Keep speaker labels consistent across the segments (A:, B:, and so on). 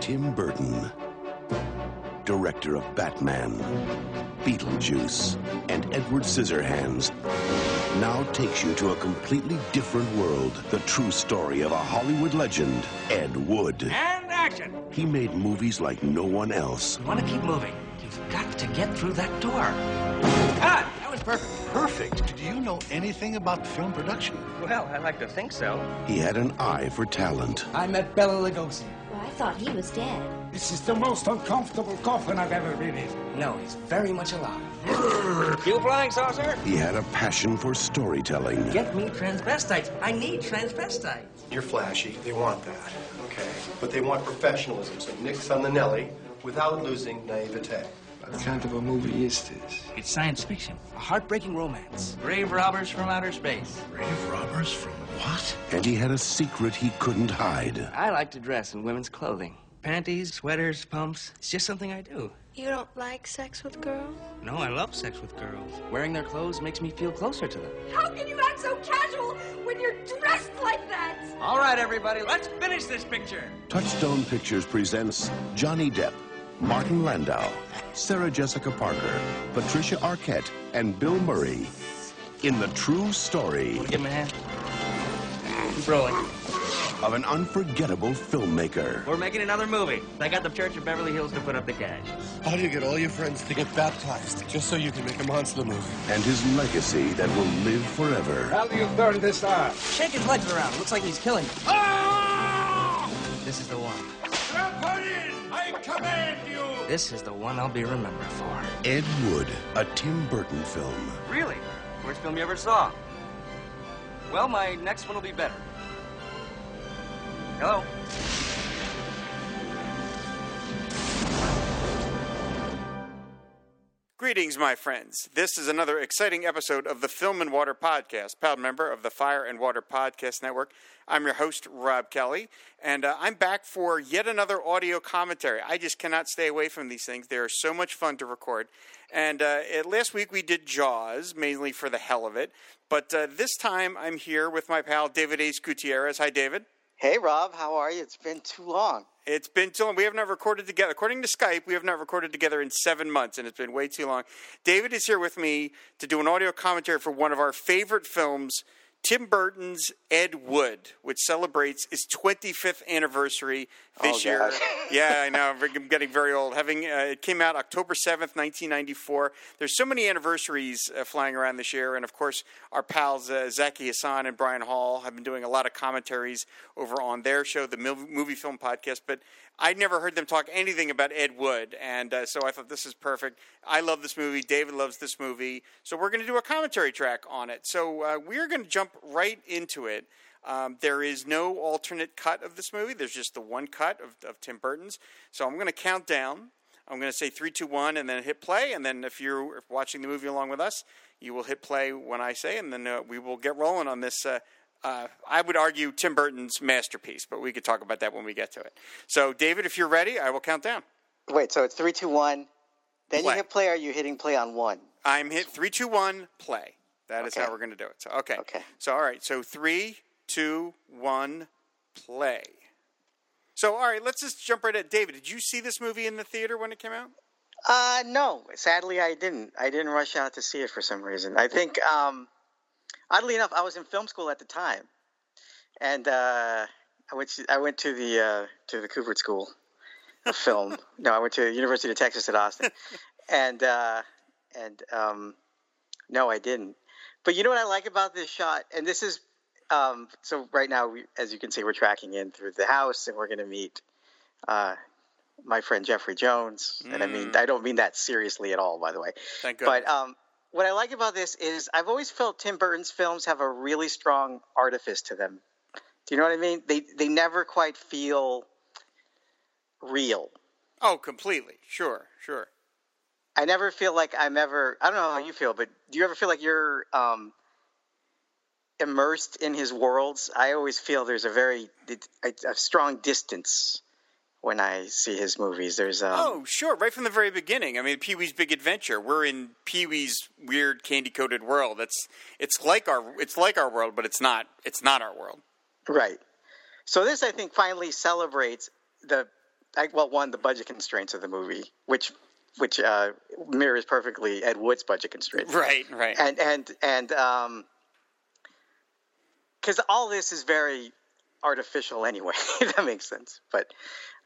A: Tim Burton, director of Batman, Beetlejuice, and Edward Scissorhands, now takes you to a completely different world. The true story of a Hollywood legend, Ed Wood.
B: And action!
A: He made movies like no one else.
B: You want to keep moving. You've got to get through that door. Cut! That was perfect.
C: Perfect. Do you know anything about film production?
B: Well, I like to think so.
A: He had an eye for talent.
D: I met Bela Lugosi.
E: Well, I thought he was dead.
D: This is the most uncomfortable coffin I've ever been in. No, he's very much alive.
B: You flying saucer?
A: He had a passion for storytelling.
B: Get me transvestites. I need transvestites.
F: You're flashy. They want that. Okay. But they want professionalism. So nix on the Nelly without losing naivete.
D: What kind of a movie is this?
B: It's science fiction. A heartbreaking romance. Brave robbers from outer space.
C: Brave robbers from what?
A: And he had a secret he couldn't hide.
B: I like to dress in women's clothing. Panties, sweaters, pumps. It's just something I do.
G: You don't like sex with girls?
B: No, I love sex with girls. Wearing their clothes makes me feel closer to them.
G: How can you act so casual when you're dressed like that?
B: All right, everybody, let's finish this picture.
A: Touchstone Pictures presents Johnny Depp, Martin Landau, Sarah Jessica Parker, Patricia Arquette, and Bill Murray in the true story
B: Give him a hand. Keep rolling.
A: of an unforgettable filmmaker.
B: We're making another movie. I got the Church of Beverly Hills to put up the cash.
F: How do you get all your friends to get baptized just so you can make a monster movie?
A: and his legacy that will live forever.
D: How do you turn this on?
B: Shake his legs around. Looks like he's killing. Ah! This is the one.
D: I command you!
B: This is the one I'll be remembered for.
A: Ed Wood, a Tim Burton film.
B: Really? Worst film you ever saw? Well, my next one will be better. Hello?
H: Greetings, my friends. This is another exciting episode of the Film and Water Podcast, proud member of the Fire and Water Podcast Network. I'm your host, Rob Kelly, and uh, I'm back for yet another audio commentary. I just cannot stay away from these things. They are so much fun to record. And uh, it- last week we did Jaws, mainly for the hell of it. But uh, this time I'm here with my pal, David Ace Gutierrez. Hi, David.
I: Hey, Rob, how are you? It's been too long.
H: It's been too long. We have not recorded together. According to Skype, we have not recorded together in seven months, and it's been way too long. David is here with me to do an audio commentary for one of our favorite films, Tim Burton's Ed Wood, which celebrates its 25th anniversary this
I: Oh,
H: year.
I: God.
H: yeah, I know. I'm getting very old. Having uh, it came out October 7th, 1994. There's so many anniversaries uh, flying around this year, and of course, our pals uh, Zaki Hassan and Brian Hall have been doing a lot of commentaries over on their show, the Movie Film Podcast. But I'd never heard them talk anything about Ed Wood, and uh, so I thought this is perfect. I love this movie. David loves this movie, so we're going to do a commentary track on it. So uh, we're going to jump right into it. Um, there is no alternate cut of this movie. There's just the one cut of, of Tim Burton's. So I'm going to count down. I'm going to say three, two, one, and then hit play. And then if you're watching the movie along with us, you will hit play when I say, and then uh, we will get rolling on this. Uh, I would argue Tim Burton's masterpiece, but we could talk about that when we get to it. So, David, if you're ready, I will count down.
I: Wait, so it's three, two, one. Then
H: Play.
I: you hit play. Or are you hitting play on one?
H: I'm hit three, two, one, play. That is
I: Okay.
H: how we're going to do it. So, okay.
I: Okay.
H: So, all right. So, three, two, one, play. So, all right. Let's just jump right at David. Did you see this movie in the theater when it came out?
I: Uh, no. Sadly, I didn't. I didn't rush out to see it for some reason. I think, um, oddly enough, I was in film school at the time, and uh, I went. To, I went to the uh, to the Cooper School of Film. no, I went to the University of Texas at Austin, and uh, and um, no, I didn't. But you know what I like about this shot, and this is um, so right now, we, as you can see, we're tracking in through the house, and we're going to meet uh, my friend Jeffrey Jones. And I mean, I don't mean that seriously at all, by the way.
H: Thank goodness.
I: But um, what I like about this is I've always felt Tim Burton's films have a really strong artifice to them. Do you know what I mean? They they never quite feel real.
H: Oh, completely. Sure, sure.
I: I never feel like I'm ever. I don't know how you feel, but do you ever feel like you're um, immersed in his worlds? I always feel there's a very a, a strong distance when I see his movies. There's um,
H: Oh, sure. Right from the very beginning. I mean, Pee Wee's Big Adventure. We're in Pee Wee's weird candy coated world. It's it's like our it's like our world, but it's not. It's not our world.
I: Right. So this, I think, finally celebrates the I, well, one the budget constraints of the movie, which which uh, mirrors perfectly Ed Wood's budget constraints.
H: Right, right.
I: And and and um, because all this is very artificial anyway. if that makes sense. But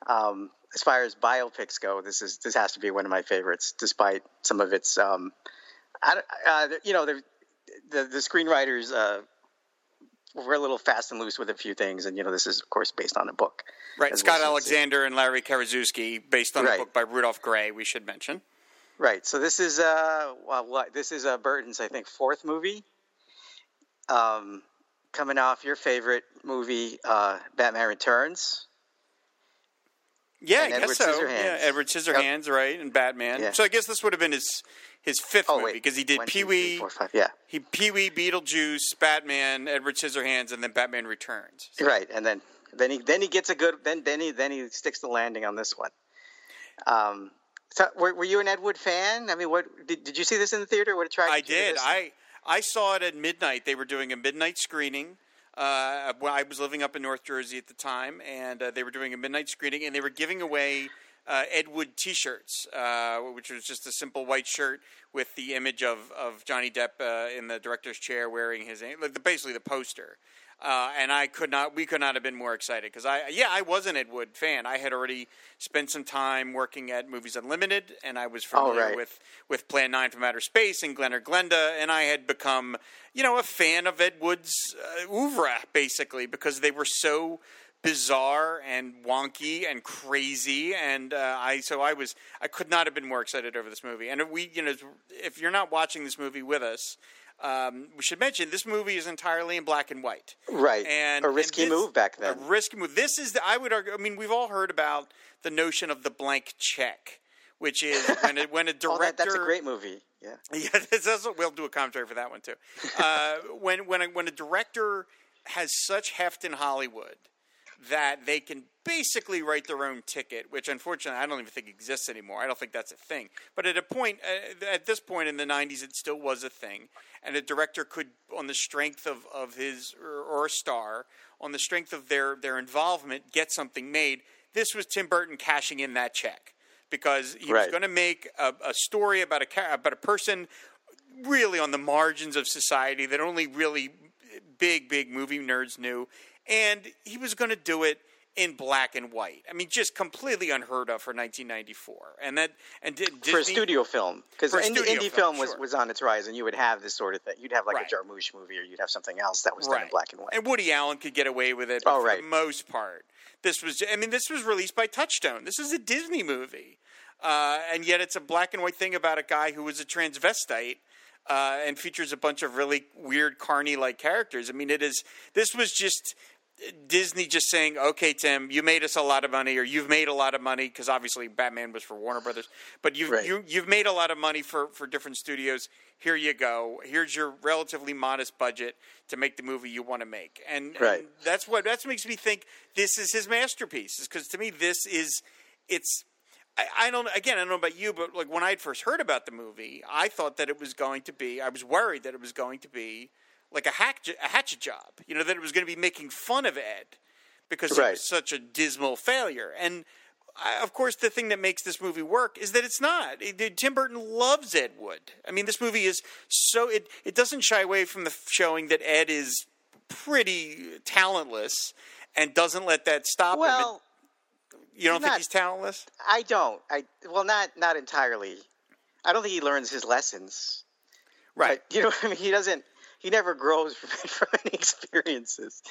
I: um, as far as biopics go, this is this has to be one of my favorites, despite some of its, um, I, uh, you know, the the, the screenwriters uh, were a little fast and loose with a few things, and you know, this is of course based on a book.
H: Right, Scott
I: we'll see.
H: Alexander and Larry Karaszewski, based on
I: Right.
H: a book by Rudolph Grey. We should mention.
I: Right. So this is uh well, this is uh, Burton's I think fourth movie. Um, coming off your favorite movie, uh, Batman Returns.
H: Yeah,
I: And
H: I
I: Edward
H: guess so.
I: Scissorhands.
H: Yeah, Edward Scissorhands, right, and Batman.
I: Yeah.
H: So I guess this would have been his his fifth
I: Oh
H: movie
I: wait,
H: because he did Pee Wee,
I: Yeah.
H: he Pee Wee, Beetlejuice, Batman, Edward Scissorhands, and then Batman Returns.
I: Right, and then then he then he gets a good then then he then he sticks the landing on this one. Um, so were, were you an Ed Wood fan? I mean, what did, did you see this in the theater? What attracted
H: I did. I I saw it at midnight. They were doing a midnight screening. Uh, I was living up in North Jersey at the time, and uh, they were doing a midnight screening, and they were giving away uh, Ed Wood T-shirts, uh, which was just a simple white shirt with the image of, of Johnny Depp uh, in the director's chair wearing his like the, basically the poster. Uh, and I could not, we could not have been more excited because I, yeah, I was an Ed Wood fan. I had already spent some time working at Movies Unlimited, and I was familiar
I: right.
H: with with Plan Nine from Outer Space and Glen or Glenda, and I had become, you know, a fan of Ed Wood's uh, oeuvre basically because they were so bizarre and wonky and crazy, and uh, I so I was I could not have been more excited over this movie. And we, you know, if you're not watching this movie with us. Um, we should mention this movie is entirely in black and white.
I: right,
H: And
I: a
H: and
I: risky
H: this-
I: move back then.
H: A risky move. This is the, I would argue. I mean, we've all heard about the notion of the blank check, which is when a, when a director.
I: that, that's a great movie. Yeah.
H: Yeah, this is, we'll do a commentary for that one too. Uh, when when a, when a director has such heft in Hollywood that they can basically write their own ticket, which unfortunately I don't even think exists anymore. I don't think that's a thing. But at a point, uh, at this point in the '90s, it still was a thing, and a director could, on the strength of of his or, or a star, on the strength of their their involvement, get something made. This was Tim Burton cashing in that check because he was going to make a, a story about a about a person really on the margins of society that only really big big movie nerds knew and he was going to do it in black and white i mean just completely unheard of for 1994 and that and did
I: for a studio film because indie, indie
H: film,
I: film was,
H: sure.
I: was on its rise and you would have this sort of thing you'd have like
H: Right.
I: a jarmusch movie or you'd have something else that was done in black and white
H: And Woody Allen could get away with it but
I: Oh,
H: for
I: right.
H: the most part. This was, I mean, this was released by Touchstone. This is a Disney movie. Uh, and yet it's a black and white thing about a guy who was a transvestite uh, and features a bunch of really weird, carny like characters. I mean, it is, this was just. Disney just saying, "Okay, Tim, you made us a lot of money, or you've made a lot of money because obviously Batman was for Warner Brothers, but you've
I: Right.
H: you, you've made a lot of money for for different studios. Here you go. Here's your relatively modest budget to make the movie you want to make." And,
I: Right.
H: and that's what that makes me think this is his masterpiece. Because to me, this is it's. I, I don't. Again, I don't know about you, but like when I first heard about the movie, I thought that it was going to be. I was worried that it was going to be like a hack, a hatchet job. You know that it was going to be making fun of Ed because it was such a dismal failure. And I, of course, the thing that makes this movie work is that it's not. It- Tim Burton loves Ed Wood. I mean, this movie is so it it doesn't shy away from the showing that Ed is pretty talentless and doesn't let that stop him.
I: well
H: You don't think
I: not-
H: he's talentless?
I: i don't i well not not entirely i don't think he learns his lessons
H: Right.
I: But, you know, I mean, he doesn't. He never grows from, from any experiences,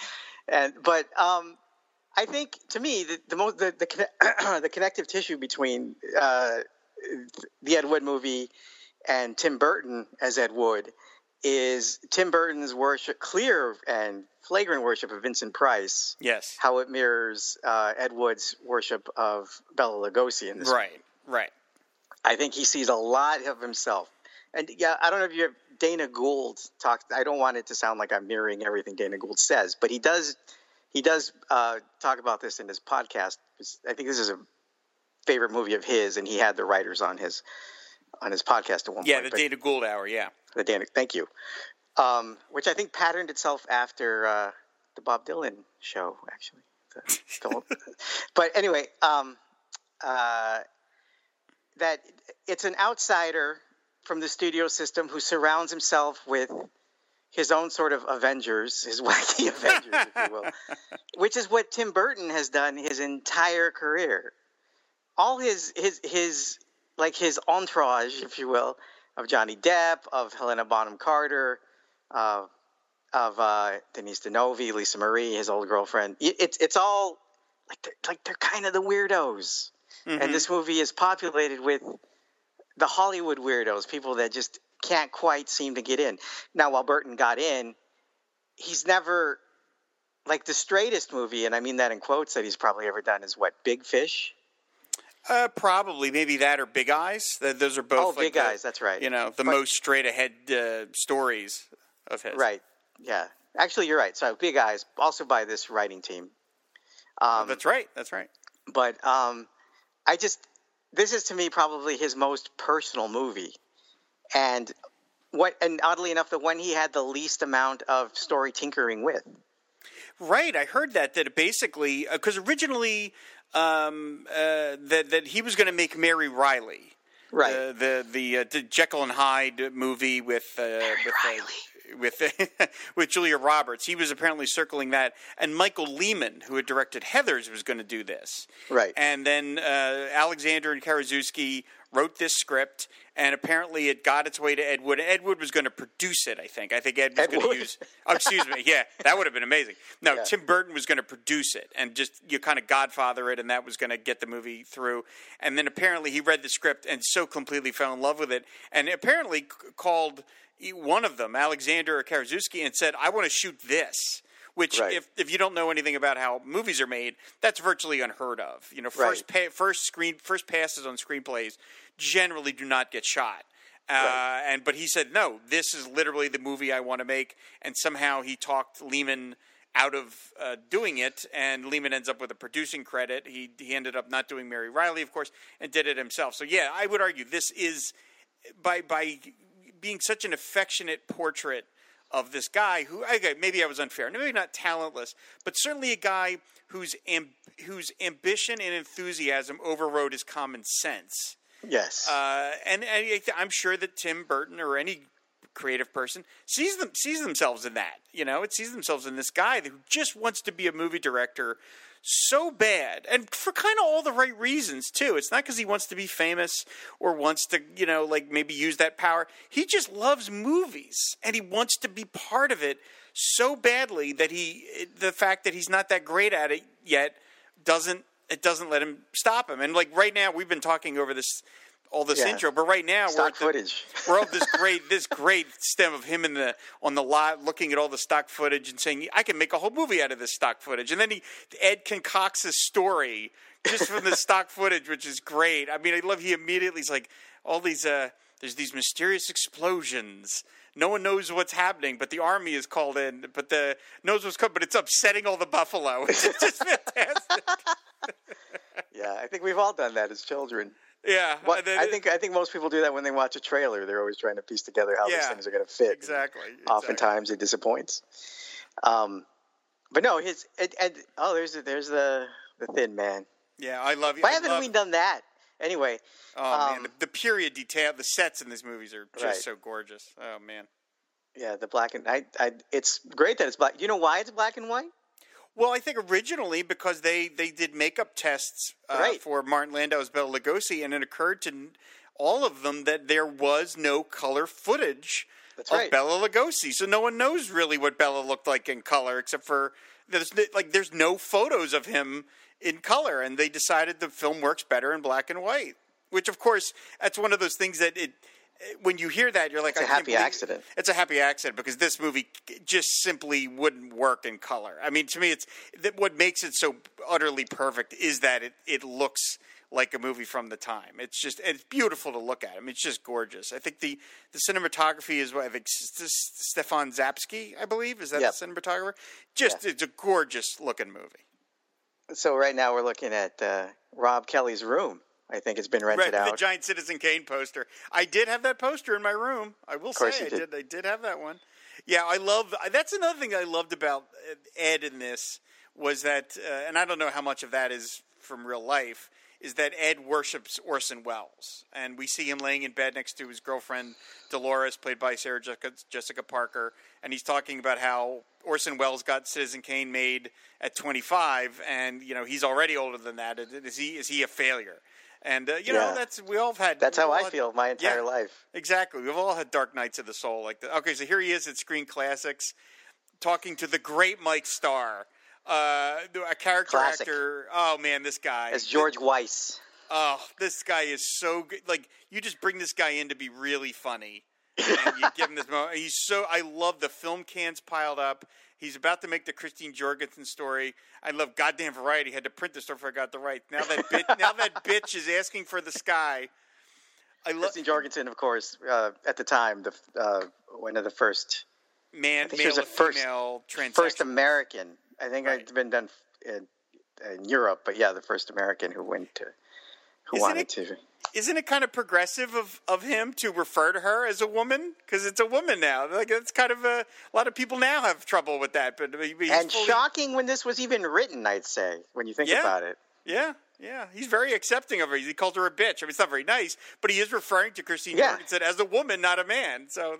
I: and but um, I think to me the, the most the the, the connective tissue between uh, the Ed Wood movie and Tim Burton as Ed Wood is Tim Burton's worship, clear and flagrant worship of Vincent Price.
H: Yes.
I: How it mirrors uh, Ed Wood's worship of Bela Lugosi in this
H: Right. Right.
I: I think he sees a lot of himself. And yeah, I don't know if you have Dana Gould talked. I don't want it to sound like I'm mirroring everything Dana Gould says, but he does. He does uh, talk about this in his podcast. I think this is a favorite movie of his, and he had the writers on his on his podcast at one
H: Yeah,
I: point.
H: Yeah,
I: the
H: Dana Gould hour. Yeah.
I: the Dana. Thank you. Um, which I think patterned itself after uh, the Bob Dylan show, actually. The- the whole- but anyway, um, uh, that it's an outsider from the studio system who surrounds himself with his own sort of Avengers, his wacky Avengers, if you will, which is what Tim Burton has done his entire career. All his his his like his entourage, if you will, of Johnny Depp, of Helena Bonham Carter, uh, of uh, Denise Di Novi, Lisa Marie, his old girlfriend. It's it's all like they're, like they're kind of the weirdos, and this movie is populated with the Hollywood weirdos, people that just can't quite seem to get in. Now, while Burton got in, he's never like the straightest movie, and I mean that in quotes that he's probably ever done is what Big Fish.
H: Uh, probably, maybe that or Big Eyes. Those are both.
I: Oh,
H: like
I: Big
H: the-
I: Eyes, that's right.
H: You know, the
I: But-
H: most straight ahead uh, stories of his.
I: Right. Yeah. Actually, you're right. So Big Eyes, also by this writing team. Um,
H: That's right. That's right.
I: but um, I just this is to me probably his most personal movie, and what and oddly enough, the one he had the least amount of story tinkering with.
H: Right, I heard that that basically because originally um, uh, that that he was going to make Mary Reilly,
I: Right.
H: Uh, the the, uh, the Jekyll and Hyde movie with uh, with, uh, with with Julia Roberts. He was apparently circling that, and Michael Lehmann, who had directed Heathers, was going to do this.
I: Right.
H: And then uh, Alexander and Karaszewski wrote this script, and apparently it got its way to Ed Wood. Ed Wood was going to produce it. I think. I think Ed was
I: Ed
H: going to
I: Wood?
H: use. Oh, excuse me. Yeah, that would have been amazing. No,
I: Yeah.
H: Tim Burton was going to produce it and just you kind of Godfather it, and that was going to get the movie through. And then apparently he read the script and so completely fell in love with it, and apparently c- called one of them, Alexander Karaszewski, and said, "I want to shoot this." Which,
I: Right.
H: if if you don't know anything about how movies are made, that's virtually unheard of. You know, first pa- first screen first passes on screenplays generally do not get shot. Uh, and but he said no. This is literally the movie I want to make, and somehow he talked Lehmann out of uh, doing it, and Lehmann ends up with a producing credit. He he ended up not doing Mary Reilly, of course, and did it himself. So yeah, I would argue this is by by being such an affectionate portrait of this guy who okay, maybe I was unfair, maybe not talentless, but certainly a guy whose amb- whose ambition and enthusiasm overrode his common sense.
I: Yes.
H: Uh, and, and I'm sure that Tim Burton or any creative person sees them sees themselves in that. You know, it sees themselves in this guy who just wants to be a movie director so bad, and for kind of all the right reasons too. It's not because he wants to be famous or wants to, you know, like maybe use that power. He just loves movies and he wants to be part of it so badly that he the fact that he's not that great at it yet doesn't it doesn't let him stop him. And like right now, we've been talking over this all this
I: Yeah.
H: intro, but right now we're
I: Stock
H: at the,
I: footage.
H: we're of this great this great stem of him in the on the lot looking at all the stock footage and saying I can make a whole movie out of this stock footage. And then he Ed concocts a story just from the stock footage, which is great. I mean, I love he immediately is like all these uh there's these mysterious explosions. No one knows what's happening, but the army is called in. But the knows what's coming, but it's upsetting all the buffalo. It's just fantastic.
I: yeah, I think we've all done that as children.
H: Yeah,
I: What, I think I think most people do that when they watch a trailer. They're always trying to piece together how
H: Yeah,
I: these things are going to fit.
H: exactly,
I: Oftentimes it disappoints. Um, but no, his and, and oh, there's the, there's the the Thin Man.
H: yeah, I love you.
I: Why
H: I
I: haven't
H: love-
I: we done that? Anyway,
H: Oh man,
I: um,
H: the, the period detail, the sets in these movies are just
I: Right.
H: so gorgeous. Oh man.
I: yeah, the black and I, I. It's great that it's black. You know why it's black and white?
H: Well, I think originally because they they did makeup tests uh,
I: Right.
H: for Martin Landau's Bela Lugosi, and it occurred to all of them that there was no color footage
I: That's
H: of
I: right.
H: Bela Lugosi, so no one knows really what Bela looked like in color, except for there's like there's no photos of him in color, and they decided the film works better in black and white. Which, of course, that's one of those things that it. When you hear that, you're like,
I: It's a happy accident.
H: it's a happy accident because this movie just simply wouldn't work in color. I mean, to me, it's that what makes it so utterly perfect is that it, it looks like a movie from the time. It's just it's beautiful to look at. I mean, it's just gorgeous. I think the the cinematography is what I think Stefan Czapsky, I believe, is that
I: Yep.
H: the cinematographer? Just it's a gorgeous looking movie.
I: So right now we're looking at uh, Rob Kelly's room. I think it's been rented
H: Right, the
I: out.
H: giant Citizen Kane poster. I did have that poster in my room. I will say I
I: did.
H: did. I did have that one. Yeah, I love. That's another thing I loved about Ed in this was that, uh, and I don't know how much of that is from real life. is that Ed worships Orson Welles, and we see him laying in bed next to his girlfriend Dolores, played by Sarah Jessica, Jessica Parker, and he's talking about how Orson Welles got Citizen Kane made at 25, and you know he's already older than that. Is he is he a failure? And uh, you know that's we all have had.
I: That's how I
H: had-
I: feel my entire
H: Yeah.
I: life.
H: Exactly. We've all had dark nights of the soul like that. Okay, so here he is at Screen Classics, talking to the great Mike Starr, uh, a character
I: Classic.
H: actor. Oh man, this guy
I: As George Weiss.
H: Oh, this guy is so good. Like you just bring this guy in to be really funny, and you give him this moment. He's so. I love the film cans piled up. He's about to make the Christine Jorgensen story. I love goddamn Variety had to print the story before I got the right. Now that bit, now that bitch is asking for the sky. I love
I: Christine Jorgensen, of course, uh, at the time, the uh, one of the first
H: man, male
I: she was the first- first American. I think
H: Right.
I: it's been done in, in Europe, but yeah, the first American who went to who
H: Isn't
I: wanted
H: it-
I: to.
H: Isn't it kind of progressive of, of him to refer to her as a woman? Because it's a woman now. Like it's kind of a, a lot of people now have trouble with that. But
I: and
H: fully-
I: shocking when this was even written, I'd say, when you think
H: Yeah.
I: about it.
H: Yeah, yeah. He's very accepting of her. He called her a bitch. I mean, it's not very nice, but he is referring to Christine
I: Yeah.
H: Jorgensen as a woman, not a man. So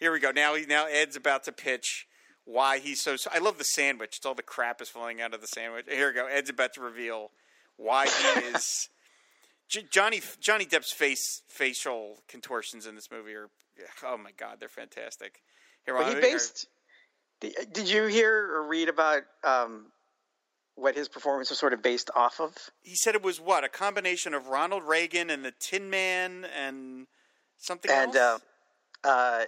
H: here we go. Now, he, now Ed's about to pitch why he's so. I love the sandwich. It's all the crap is falling out of the sandwich. Here we go. Ed's about to reveal why he is. J- Johnny Johnny Depp's face facial contortions in this movie are oh my god they're fantastic. Here,
I: But he based. Did did you hear or read about um, what his performance was sort of based off of?
H: he said it was what a combination of Ronald Reagan and the Tin Man and something
I: And
H: else.
I: uh, uh,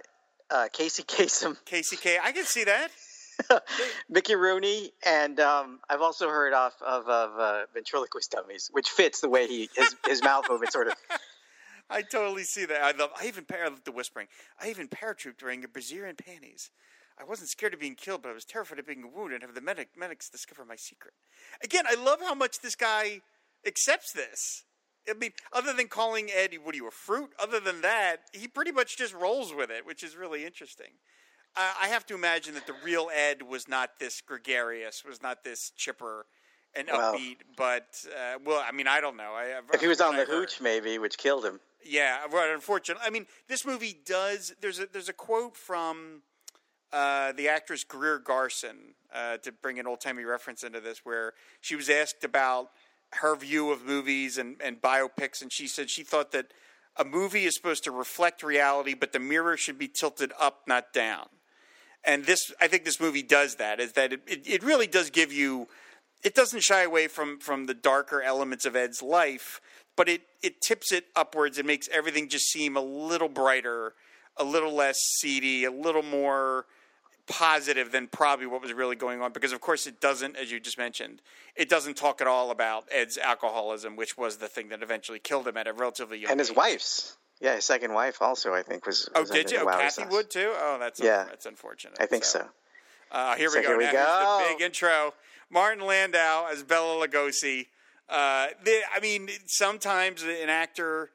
I: uh, Casey Kasem,
H: KCK, I can see that.
I: Mickey Rooney, and um, I've also heard off of, of uh, ventriloquist dummies, which fits the way he his, his mouth movement sort of.
H: I totally see that. I love. I even I love the whispering. I even paratrooped wearing a brassiere and panties. I wasn't scared of being killed, but I was terrified of being wounded and have the medic, medics discover my secret. Again, I love how much this guy accepts this. I mean, other than calling Eddie, what are you, a fruit? Other than that, he pretty much just rolls with it, which is really interesting. I have to imagine that the real Ed was not this gregarious, was not this chipper and
I: Wow.
H: upbeat. But uh, well, I mean, I don't know. I,
I: If he was on
H: I
I: the
H: heard-
I: hooch, maybe, which killed him.
H: yeah, right. Unfortunately, I mean, this movie does. There's a there's a quote from uh, the actress Greer Garson uh, to bring an old timey reference into this, where she was asked about her view of movies and, and biopics, and she said she thought that a movie is supposed to reflect reality, but the mirror should be tilted up, not down. And this, I think, this movie does that. Is that it, it, it really does give you it doesn't shy away from from the darker elements of Ed's life, but it it tips it upwards and makes everything just seem a little brighter, a little less seedy, a little more positive than probably what was really going on because of course it doesn't as you just mentioned it doesn't talk at all about ed's alcoholism which was the thing that eventually killed him at a relatively young
I: And his
H: age.
I: wife's. Yeah, his second wife also, I think, was.
H: oh did you oh kathy
I: sauce.
H: wood too oh that's
I: Yeah.
H: that's unfortunate
I: I think so.
H: Uh, here
I: So
H: we go.
I: here we
H: now
I: go.
H: the big intro. Martin Landau as Bela Lugosi. Uh, the, I mean, sometimes an actor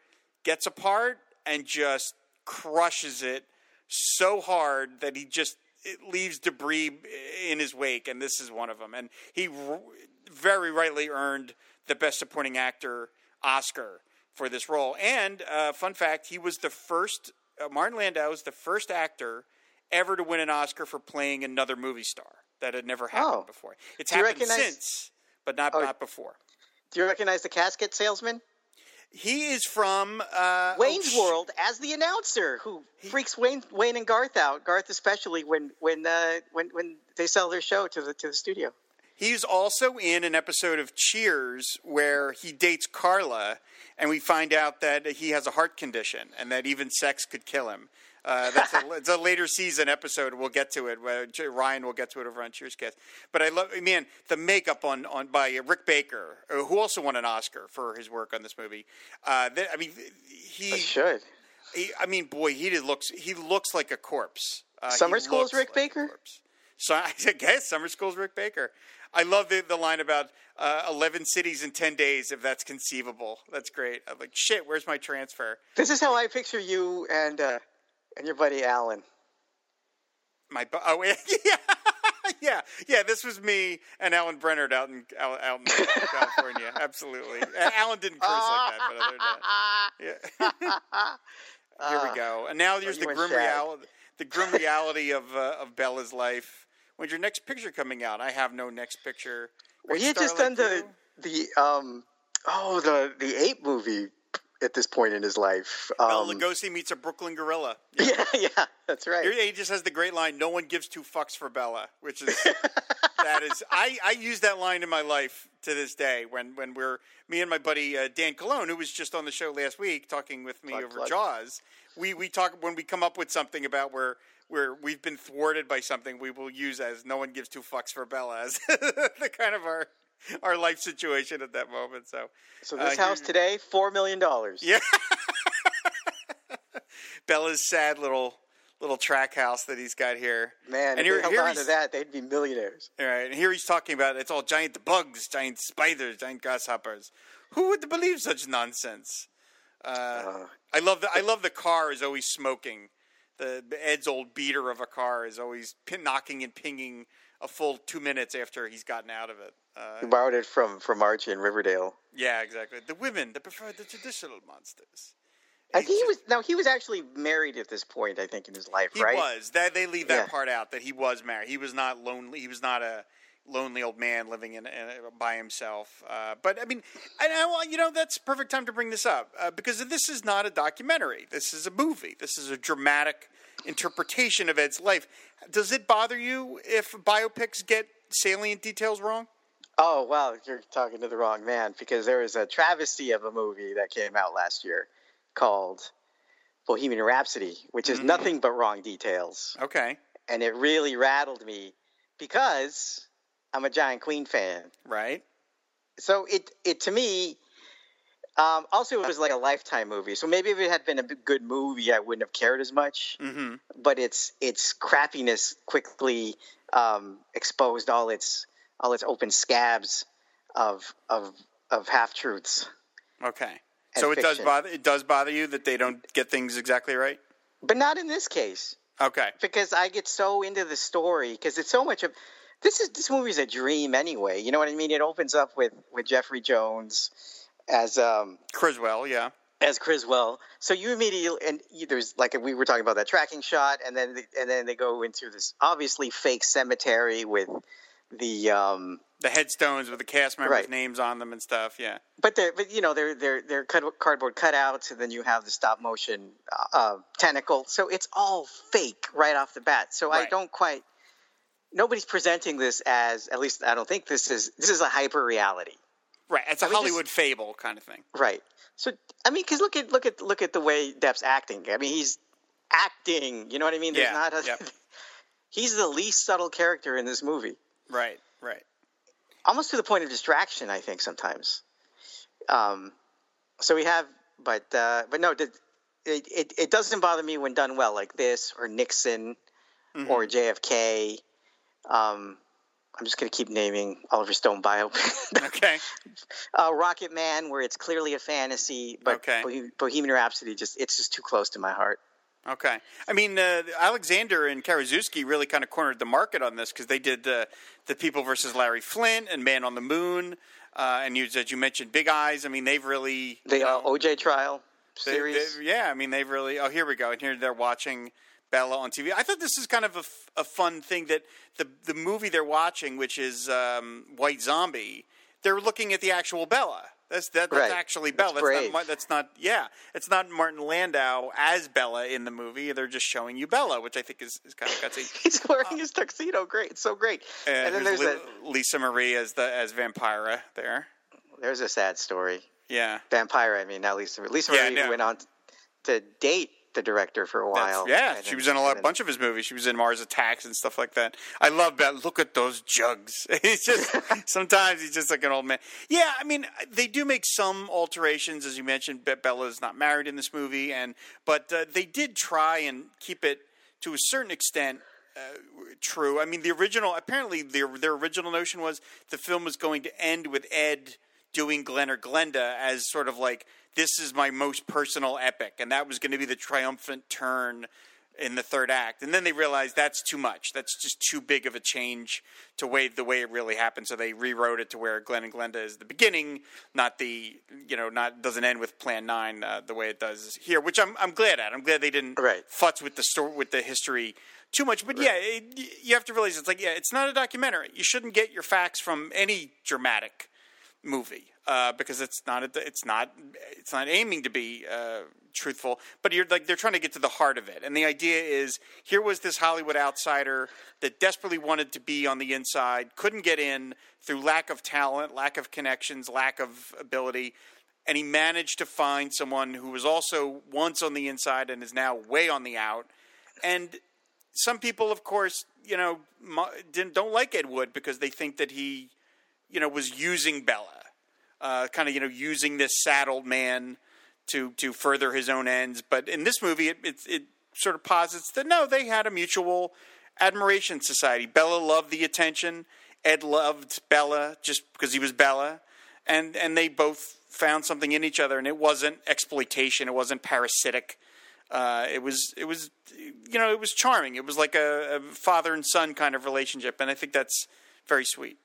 H: gets a part and just crushes it so hard that he just it leaves debris in his wake, and this is one of them. And he r- very rightly earned the Best Supporting Actor Oscar for this role. And uh, fun fact, he was the first. Uh, Martin Landau was the first actor ever to win an Oscar for playing another movie star. That had never happened
I: Oh.
H: before. It's
I: Do
H: happened
I: recognize-
H: since, but not
I: Oh.
H: not before.
I: Do you recognize the casket salesman?
H: He is from uh,
I: Wayne's
H: oh,
I: World as the announcer who freaks Wayne, Wayne and Garth out. Garth especially when when uh, when when they sell their show to the to the studio.
H: He's also in an episode of Cheers where he dates Carla, and we find out that he has a heart condition and that even sex could kill him. Uh, that's a, it's a later season episode. We'll get to it. Ryan will get to it over on Cheerscast. But I love, man, the makeup on, on by Rick Baker, uh, who also won an Oscar for his work on this movie. Uh, I mean, he,
I: It should.
H: he, I mean, boy, he did looks he looks like a corpse. Uh,
I: Summer School's Rick
H: like
I: Baker?
H: So I guess Summer School's Rick Baker. I love the, the line about uh, eleven cities in ten days, if that's conceivable. That's great. I'm like, shit. Where's my transfer?
I: This is how I picture you and uh, and your buddy Alan.
H: My bu- oh yeah, yeah, yeah. This was me and Alan Brennert out in out, out in California. Absolutely. Alan didn't curse like that, but other than that, yeah. Here we go. And now here's the grim reality. The grim reality of uh, of Bela's life. When's your next picture coming out? I have no next picture.
I: Well, he had just done the the um oh the the ape movie at this point in his life.
H: Bela
I: Um,
H: Lugosi meets a Brooklyn gorilla.
I: yeah, yeah, that's right.
H: He just has the great line, "No one gives two fucks for Bela," which is that is I, I use that line in my life to this day when when we're me and my buddy uh, Dan Colon, who was just on the show last week talking with me
I: Plug,
H: over
I: plug.
H: Jaws. We we talk when we come up with something about where where we've been thwarted by something, we will use as "No one gives two fucks for Bela" as the kind of our our life situation at that moment. So
I: So
H: uh,
I: this house
H: here-
I: today, four million dollars.
H: Yeah. Bela's sad little little track house that he's got here.
I: Man,
H: and
I: if
H: here,
I: they held on to that, they'd be millionaires.
H: all right, and here he's talking about it's all giant bugs, giant spiders, giant grasshoppers. Who would believe such nonsense? Uh, I love the I love the car is always smoking. The Ed's old beater of a car is always pin, knocking and pinging a full two minutes after he's gotten out of it.
I: He
H: Uh,
I: borrowed it from from Archie in Riverdale.
H: yeah, exactly. The women that prefer the traditional monsters.
I: I think he was no, he was actually married at this point. I think in his life,
H: He
I: right?
H: He was. That they leave that
I: Yeah.
H: part out that he was married. He was not lonely. He was not a lonely old man living in, by himself. Uh, but I mean, and I, well, you know, that's perfect time to bring this up uh, because this is not a documentary. This is a movie. This is a dramatic interpretation of Ed's life. Does it bother you if biopics get salient details wrong?
I: Oh well, you're talking to the wrong man because there was a travesty of a movie that came out last year called Bohemian Rhapsody, which is nothing but wrong details,
H: Okay,
I: and it really rattled me because I'm a giant Queen fan.
H: right.
I: So it it to me. Um, also, it was like a lifetime movie, so maybe if it had been a good movie, I wouldn't have cared as much.
H: hmm
I: But its its crappiness quickly um, exposed all its all its open scabs of of of half truths.
H: Okay. So it does bother. It does bother you that they don't get things exactly right.
I: But not in this case,
H: Okay.
I: because I get so into the story because it's so much of this is this movie's a dream anyway. You know what I mean? It opens up with with Jeffrey Jones as um
H: Criswell, yeah.
I: as Criswell. So you immediately and there's like we were talking about that tracking shot, and then the, and then they go into this obviously fake cemetery with the um
H: the headstones with the cast members'
I: Right.
H: names on them and stuff. Yeah,
I: but they're but you know they're they're they're cut, cardboard cutouts, and then you have the stop motion uh, tentacle. So it's all fake right off the bat. So I don't quite. Nobody's presenting this as at least I don't think this is this is a hyper reality.
H: right. It's a
I: I mean, just-
H: Hollywood fable kind of thing.
I: Right. So I mean, because look at look at look at the way Depp's acting. I mean, he's acting. You know what I mean? There's
H: Yeah,
I: not a.
H: yep.
I: he's the least subtle character in this movie,
H: Right, right.
I: almost to the point of distraction. I think sometimes. Um, so we have, but uh, but no, it, it it doesn't bother me when done well, like this or Nixon
H: Mm-hmm.
I: or JFK. Um, I'm just gonna keep naming Oliver Stone biopic.
H: Okay.
I: uh, Rocket Man, where it's clearly a fantasy, but
H: Okay.
I: Bohem- Bohemian Rhapsody just it's just too close to my heart.
H: Okay. I mean, uh, Alexander and Karaszewski really kind of cornered the market on this because they did uh, the People versus Larry Flynt and Man on the Moon, uh, and you, as you mentioned, Big Eyes. I mean, they've really
I: The uh, OJ trial
H: they-
I: series.
H: they- yeah, I mean, they've really. Oh, here we go. And here they're watching Bela on TV. I thought this is kind of a, f- a fun thing that the the movie they're watching, which is um, White Zombie, they're looking at the actual Bela. That's that, that's
I: Right.
H: actually Bela.
I: That's
H: That's, not, that's not. Yeah, it's not Martin Landau as Bela in the movie. They're just showing you Bela, which I think is, is kind of gutsy.
I: He's wearing his tuxedo. Great, it's so great.
H: And,
I: and then there's a
H: Lisa Marie as the as Vampira there.
I: there's a sad story.
H: Yeah.
I: Vampire, I mean, not Lisa. Lisa
H: Yeah,
I: Marie
H: no.
I: went on to date the director for a
H: That's-
I: while.
H: yeah, she was in a lot, bunch of his movies. She was in Mars Attacks and stuff like that. I love that. Look at those jugs. He's just sometimes he's just like an old man. Yeah, I mean they do make some alterations, as you mentioned. Bela is not married in this movie, and but uh, they did try and keep it to a certain extent uh, true. I mean, the original apparently their their original notion was the film was going to end with Ed doing Glen or Glenda as sort of like this is my most personal epic, and that was going to be the triumphant turn in the third act, and then they realized that's too much. That's just too big of a change to way the way it really happened. So they rewrote it to where Glen and Glenda is the beginning, not the you know not doesn't end with Plan Nine uh, the way it does here, which I'm I'm glad at. I'm glad they didn't
I: Right.
H: futz with the story with the history too much. But yeah, it, you have to realize it's like yeah, it's not a documentary. You shouldn't get your facts from any dramatic movie uh, because it's not a, it's not it's not aiming to be uh, truthful. But you're like they're trying to get to the heart of it, and the idea is here was this Hollywood outsider that desperately wanted to be on the inside, couldn't get in through lack of talent, lack of connections, lack of ability. And he managed to find someone who was also once on the inside and is now way on the out. And some people, of course, you know, don't like Ed Wood because they think that he, you know, was using Bela, uh, kind of, you know, using this saddled man to to further his own ends. But in this movie, it, it, it sort of posits that no, they had a mutual admiration society. Bela loved the attention. Ed loved Bela just because he was Bela, and and they both found something in each other. And it wasn't exploitation. It wasn't parasitic. Uh, it was it was you know it was charming. It was like a, a father and son kind of relationship, and I think that's very sweet.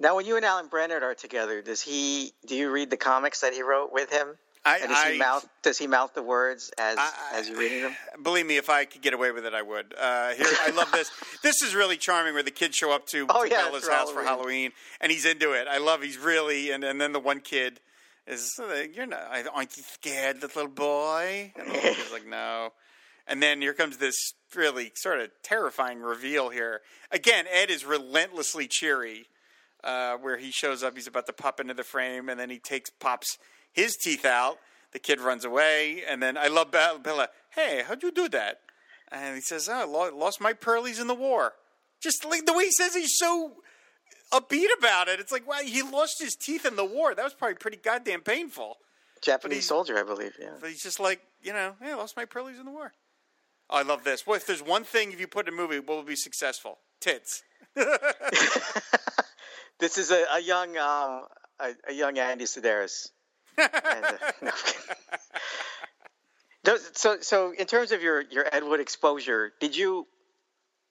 I: Now, when you and Alan Brennert are together, does he? Do you read the comics that he wrote with him?
H: I,
I: And does
H: I
I: he mouth? Does he mouth the words as
H: I-
I: as you're reading them?
H: believe me, if I could get away with it, I would. Uh, here, I love this. This is really charming, where the kids show up to,
I: Oh,
H: to
I: yeah,
H: Bela's
I: for
H: house for
I: Halloween.
H: Halloween, and he's into it. I love. He's really, and, and then the one kid is, uh, "You're not, aren't you scared, little boy?" And the little kid's like, "No." And then here comes this really sort of terrifying reveal here. Again, Ed is relentlessly cheery, uh, where he shows up. He's about to pop into the frame, and then he takes pops his teeth out. The kid runs away, and then I love Bela. Bela hey, how'd you do that? And he says, "Oh, I lost my pearlies in the war." Just like the way he says, he's so upbeat about it. It's like, wow, he lost his teeth in the war. That was probably pretty goddamn painful.
I: Japanese soldier, I believe. Yeah.
H: But he's just like, you know, hey, I lost my pearlies in the war. Oh, I love this. Well, if there's one thing, if you put in a movie, what will be successful? Tits.
I: This is a, a young um, a, a young Andy Sidaris. and, uh, no, I'm kidding. Those- so so in terms of your your Ed Wood exposure, did you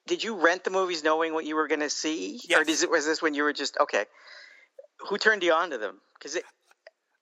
I: did you rent the movies knowing what you were going to see, or
H: Yes.
I: is it was this when you were just okay? Who turned you on to them? Because it,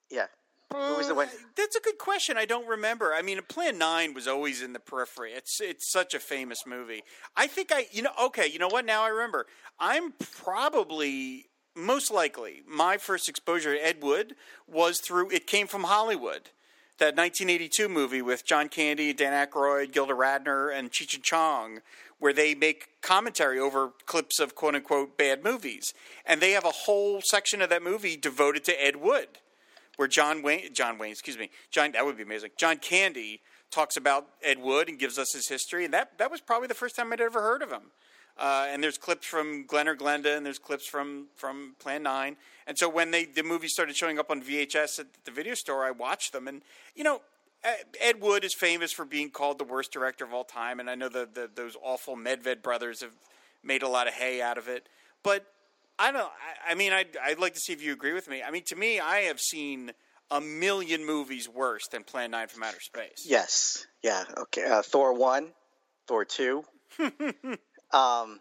I: yeah, who was the one?
H: Uh, That's a good question. I don't remember. I mean, Plan Nine was always in the periphery. It's it's such a famous movie. I think I, you know, okay, you know what? Now I remember. I'm probably most likely my first exposure to Ed Wood was through. It came from Hollywood. That 1982 movie with John Candy, Dan Aykroyd, Gilda Radner, and Cheech and Chong, where they make commentary over clips of quote unquote bad movies, and they have a whole section of that movie devoted to Ed Wood where John Wayne, John Wayne, excuse me, John, that would be amazing. John Candy talks about Ed Wood and gives us his history, and that that was probably the first time I'd ever heard of him. Uh, and there's clips from Glen or Glenda, and there's clips from from Plan Nine. And so when they the movie started showing up on VHS at the video store, I watched them, and you know. Ed Wood is famous for being called the worst director of all time, and I know the, the those awful Medved brothers have made a lot of hay out of it. But I don't. I, I mean, I'd, I'd like to see if you agree with me. I mean, to me, I have seen a million movies worse than Plan Nine from Outer Space.
I: Yes, yeah, okay. Uh, Thor one, Thor two. um,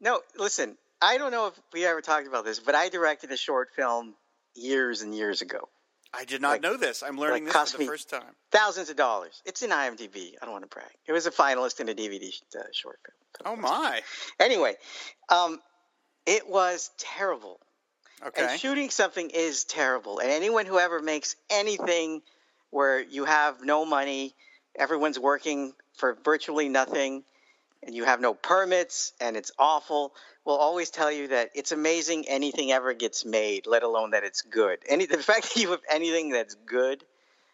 I: no, listen, I don't know if we ever talked about this, but I directed a short film years and years ago.
H: I did not
I: Like-
H: know this. I'm learning
I: like
H: this for the first time.
I: Thousands of dollars. It's in IMDb. I don't want to brag. It was a finalist in a DVD uh, short film.
H: Oh my.
I: Anyway, um, it was terrible.
H: Okay.
I: And shooting something is terrible. And anyone who ever makes anything where you have no money, everyone's working for virtually nothing, and you have no permits, and it's awful, will always tell you that it's amazing anything ever gets made, let alone that it's good. Any the fact that you have anything that's good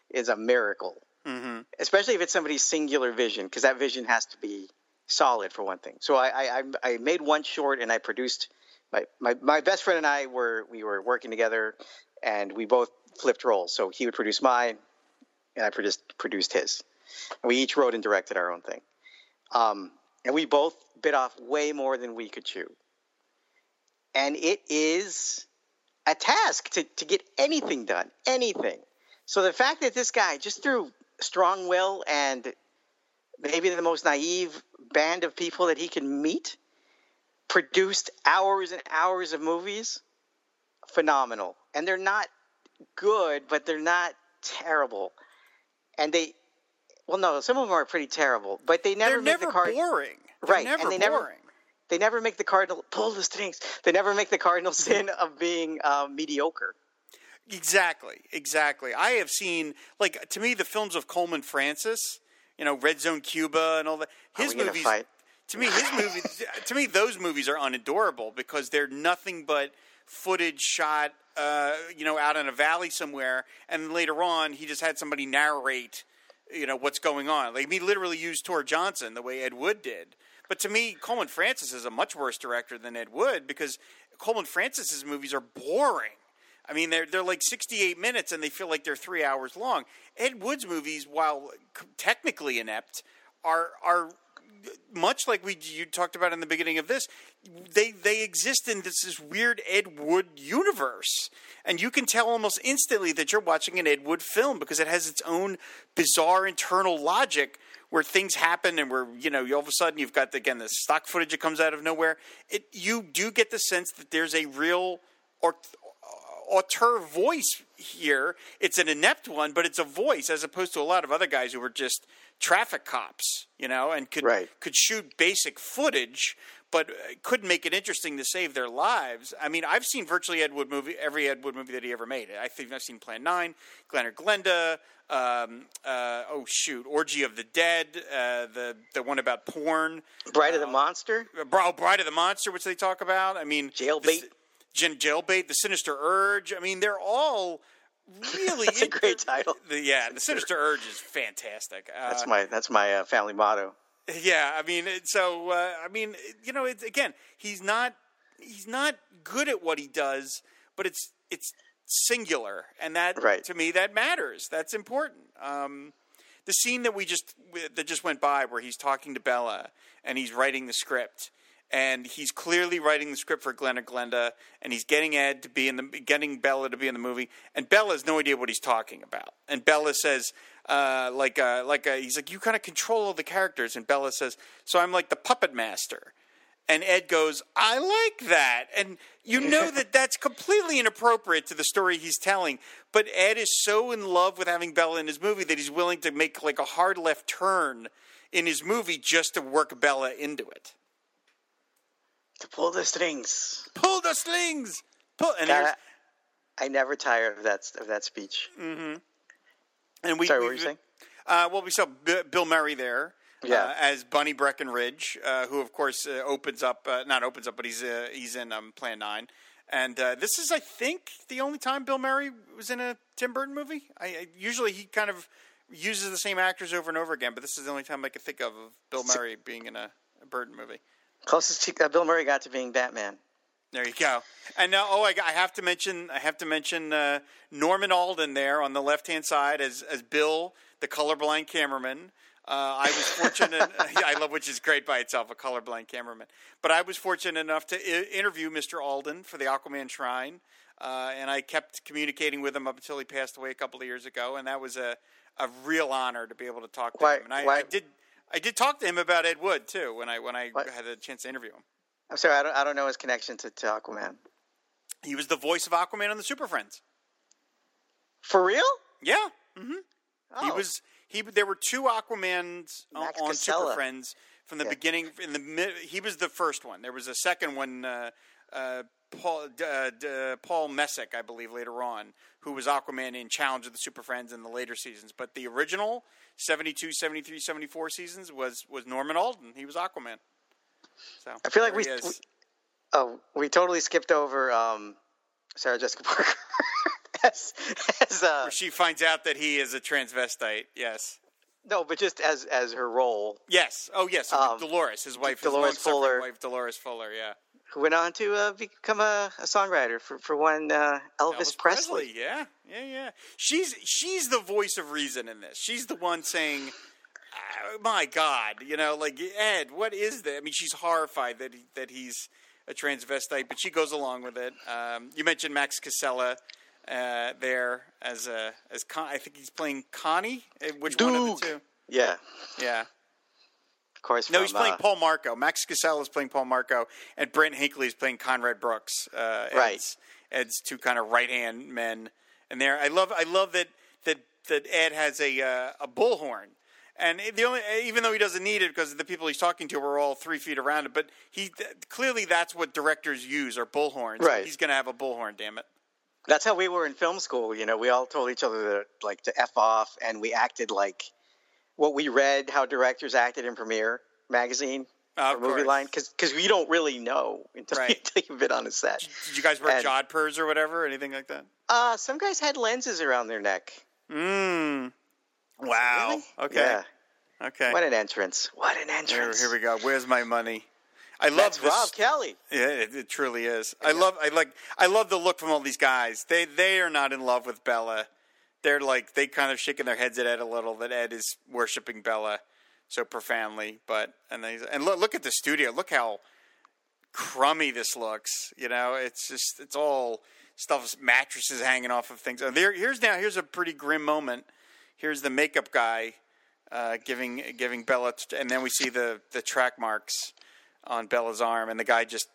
I: is a miracle,
H: hmm
I: especially if it's somebody's singular vision, because that vision has to be solid for one thing. So I, I, I- I made one short, and I produced. My, my, my best friend and I were we were working together, and we both flipped roles. So he would produce mine, and I produced produced his. And we each wrote and directed our own thing. Um, and we both bit off way more than we could chew. And it is a task to, to get anything done, anything. So the fact that this guy, just through strong will and maybe the most naive band of people that he can meet, produced hours and hours of movies. Phenomenal. And they're not good, but they're not terrible. And they, well, no, some of them are pretty terrible, but they never
H: They're
I: make
H: never
I: the card
H: boring. They're
I: right,
H: never
I: and they
H: boring.
I: never they never make the cardinal pull the strings. They never make the cardinal sin of being um, mediocre.
H: Exactly, exactly. I have seen like to me the films of Coleman Francis, you know, Red Zone Cuba and all that.
I: Are
H: His movies to me his movies to me those movies are unadorable because they're nothing but footage shot uh, you know out in a valley somewhere and later on he just had somebody narrate you know what's going on. Like he literally used Tor Johnson the way Ed Wood did. But to me Coleman Francis is a much worse director than Ed Wood because Coleman Francis's movies are boring. I mean, they're they're like 68 minutes, and they feel like they're three hours long. Ed Wood's movies, while technically inept, are are much like we you talked about in the beginning of this. They they exist in this, this weird Ed Wood universe, and you can tell almost instantly that you're watching an Ed Wood film because it has its own bizarre internal logic where things happen and where you know all of a sudden you've got again the stock footage that comes out of nowhere. It you do get the sense that there's a real or auteur voice here. It's an inept one, but it's a voice as opposed to a lot of other guys who were just traffic cops, you know, and could
I: Right.
H: could shoot basic footage, but uh, couldn't make it interesting to save their lives. I mean, I've seen virtually Ed Wood movie, every Ed Wood movie that he ever made. I think I've seen Plan Nine, Glen or Glenda. Um, uh, oh shoot, Orgy of the Dead, uh, the the one about porn.
I: Bride of the Monster,
H: Uh, Bro, Bride of the Monster, which they talk about. I mean,
I: Jailbait.
H: Jailbait, The Sinister Urge. I mean, they're all really.
I: That's a great title.
H: The, yeah, The Sinister Urge is fantastic. Uh,
I: That's my that's my uh, family motto.
H: yeah, I mean, so uh, I mean, you know, it's, again, he's not he's not good at what he does, but it's it's singular, and that
I: Right.
H: to me that matters. That's important. Um, the scene that we just that just went by, where he's talking to Bela and he's writing the script, and he's clearly writing the script for Glen or Glenda, and he's getting Ed to be in the getting Bela to be in the movie, and Bela has no idea what he's talking about, and Bela says. Uh, like, uh, like uh, he's like, you kind of control all the characters, and Bela says, so I'm like the puppet master. And Ed goes, I like that. And you know that that's completely inappropriate to the story he's telling. But Ed is so in love with having Bela in his movie that he's willing to make like a hard left turn in his movie just to work Bela into it.
I: To pull the strings.
H: Pull the slings. Pull. And,
I: God, I, never tire of that of that speech.
H: and we,
I: Sorry, what were you saying?
H: Uh, well, we saw B- Bill Murray there.
I: Yeah.
H: Uh, as Bunny Breckenridge, uh, who of course uh, opens up, uh, not opens up, but he's uh, he's in um, Plan Nine, and uh, this is, I think, the only time Bill Murray was in a Tim Burton movie. I, I usually he kind of uses the same actors over and over again, but this is the only time I could think of of Bill Murray being in a, a Burton movie.
I: Closest he- uh, Bill Murray got to being Batman.
H: There you go. And now, oh, I, I have to mention, I have to mention uh, Norman Alden there on the left hand side as as Bill, the colorblind cameraman. Uh, I was fortunate. I love, which is great by itself, a colorblind cameraman. But I was fortunate enough to I- interview Mr. Alden for the Aquaman Shrine, uh, and I kept communicating with him up until he passed away a couple of years ago, and that was a a real honor to be able to talk to
I: Why-
H: him. And I,
I: why-
H: I did. I did talk to him about Ed Wood too when I when I
I: What?
H: had a chance to interview him.
I: I'm sorry, I don't, I don't know his connection to, to Aquaman.
H: He was the voice of Aquaman on the Super Friends.
I: For real?
H: Yeah, hmm he
I: Oh.
H: was. He there were two Aquamans on,
I: Max
H: on Super Friends from the
I: Yeah.
H: beginning. In the mid, he was the first one. There was a second one. Uh, uh, Paul uh, d- Paul Messick, I believe, later on, who was Aquaman in Challenge of the Super Friends in the later seasons. But the original 72, 73, 74 seasons was was Norman Alden. He was Aquaman. So
I: I feel like we, we oh we totally skipped over um, Sarah Jessica Parker as as uh,
H: Where she finds out that he is a transvestite. Yes.
I: no, but just as as her role,
H: Yes. Oh, yes.
I: Um,
H: Dolores, his wife,
I: Dolores
H: his
I: Fuller.
H: wife, Dolores Fuller. Yeah.
I: Who went on to uh, become a, a songwriter for for one uh, Elvis, Presley.
H: Yeah, yeah, yeah. She's she's the voice of reason in this. She's the one saying, "Ah, "My God, you know, like Ed, what is that?" I mean, she's horrified that he, that he's a transvestite, but she goes along with it. Um, you mentioned Max Casella uh, there as a as Con- I think he's playing Connie. Uh, Which one of the two?
I: Yeah,
H: Yeah.
I: Course.
H: No,
I: from,
H: he's playing
I: uh,
H: Paul Marco. Max Casella is playing Paul Marco, and Brent Hinkley is playing Conrad Brooks. Uh, Ed's,
I: Right.
H: Ed's two kind of right hand men, and there. I love. I love that that that Ed has a uh, a bullhorn. And the only, even though he doesn't need it because the people he's talking to are all three feet around it, but he clearly that's what directors use are bullhorns.
I: Right.
H: He's going to have a bullhorn. Damn it.
I: That's how we were in film school. You know, we all told each other to, like to f off, and we acted like what we read how directors acted in Premiere magazine
H: Uh,
I: or movie
H: course.
I: line because we don't really know until,
H: Right.
I: until you've been on a set.
H: Did you guys wear
I: And-
H: jodhpurs or whatever, anything like that?
I: Uh, some guys had lenses around their neck.
H: Mmm. Wow.
I: Really?
H: Okay.
I: Yeah.
H: Okay.
I: What an entrance! What an entrance!
H: here we go. Where's my money? I love
I: That's
H: this.
I: Rob Kelly.
H: Yeah, it, it truly is. I love. I like. I love the look from all these guys. They they are not in love with Bela. They're like they kind of shaking their heads at Ed a little. That Ed is worshiping Bela so profoundly. But and they and look look at the studio. Look how crummy this looks. You know, it's just it's all stuff mattresses hanging off of things. Oh, there here's now here's a pretty grim moment. Here's the makeup guy uh, giving giving Bela, and then we see the the track marks on Bela's arm, and the guy just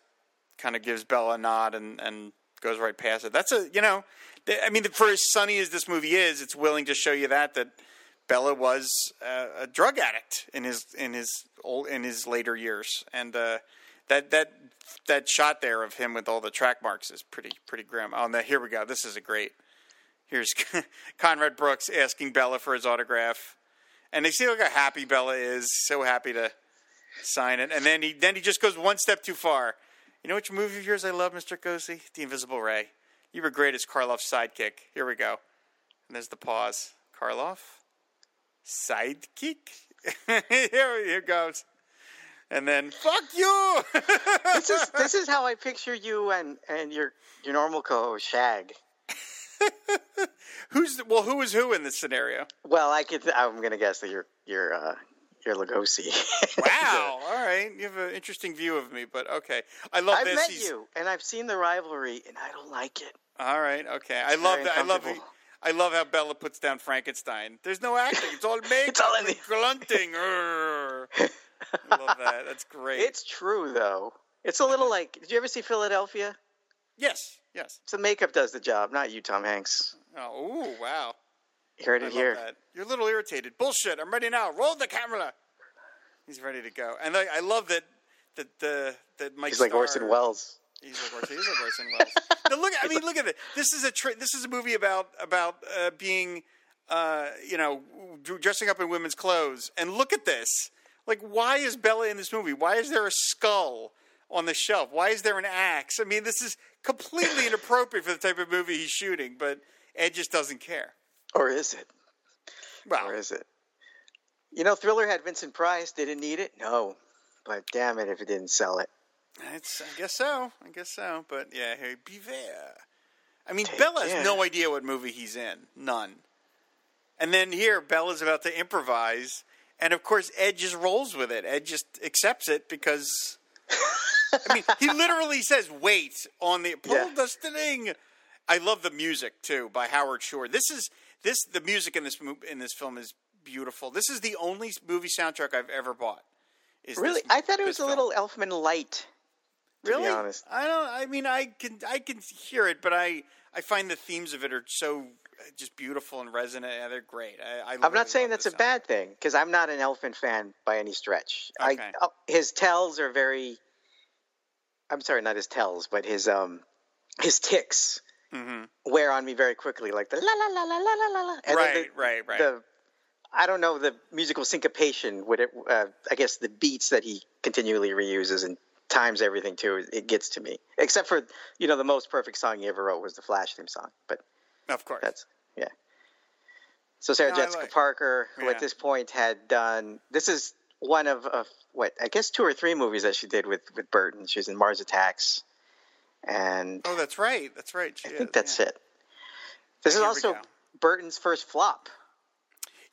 H: kind of gives Bela a nod and and goes right past it. That's a you know, I mean, for as sunny as this movie is, it's willing to show you that that Bela was uh, a drug addict in his in his old in his later years, and uh, that that that shot there of him with all the track marks is pretty pretty grim. Oh, here we go. This is a great. Here's Conrad Brooks asking Bela for his autograph, and they see look how happy Bela is. So happy to sign it, and then he then he just goes one step too far. You know which movie of yours I love, Mr. Lugosi? The Invisible Ray. You were great as Karloff's sidekick. Here we go. And there's the pause. Karloff, sidekick. here, here goes. And then fuck you.
I: this is this is how I picture you and and your your normal co-host Shag.
H: Who's the, well? Who is who in this scenario?
I: Well, I could. I'm gonna guess that you're you're uh, you're Lugosi.
H: Wow. All right. You have an interesting view of me, but okay. I love this.
I: I've
H: this.
I: met
H: He's-
I: you, and I've seen the rivalry, and I don't like it.
H: All right. Okay. I love that. I love. I love how Bela puts down Frankenstein. There's no acting. It's all makeup.
I: It's all in the-
H: grunting. I love that. That's great.
I: It's true though. It's a little like. Did you ever see Philadelphia?
H: yes. Yes.
I: So makeup does the job, not you, Tom Hanks.
H: Oh. Ooh, wow.
I: You heard it here.
H: that. You're a little irritated. Bullshit. I'm ready now. Roll the camera. He's ready to go. And I, I love that. That the that Mike.
I: He's like Orson Welles.
H: He's like Orson. He's like Orson Welles. look. I mean, look at it. This is a tra- this is a movie about about uh, being, uh, you know, d- dressing up in women's clothes. And look at this. Like, why is Bela in this movie? Why is there a skull on the shelf? Why is there an axe? I mean, this is completely inappropriate for the type of movie he's shooting. But Ed just doesn't care.
I: Or is it?
H: Well,
I: Or is it? You know, Thriller had Vincent Price. Did it need it? No. But damn it if it didn't sell it.
H: It's, I guess so. I guess so. But yeah, hey, beware. I mean,
I: Take
H: Bela has
I: care.
H: no idea what movie he's in. None. And then here, Bela's about to improvise, and of course, Ed just rolls with it. Ed just accepts it because. I mean, he literally says, "Wait on the pull
I: Yeah.
H: the string." I love the music too by Howard Shore. This is this the music in this in this film is beautiful. This is the only movie soundtrack I've ever bought. Is
I: Really?
H: this-
I: I thought it was a
H: film.
I: little Elfman light
H: really?
I: honest,
H: I don't. I mean, I can I can hear it, but I I find the themes of it are so uh, just beautiful and resonant. Yeah, they're great. I,
I: I'm not saying that's a
H: song.
I: bad thing because I'm not an Elfman fan by any stretch.
H: Okay.
I: I, his tells are very. I'm sorry, not his tells, but his um, his ticks
H: mm-hmm.
I: wear on me very quickly, like the la la la la la la la. And
H: right,
I: the,
H: right, right.
I: The I don't know the musical syncopation. Would it? Uh, I guess the beats that he continually reuses and times everything too. It, gets to me. Except for you know the most perfect song he ever wrote was the Flash theme song, but
H: Of course.
I: that's yeah. So Sarah
H: No,
I: Jessica
H: like-
I: Parker, who
H: Yeah.
I: at this point had done this is one of, of what I guess two or three movies that she did with with Burton. She was in Mars Attacks, and
H: oh, that's right. That's right. She
I: I
H: is,
I: think that's
H: yeah.
I: it. This is also. Burton's first flop.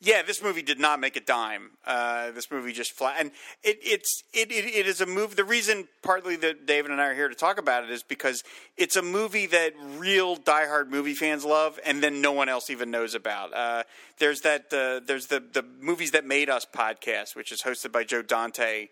H: Yeah, this movie did not make a dime. Uh, this movie just flat, and it, it's it, it, it is a movie. The reason, partly, that David and I are here to talk about it is because it's a movie that real diehard movie fans love, and then no one else even knows about. Uh, there's that. Uh, there's the the movies that made us podcast, which is hosted by Joe Dante.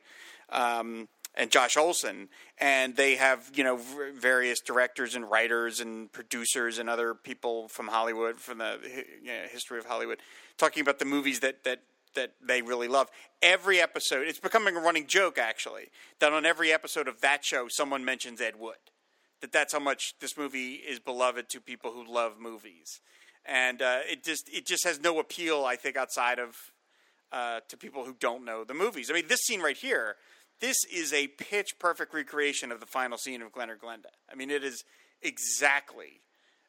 H: Um, and Josh Olson, and they have you know v- various directors and writers and producers and other people from Hollywood, from the you know, history of Hollywood, talking about the movies that that that they really love. Every episode, it's becoming a running joke actually that on every episode of that show, someone mentions Ed Wood. That that's how much this movie is beloved to people who love movies, and uh, it just it just has no appeal, I think, outside of uh, to people who don't know the movies. I mean, this scene right here, this is a pitch perfect recreation of the final scene of Glen or Glenda. I mean, it is exactly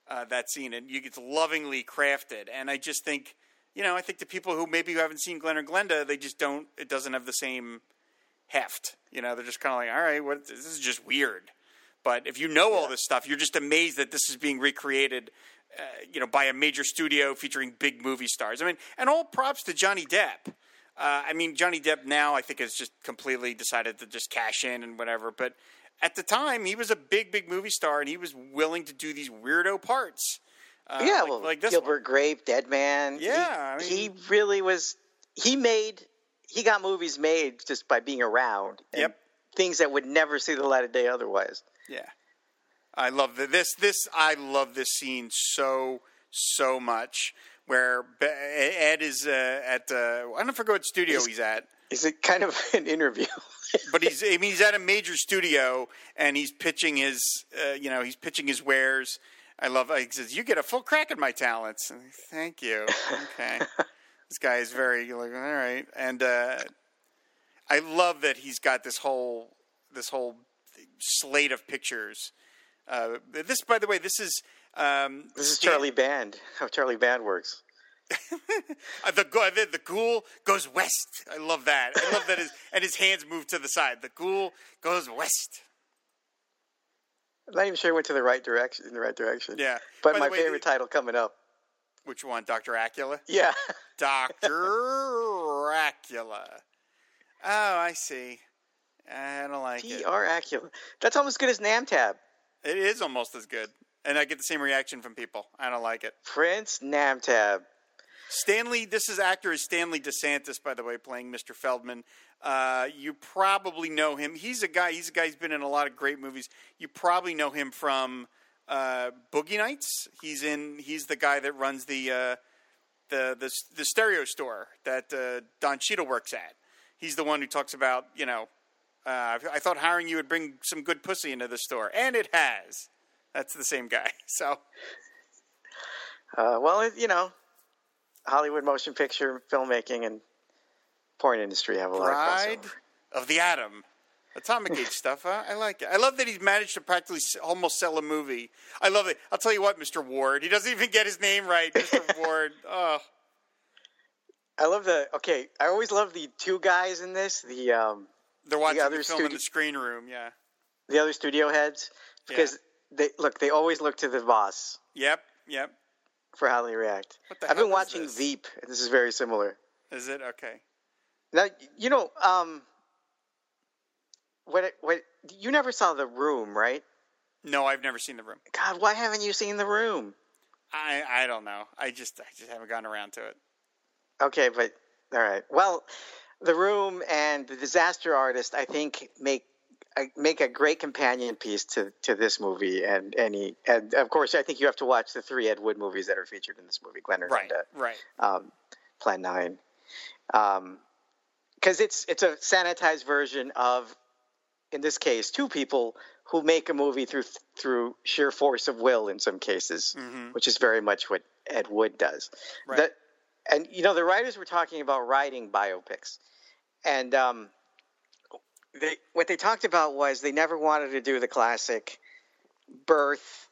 H: uh, that scene, and you, it's lovingly crafted. And I just think, you know, I think the people who maybe haven't seen Glen or Glenda, they just don't. It doesn't have the same heft. You know, they're just kind of like, all right, what? This is just weird. But if you know all this stuff, you're just amazed that this is being recreated. Uh, you know, by a major studio featuring big movie stars. I mean, and all props to Johnny Depp. Uh, I mean, Johnny Depp now I think has just completely decided to just cash in and whatever. But at the time, he was a big, big movie star, and he was willing to do these weirdo parts. Uh,
I: yeah,
H: like,
I: well,
H: like this
I: Gilbert Grape, Dead Man.
H: Yeah,
I: he,
H: I mean-
I: he really was. He made. He got movies made just by being around. and
H: Yep.
I: Things that would never see the light of day otherwise.
H: Yeah, I love the, this. This I love this scene so so much. Where Ed is uh, at uh, I don't forget what studio he's at.
I: Is it kind of an interview?
H: but he's I mean he's at a major studio and he's pitching his uh, you know he's pitching his wares. I love he says you get a full crack at my talents. And, Thank you. Okay, this guy is very like all right, and uh, I love that he's got this whole this whole slate of pictures. Uh, this, by the way, this is um,
I: this is Charlie Band. How Charlie Band works.
H: Uh, the, go- the the ghoul goes west. I love that. I love that his and his hands move to the side. The ghoul goes west.
I: I'm not even sure it went to the right direction. In the right direction.
H: Yeah.
I: But
H: By
I: my
H: way,
I: favorite
H: the-
I: title coming up.
H: Which one, Doctor Acula?
I: Yeah.
H: Doctor Acula. Oh, I see. I don't like it.
I: P.R. Acula. That's almost as good as Namtab.
H: It is almost as good, and I get the same reaction from people. I don't like it.
I: Prince Namtab.
H: Stanley, this is actor is Stanley DeSantis, by the way, playing Mr. Feldman. Uh, you probably know him. He's a guy. He's a guy. who's been in a lot of great movies. You probably know him from uh, Boogie Nights. He's in. He's the guy that runs the uh, the, the the stereo store that uh, Don Cheadle works at. He's the one who talks about you know. Uh, I thought hiring you would bring some good pussy into the store, and it has. That's the same guy. So
I: well, you know, Hollywood motion picture filmmaking and porn industry have a lot of
H: Bride
I: crossover.
H: of the Atom. Atomic Age stuff, huh? I like it. I love that he's managed to practically almost sell a movie. I love it. I'll tell you what, Mr. Ward. He doesn't even get his name right, Mr. Ward. Oh,
I: I love the. Okay, I always love the two guys in this. The um,
H: they're watching the,
I: other
H: film in the screen room. Yeah.
I: the other studio heads because they look. They always look to the boss
H: Yep. Yep.
I: for how they react.
H: What the
I: I've been watching
H: this?
I: Veep, and this is very similar.
H: Is it okay?
I: Now, you know, um, what? What? You never saw the room, right?
H: No, I've never seen the room.
I: God, why haven't you seen the room?
H: I I don't know. I just I just haven't gotten around to it.
I: Okay, but all right. Well, the room and the disaster artist, I think, make uh, make a great companion piece to, to this movie, and any and of course, I think you have to watch the three Ed Wood movies that are featured in this movie, Glenn
H: Right.
I: Randa,
H: Right.
I: um, Plan Nine, because it's it's a sanitized version of, in this case, two people who make a movie through through sheer force of will in some cases, which is very much what Ed Wood does.
H: Right.
I: The- and you know the writers were talking about writing biopics, and um, they what they talked about was they never wanted to do the classic birth,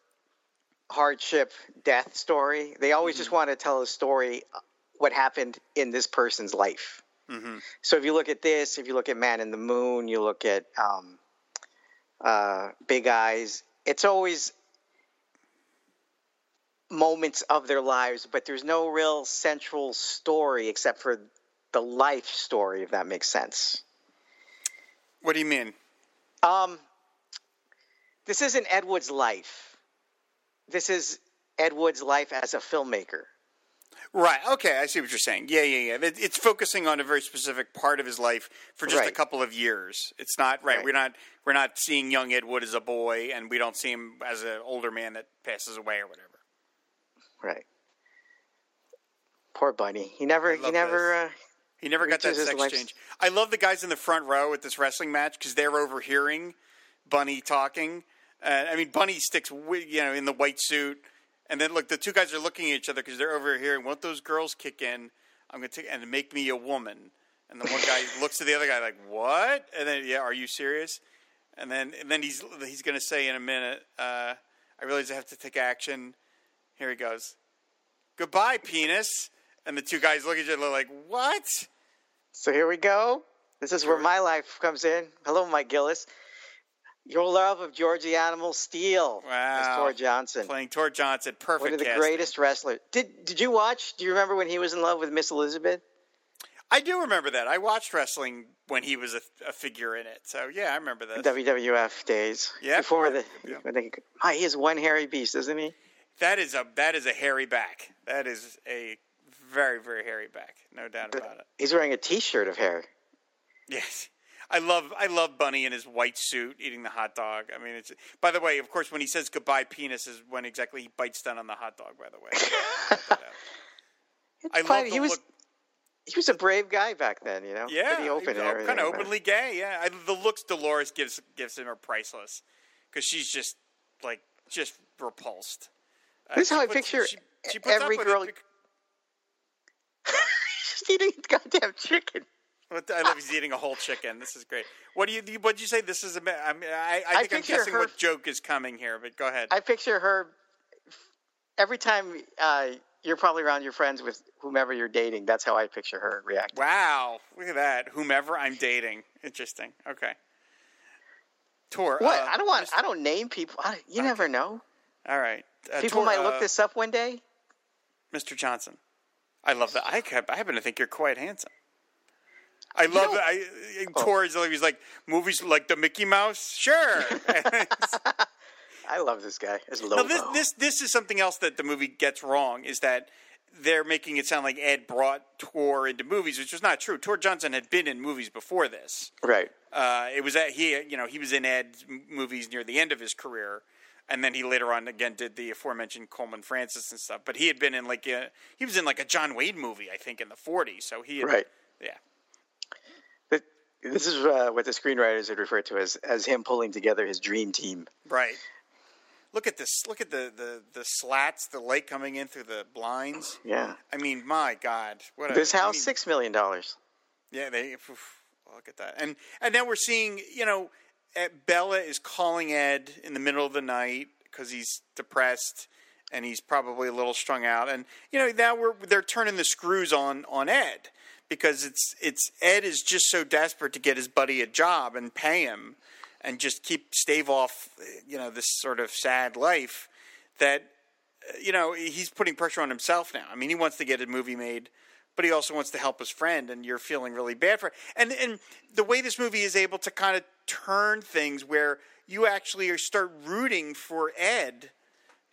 I: hardship, death story. They always just wanted to tell a story uh, what happened in this person's life. So if you look at this, if you look at Man in the Moon, you look at um, uh, Big Eyes. It's always moments of their lives, but there's no real central story except for the life story, if that makes sense.
H: What do you mean?
I: Um, this isn't Ed Wood's life. This is Ed Wood's life as a filmmaker.
H: Right. Okay. I see what you're saying. Yeah, yeah, yeah. It- It's focusing on a very specific part of his life for just a couple of years. It's not right.
I: Right.
H: We're not. We're not seeing young Ed Wood as a boy, and we don't see him as an older man that passes away or whatever.
I: Right. Poor Bunny. He never. He never. Uh,
H: He never got that sex change. I love the guys in the front row at this wrestling match because they're overhearing Bunny talking. Uh, I mean, Bunny sticks, you know, in the white suit, and then look, the two guys are looking at each other because they're overhearing. Won't those girls kick in? I'm going to take and make me a woman. And the one guy looks at the other guy like, "What?" And then, yeah, are you serious? And then, and then he's he's going to say in a minute, uh, "I realize I have to take action." Here he goes. Goodbye, penis. And the two guys look at each other like, "What?"
I: so here we go. This is where my life comes in. Hello, Mike Gillis. Your love of Georgie Animal Steele.
H: Wow.
I: Tor Johnson.
H: Playing Tor Johnson, perfect.
I: One of the
H: casting.
I: greatest wrestlers. Did Did you watch? Do you remember when he was in love with Miss Elizabeth?
H: I do remember that. I watched wrestling when he was a, a figure in it. So yeah, I remember that.
I: WWF days.
H: Yep.
I: Before the. When they, my, he is one hairy beast, isn't he?
H: That is a that is a hairy back. That is a very very hairy back. No doubt about it.
I: He's wearing a T-shirt of hair.
H: Yes. I love I love Bunny in his white suit eating the hot dog. I mean, it's. By the way, of course, when he says goodbye, penis is when exactly he bites down on the hot dog. By the way, I love the
I: he was
H: look.
I: he was a brave guy back then, you know.
H: Yeah,
I: pretty open everything.
H: kind of openly gay. Yeah, I, the looks Dolores gives gives him are priceless because she's just like just repulsed. Uh,
I: This is how I
H: puts-
I: picture
H: she, she
I: every girl-
H: It.
I: She's eating goddamn chicken.
H: I love he's eating a whole chicken. This is great. What do you? What did you say? This is a. I mean, I, I
I: I
H: think I'm guessing
I: her-
H: what joke is coming here, but go ahead.
I: I picture her every time uh, you're probably around your friends with whomever you're dating. That's how I picture her reacting.
H: wow, look at that. Whomever I'm dating. Interesting. Okay. Tor.
I: What?
H: uh,
I: I don't want. I don't name people. I, you never know.
H: all right. Uh,
I: People
H: Tor,
I: might
H: uh,
I: look this up one day.
H: Mr. Johnson. I love that. I, kept, I happen to think you're quite handsome. I love that. I, is like, he's like, movies like the Mickey Mouse? Sure.
I: I love this guy as
H: now, this, this, this is something else that the movie gets wrong is that they're making it sound like Ed brought Tor into movies, which is not true. Tor Johnson had been in movies before this.
I: right.
H: Uh, it was that he, you know, he was in Ed's movies near the end of his career, and then he later on again did the aforementioned Coleman Francis and stuff. But he had been in like a, he was in like a John Wayne movie, I think, in the '40s. So he, had,
I: Right.
H: yeah,
I: This is uh, what the screenwriters would refer to as as him pulling together his dream team.
H: right. Look at this. Look at the, the, the slats, the light coming in through the blinds.
I: Yeah.
H: I mean, my God, what a,
I: This
H: I
I: house,
H: mean,
I: six million dollars.
H: Yeah, they look at that, and and now we're seeing, you know, Bela is calling Ed in the middle of the night because he's depressed and he's probably a little strung out, and you know now we're they're turning the screws on on Ed because it's it's Ed is just so desperate to get his buddy a job and pay him and just keep stave off, you know, this sort of sad life that uh, you know, he's putting pressure on himself now. I mean, he wants to get a movie made, but he also wants to help his friend, and you're feeling really bad for. And and the way this movie is able to kind of turn things where you actually start rooting for Ed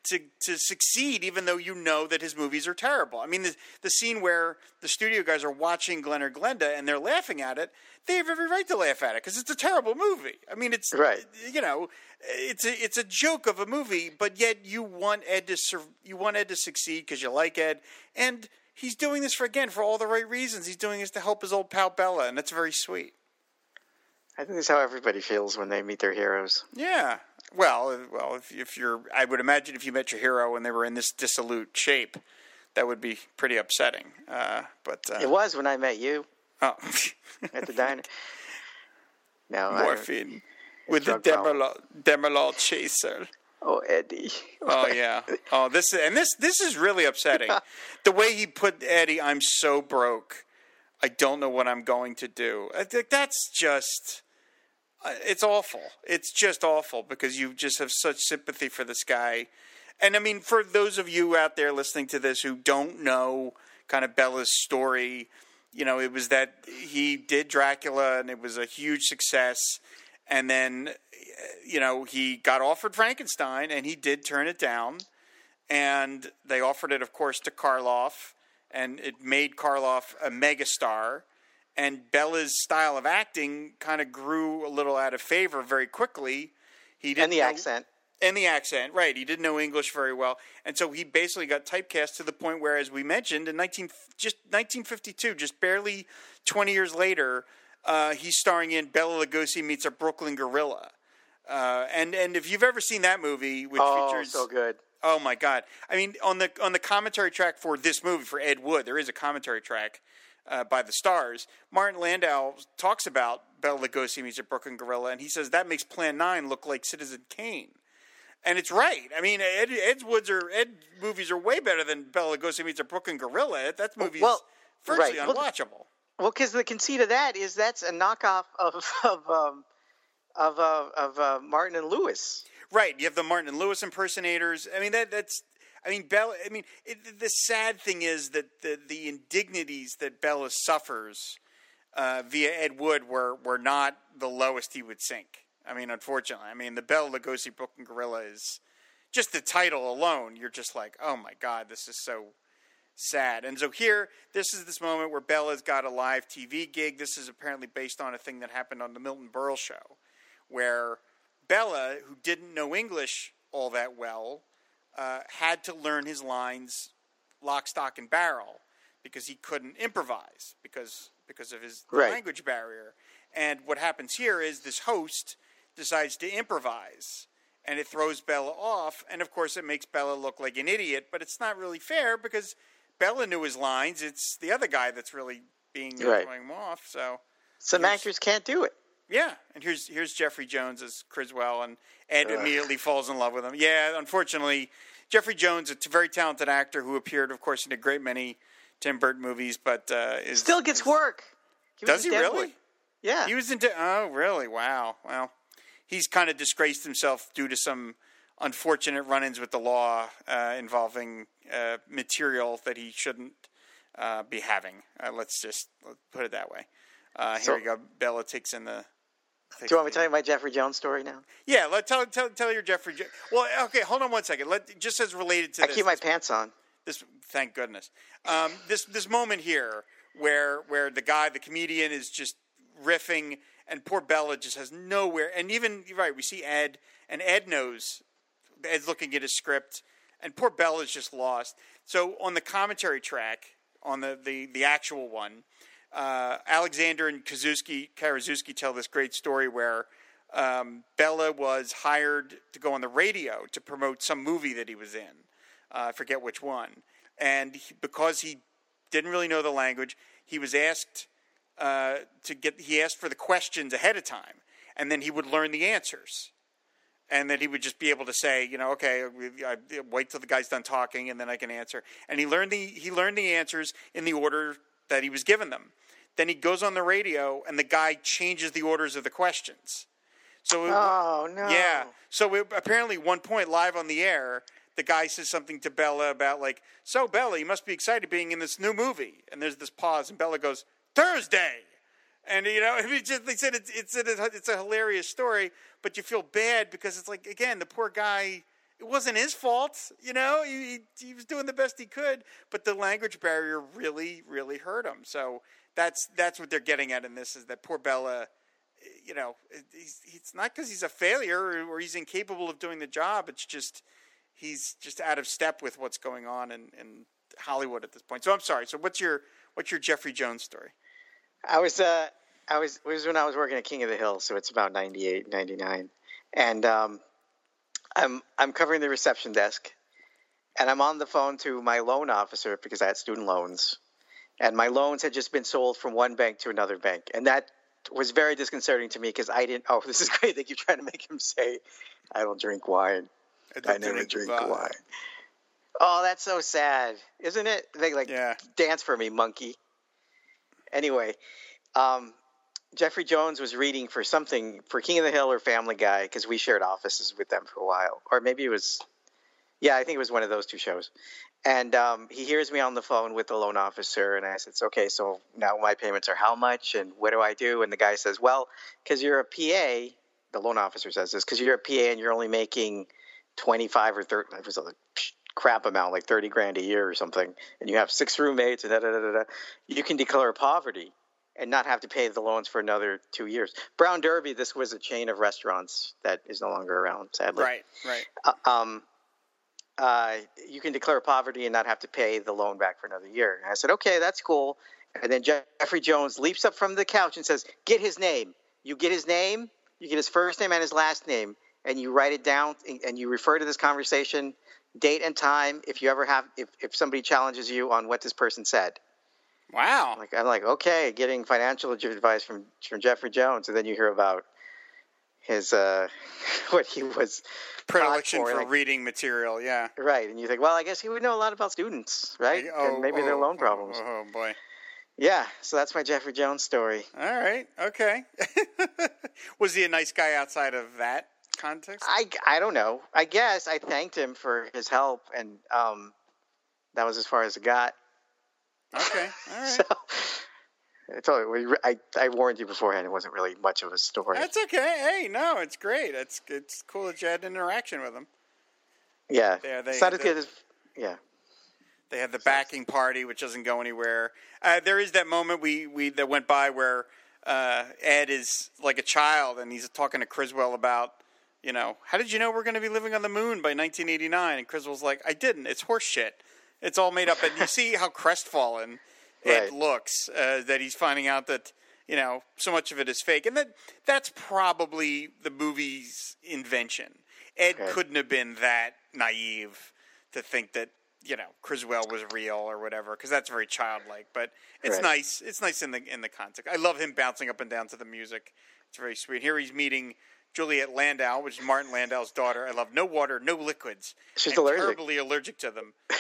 H: to to succeed, even though you know that his movies are terrible. I mean, the the scene where the studio guys are watching Glen or Glenda and they're laughing at it, they have every right to laugh at it because it's a terrible movie. I mean, it's
I: Right.
H: You know, it's a it's a joke of a movie, but yet you want Ed to sur- you want Ed to succeed because you like Ed, and he's doing this for again for all the right reasons. He's doing this to help his old pal Bela, and that's very sweet.
I: I think that's how everybody feels when they meet their heroes.
H: Yeah. Well, uh, well, if, if you're, I would imagine if you met your hero and they were in this dissolute shape, that would be pretty upsetting. Uh, but uh,
I: It was when I met you
H: oh,
I: at the diner. No,
H: morphine with the. Demerol, Demerol chaser.
I: oh Eddie.
H: Oh yeah. Oh, this and this this is really upsetting. the way he put Eddie, I'm so broke. I don't know what I'm going to do. I think that's just. Uh, It's awful. It's just awful because you just have such sympathy for this guy, And I mean, for those of you out there listening to this who don't know kind of Bela's story, you know, it was that he did Dracula and it was a huge success. And then, you know, he got offered Frankenstein and he did turn it down. And they offered it, of course, to Karloff. And it made Karloff a megastar. And Bela's style of acting kind of grew a little out of favor very quickly. He didn't
I: and the
H: know-
I: accent.
H: and the accent, right? He didn't know English very well, and so he basically got typecast to the point where, as we mentioned, in nineteen just nineteen fifty two, just barely twenty years later, uh, he's starring in Bela Lugosi meets a Brooklyn Gorilla, uh, and and if you've ever seen that movie, which
I: Oh,
H: features
I: so good.
H: Oh my God! I mean, on the on the commentary track for this movie for Ed Wood, there is a commentary track uh, by the stars. Martin Landau talks about Bela Lugosi meets a Brooklyn Gorilla, and he says that makes Plan Nine look like Citizen Kane. And it's right. I mean, Ed, Ed's Woods are Ed movies are way better than Bela Lugosi meets a Brooklyn Gorilla. That movie's
I: Well,
H: virtually
I: right.
H: Unwatchable.
I: Well, because the conceit of that is that's a knockoff of of um, of uh, of uh, Martin and Lewis.
H: Right. You have the Martin and Lewis impersonators. I mean, that that's. I mean, Bela. I mean, it, the sad thing is that the the indignities that Bela suffers uh, via Ed Wood were were not the lowest he would sink. I mean, unfortunately, I mean, the Bela Lugosi Brooklyn Gorilla is just the title alone. You're just like, oh my god, this is so sad. And so here, this is this moment where Bela's got a live TV gig. This is apparently based on a thing that happened on the Milton Berle show, where Bela, who didn't know English all that well, uh, had to learn his lines lock, stock, and barrel because he couldn't improvise because because of his
I: Right.
H: language barrier. And what happens here is this host decides to improvise and it throws Bela off. And of course, it makes Bela look like an idiot, but it's not really fair because Bela knew his lines. It's the other guy that's really being
I: Right.
H: throwing him off. So,
I: Some actors can't do it.
H: Yeah. And here's here's Jeffrey Jones as Criswell, and Ed immediately falls in love with him. Yeah, unfortunately, Jeffrey Jones, a very talented actor who appeared, of course, in a great many Tim Burton movies, but uh, is
I: Still gets
H: is-
I: work. was
H: Does he
I: Deadwood.
H: really?
I: Yeah.
H: He was into. Oh, really? Wow. Well, he's kind of disgraced himself due to some unfortunate run-ins with the law uh, involving uh, material that he shouldn't uh, be having. Uh, let's just let's put it that way. Uh, here
I: So-
H: we go. Bela takes in the.
I: Do you want me to tell you my Jeffrey Jones story now?
H: Yeah, let tell tell tell your Jeffrey. Jo- Well, okay, hold on one second. Let just as related to
I: I
H: this.
I: keep my
H: this-
I: pants on.
H: this thank goodness um, this this moment here where where the guy the comedian is just riffing and poor Bela just has nowhere and even you're right we see Ed and Ed knows Ed's looking at his script and poor Bela's just lost so on the commentary track on the the, the actual one uh, Alexander and Kazuski Karaszewski tell this great story where um, Bela was hired to go on the radio to promote some movie that he was in. Uh, I forget which one. And he, because he didn't really know the language, he was asked uh, to get. He asked for the questions ahead of time, and then he would learn the answers. And then he would just be able to say, you know, okay, I, I wait till the guy's done talking, and then I can answer. And he learned the he learned the answers in the order that he was given them. Then he goes on the radio, and the guy changes the orders of the questions. So it,
I: Oh no.
H: yeah. So it, apparently, one point live on the air, the guy says something to Bela about like, "So Bela, you must be excited being in this new movie." And there's this pause, and Bela goes, "Thursday." And you know, it just, they said it's it's a, it's a hilarious story, but you feel bad because it's like again, the poor guy. It wasn't his fault, you know. He, he, he was doing the best he could, but the language barrier really, really hurt him. So that's that's what they're getting at in this is that poor Bela you know, he's, it's not because he's a failure or, he's incapable of doing the job. It's just he's just out of step with what's going on in, in Hollywood at this point. So I'm sorry. So what's your what's your Jeffrey Jones story?
I: I was uh I was it was when I was working at King of the Hill, so it's about 98, 99. And um I'm I'm covering the reception desk and I'm on the phone to my loan officer because I had student loans. And my loans had just been sold from one bank to another bank. And that was very disconcerting to me because I didn't oh, this is great. They keep trying to make him say I don't drink wine. I never drink wine. Oh, that's so sad, isn't it? They like
H: Yeah.
I: dance for me, monkey. Anyway, um, Jeffrey Jones was reading for something for King of the Hill or Family Guy because we shared offices with them for a while, or maybe it was Yeah, I think it was one of those two shows. And um, he hears me on the phone with the loan officer, and I said, "Okay, so now my payments are how much, and what do I do?" And the guy says, "Well, because you're a PA, the loan officer says this, because you're a PA and you're only making twenty-five or thirty, it was a crap amount, like thirty grand a year or something, and you have six roommates, and da da da da, da you can declare poverty." And not have to pay the loans for another two years. Brown Derby, this was a chain of restaurants that is no longer around, sadly.
H: Right, right.
I: Uh, um, uh, you can declare poverty and not have to pay the loan back for another year. And I said, okay, that's cool. And then Jeffrey Jones leaps up from the couch and says, get his name. You get his name, you get his first name and his last name, and you write it down and you refer to this conversation, date and time, if you ever have, if, if somebody challenges you on what this person said.
H: Wow.
I: Like I'm like, okay, getting financial advice from from Jeffrey Jones, and then you hear about his uh, what he was
H: predilection
I: for,
H: for
I: like,
H: reading material. Yeah,
I: right. And you think, well, I guess he would know a lot about students, right?
H: Like, oh,
I: and maybe
H: oh,
I: their loan
H: oh,
I: problems.
H: Oh, oh, boy.
I: Yeah, so that's my Jeffrey Jones story.
H: All right. Okay. was he a nice guy outside of that context?
I: I, I don't know. I guess I thanked him for his help, and um, that was as far as it got.
H: Okay. All right.
I: So, I told you, I, I warned you beforehand. It wasn't really much of a story.
H: That's okay. Hey, no, it's great. It's it's cool that you had an interaction with him.
I: yeah,
H: There, they
I: it's not
H: had
I: as good
H: the-
I: as yeah.
H: They had the backing party, which doesn't go anywhere. Uh, there is that moment we, we that went by where uh, Ed is like a child and he's talking to Criswell about, you know, how did you know we're going to be living on the moon by 1989? And Criswell's like, I didn't. It's horse shit. It's all made up. And you see how crestfallen
I: Right.
H: looks uh, that he's finding out that you know so much of it is fake, and that that's probably the movie's invention. Ed
I: Okay.
H: couldn't have been that naive to think that you know Criswell was real or whatever, because that's very childlike. But it's
I: Right.
H: nice. It's nice in the in the context. I love him bouncing up and down to the music. It's very sweet. Here he's meeting. Juliet Landau, which is Martin Landau's daughter. I love no water, no liquids.
I: She's
H: and
I: allergic.
H: Terribly allergic to them.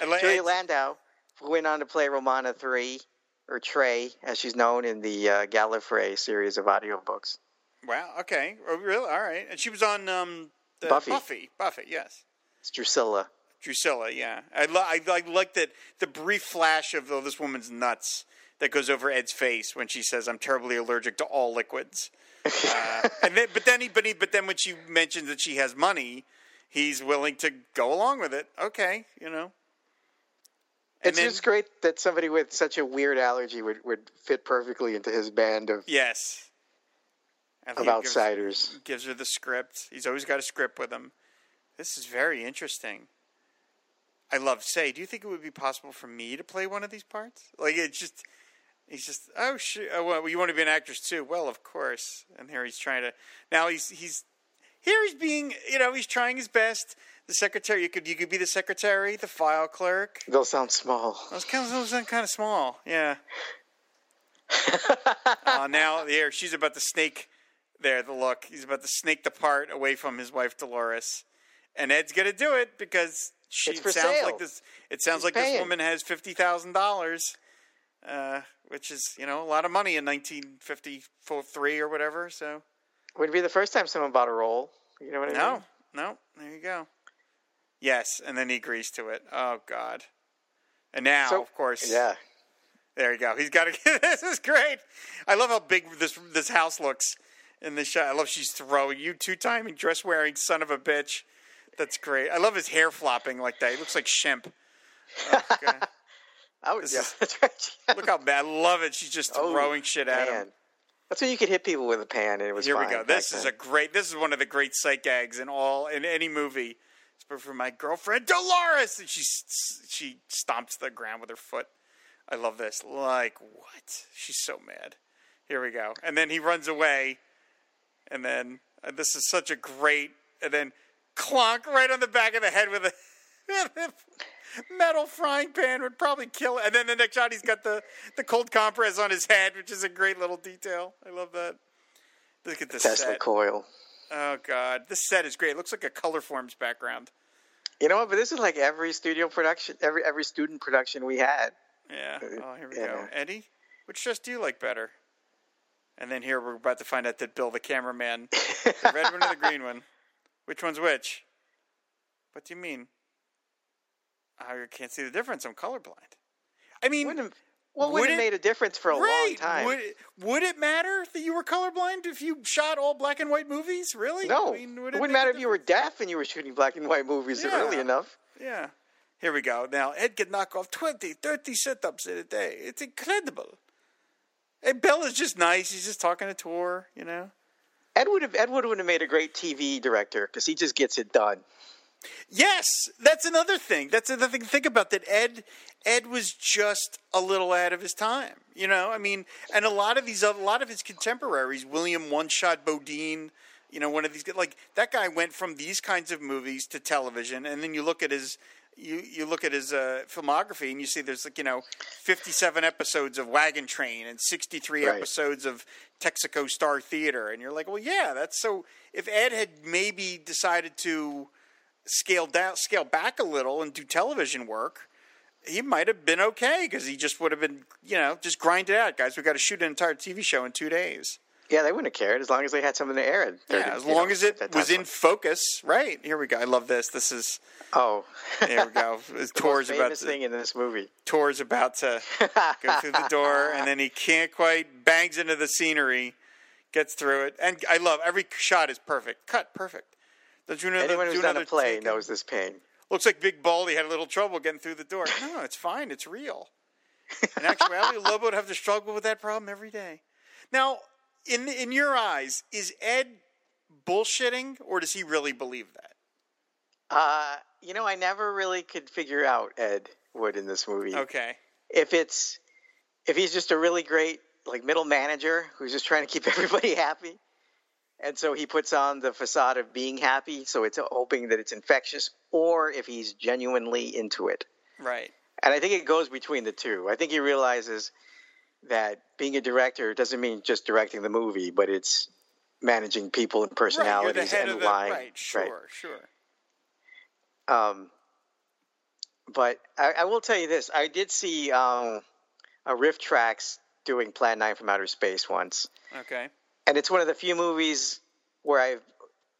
H: And la-
I: Julia
H: Ed's-
I: Landau went on to play Romana Three, or Trey, as she's known in the uh, Gallifrey series of audiobooks.
H: Wow. Okay. Oh, really? All right. And she was on um, the
I: Buffy.
H: Buffy. Buffy. Yes.
I: It's Drusilla.
H: Drusilla. Yeah. I, lo- I, I like that the brief flash of oh, this woman's nuts that goes over Ed's face when she says, "I'm terribly allergic to all liquids." Uh, and then, but then he, but he, but then when she mentions that she has money, he's willing to go along with it. Okay, you know.
I: It's
H: then-
I: just great that somebody with such a weird allergy would, would fit perfectly into his band of,
H: Yes.
I: Of
H: it gives-
I: outsiders.
H: gives her the script. He's always got a script with him. This is very interesting. I love say. Do you think it would be possible for me to play one of these parts? Like it's just, he's just oh shit. Oh, well, you want to be an actress too? Well, of course. And here he's trying to. Now he's he's here. He's being you know he's trying his best. The secretary. You could you could be the secretary, the file clerk.
I: They'll sound small.
H: Those kind of those sound kind of small. Yeah. uh, now here she's about to snake. There, the look. He's about to snake the part away from his wife Dolores, and Ed's gonna do it because she sounds
I: sale.
H: like this. It sounds
I: He's
H: like this woman has fifty thousand dollars, uh, which is you know a lot of money in nineteen fifty three or whatever. So
I: Wouldn't be the first time someone bought a roll. You know what I mean?
H: no, no, there you go. Yes, and then he agrees to it. Oh God. And now,
I: So-
H: of course,
I: Yeah.
H: There you go. He's got to. this is great. I love how big this this house looks in this shot. I love she's throwing you two timing dress wearing son of a bitch. That's great. I love his hair flopping like that. He looks like Shemp. Oh,
I: I would, yeah,
H: is- Look how bad. I love it. She's just
I: Oh,
H: throwing shit at him.
I: That's when you could hit people with a pan and it was
H: Here we go. This is
I: then.
H: a great. This is one of the great sight gags in all in any movie. It's for my girlfriend Dolores, and she she stomps the ground with her foot. I love this. Like what? She's so mad. Here we go. And then he runs away, and then uh, this is such a great. And then clonk right on the back of the head with a metal frying pan would probably kill. It. And then the next shot, he's got the the cold compress on his head, which is a great little detail. I love that. Look at this
I: Tesla
H: set.
I: coil.
H: Oh god, this set is great. It looks like a color forms background.
I: You know what? But this is like every studio production, every every student production we had.
H: Yeah. Uh, oh, here we
I: Yeah.
H: go. Eddie, which dress do you like better? And then here we're about to find out that Bill, the cameraman, the red one or the green one, which one's which? What do you mean? Oh, I can't see the difference. I'm colorblind. I mean,
I: well,
H: Would
I: would have
H: it-
I: made a difference for a
H: right?
I: long time.
H: Would would it matter that you were colorblind if you shot all black and white movies? Really?
I: no,
H: I mean,
I: it
H: would
I: wouldn't matter if you were deaf and you were shooting black and white movies
H: Yeah.
I: early enough.
H: Yeah. Here we go. Now, Ed can knock off 20, 30 sit-ups in a day. It's incredible. And Bella's just nice. He's just talking to Tor, you know?
I: Ed would have Ed would have made a great TV director because he just gets it done.
H: Yes, that's another thing. That's another thing to think about. That Ed, Ed was just a little out of his time. You know, I mean, and a lot of these, a lot of his contemporaries, William One Shot Beaudine, you know, one of these, like that guy went from these kinds of movies to television, and then you look at his, you you look at his uh, filmography, and you see there's like you know, 57 episodes of Wagon Train and 63
I: Right.
H: episodes of Texaco Star Theater, and you're like, well, yeah, that's so. If Ed had maybe decided to scale down, scale back a little, and do television work, he might have been okay because he just would have been, you know, just grind it out, guys. We got to shoot an entire TV show in two days.
I: Yeah, they wouldn't have cared as long as they had something to air it.
H: Yeah, as long as it was in focus. Right here we go. I love this. This is
I: Oh,
H: there we go.
I: The
H: tour's about to,
I: thing in this movie.
H: tour's about to go through the door, and then he can't quite bangs into the scenery, gets through it, and I love every shot is perfect. Cut perfect. Don't you know?
I: Anyone
H: do
I: who's done a
H: another
I: play
H: take?
I: knows this pain.
H: Looks like Big Baldy had a little trouble getting through the door. No, it's fine. It's real. In actuality, Lobo would have to struggle with that problem every day. Now, in in your eyes, is Ed bullshitting, or does he really believe that?
I: Uh, you know, I never really could figure out Ed Wood in this movie.
H: Okay.
I: If it's if he's just a really great like middle manager who's just trying to keep everybody happy, and so he puts on the facade of being happy, so it's hoping that it's infectious, or if he's genuinely into it.
H: Right.
I: And I think it goes between the two. I think he realizes that being a director doesn't mean just directing the movie, but it's managing people and
H: Right.
I: Personalities
H: head
I: and
H: the
I: lying.
H: right. Sure. Sure.
I: Um, but I, I will tell you this: I did see um, a RiffTrax doing Plan Nine from Outer Space once,
H: Okay.
I: And it's one of the few movies where I've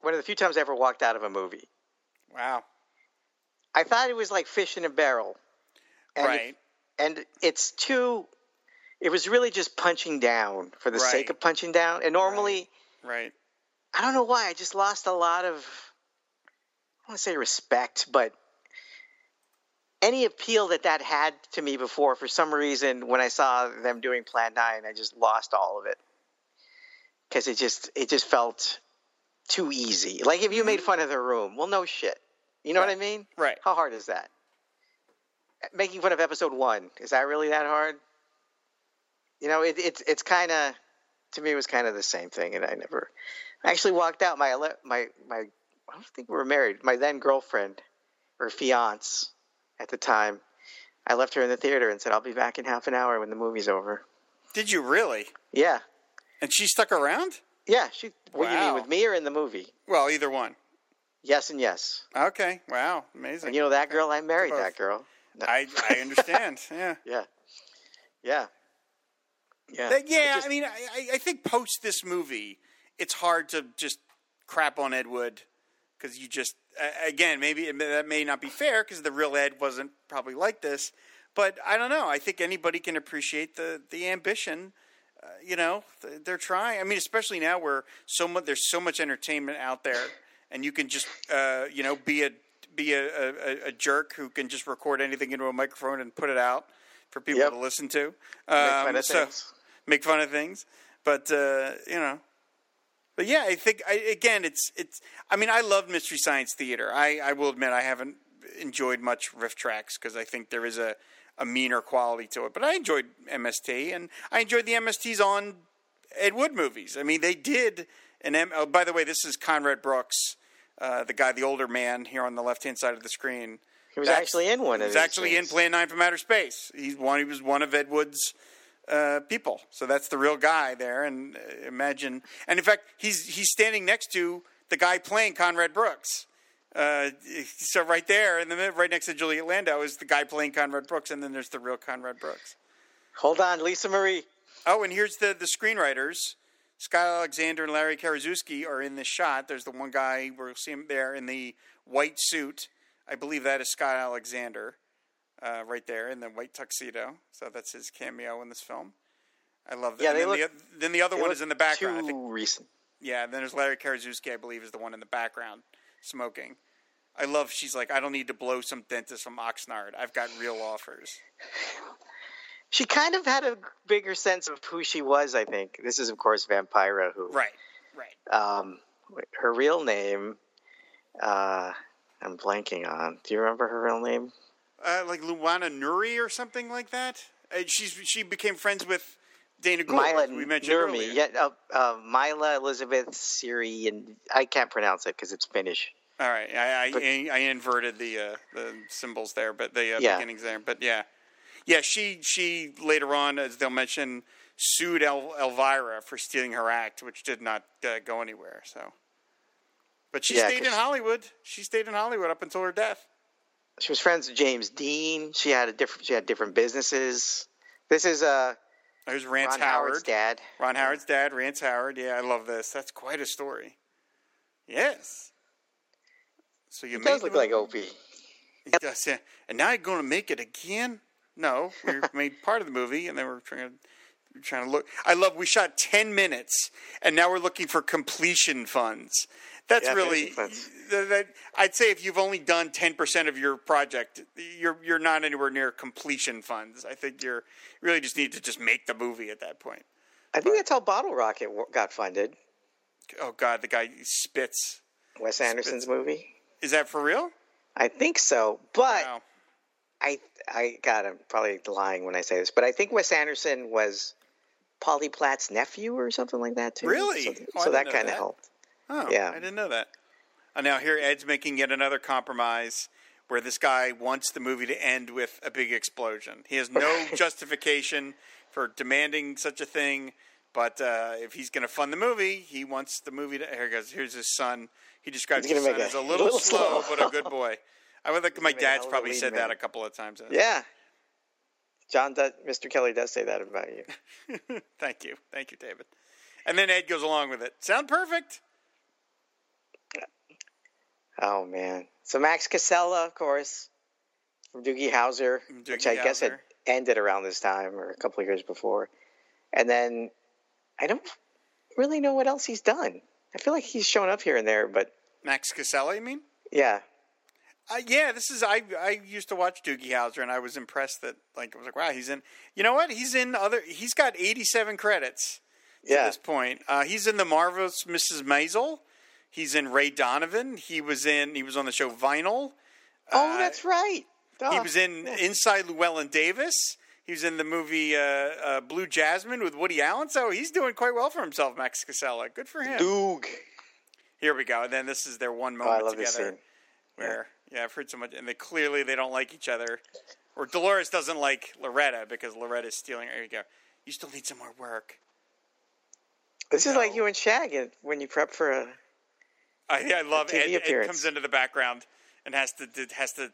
I: one of the few times I ever walked out of a movie.
H: Wow.
I: I thought it was like fish in a barrel, and
H: right.
I: It, and it's too. It was really just punching down for the sake of punching down, and normally.
H: Right.
I: I don't know why. I just lost a lot of, I want to say respect, but any appeal that that had to me before, for some reason, when I saw them doing Plan 9, I just lost all of it. Because it just, it just felt too easy. Like if you made mm-hmm. fun of the room, well, no shit. You know what I mean?
H: Right.
I: How hard is that? Making fun of episode one, is that really that hard? You know, it, it's it's kind of to me it was kind of the same thing, and I never I actually walked out. My my my I don't think we were married. My then girlfriend or fiance at the time. I left her in the theater and said, "I'll be back in half an hour when the movie's over."
H: Did you really?
I: Yeah,
H: And she stuck around?
I: yeah. She. What do you mean with me or in the movie?
H: Well, either one.
I: Yes and yes.
H: Okay. Wow. Amazing.
I: And you know that girl? I married
H: both.
I: that girl. No.
H: I I understand. yeah.
I: yeah. Yeah. Yeah.
H: That- yeah,
I: It just-
H: I mean, I, I- I think post this movie, it's hard to just crap on Ed Wood because you just, uh, again, maybe it, that may not be fair because the real Ed wasn't probably like this. But I don't know. I think anybody can appreciate the the ambition. Uh, you know, they're trying. I mean, especially now where so much there's so much entertainment out there, and you can just uh, you know be a be a, a, a jerk who can just record anything into a microphone and put it out for people
I: Yep.
H: to listen to.
I: Make
H: Um,
I: fun of
H: so-
I: things.
H: make fun of things. But uh, you know, but yeah, I think I, again, it's it's. I mean, I love Mystery Science Theater. I, I will admit I haven't enjoyed much RiffTrax because I think there is a a meaner quality to it. But I enjoyed MST, and I enjoyed the MSTs on Ed Wood movies. I mean, they did an M. Oh, by the way, this is Conrad Brooks, uh, the guy, the older man here on the left hand side of the screen.
I: He was
H: That's-
I: actually in one
H: He
I: of
H: was
I: these
H: actually in. Plan Nine from Outer Space. He's one. He was one of Ed Wood's uh, people. So that's the real guy there. And uh, imagine, and in fact, he's he's standing next to the guy playing Conrad Brooks. Uh, so right there, in the right next to Juliet Landau is the guy playing Conrad Brooks, and then there's the real Conrad Brooks.
I: Hold on, Lisa Marie.
H: Oh, and here's the the screenwriters. Scott Alexander and Larry Karaszewski are in this shot. There's the one guy we'll see him there in the white suit I believe that is Scott Alexander, uh, right there in the white tuxedo. So that's his cameo in this film. I love that.
I: Yeah, they
H: then,
I: look-
H: the, then the other one is in the background. I
I: Too
H: think
I: recent.
H: yeah, and then there's Larry Karaszewski, I believe, is the one in the background smoking. I love. She's like, I don't need to blow some dentist from Oxnard. I've got real offers.
I: She kind of had a bigger sense of who she was. I think this is, of course, Vampira, who
H: Right, right.
I: um, her real name. Uh, I'm blanking on. Do you remember her real name?
H: Uh, like Luana Nuri or something like that. Uh, she's she became friends with Dana Gould.
I: Mila
H: we mentioned
I: Nurmi.
H: earlier.
I: Yeah, uh, uh, Mila Elizabeth Siri, and I can't pronounce it because it's Finnish.
H: All right, I I,
I: But-
H: I, inverted the uh, the symbols there, but the uh,
I: Yeah.
H: beginnings there. But yeah, yeah. She she later on, as they'll mention, sued El, Elvira for stealing her act, which did not uh, go anywhere. So, but she
I: Yeah,
H: stayed in Hollywood. She stayed in Hollywood up until her death.
I: She was friends with James Dean. She had a different. She had different businesses. This is uh,
H: There's Rance
I: Ron
H: Howard,
I: Howard's dad.
H: Ron Howard's dad, Rance Howard. Yeah, I love this. That's quite a story. Yes. So you
I: does look like.
H: He does, yeah. And now you're going to make it again? No, we made part of the movie, and then we're trying to we're trying to look. I love. We shot ten minutes, and now we're looking for completion funds. That's
I: Yeah,
H: really
I: funds.
H: that. I'd say if you've only done ten percent of your project, you're you're not anywhere near completion funds. I think you're you really just need to just make the movie at that point.
I: I think that's how Bottle Rocket got funded.
H: Oh God, the guy spits.
I: Wes Anderson's movie.
H: Is that for real?
I: I think so, but
H: Wow.
I: I I God, I'm probably lying when I say this, but I think Wes Anderson was Polly Platt's nephew or something like that too.
H: Really?
I: So,
H: Oh,
I: so that kind of helped.
H: Oh,
I: Yeah.
H: I didn't know that. Uh, now here, Ed's making yet another compromise where this guy wants the movie to end with a big explosion. He has no justification for demanding such a thing, but uh, if he's going to fund the movie, he wants the movie to. Here he goes. Here's his son. He describes his son as
I: a
H: little,
I: little
H: slow,
I: slow.
H: but a good boy. I would think my dad's
I: hell of a
H: probably said
I: man.
H: that a couple of times.
I: Yeah. John, does, Mr. Kelly does say that about you.
H: Thank you, thank you, David. And then Ed goes along with it. Sound perfect?
I: Oh man. So Max Casella, of course, from Doogie Howser,
H: Doogie
I: which I guess had ended around this time or a couple of years before. And then I don't really know what else he's done. I feel like he's shown up here and there, but
H: Max Casella, you mean?
I: yeah.
H: Uh, yeah, this is I. I used to watch Doogie Howser, and I was impressed that like I was like, wow, he's in. You know what? He's in other. He's got eighty-seven credits
I: Yeah.
H: at this point. Uh, he's in the marvelous Mrs. Maisel. He's in Ray Donovan. He was in. He was on the show Vinyl.
I: Oh, that's right.
H: Uh, He was in Inside Llewyn Davis. He was in the movie uh, uh, Blue Jasmine with Woody Allen. So he's doing quite well for himself, Max Casella. Good for him.
I: Doog.
H: Here we go. And then this is their one moment
I: I love
H: together. where yeah. I've heard so much, and they clearly they don't like each other, or Dolores doesn't like Loretta because Loretta's stealing. There you go. You still need some more work.
I: This is like you and Shagg when you prep for a.
H: I, I love
I: TV
H: Ed, Ed comes into the background and has to has to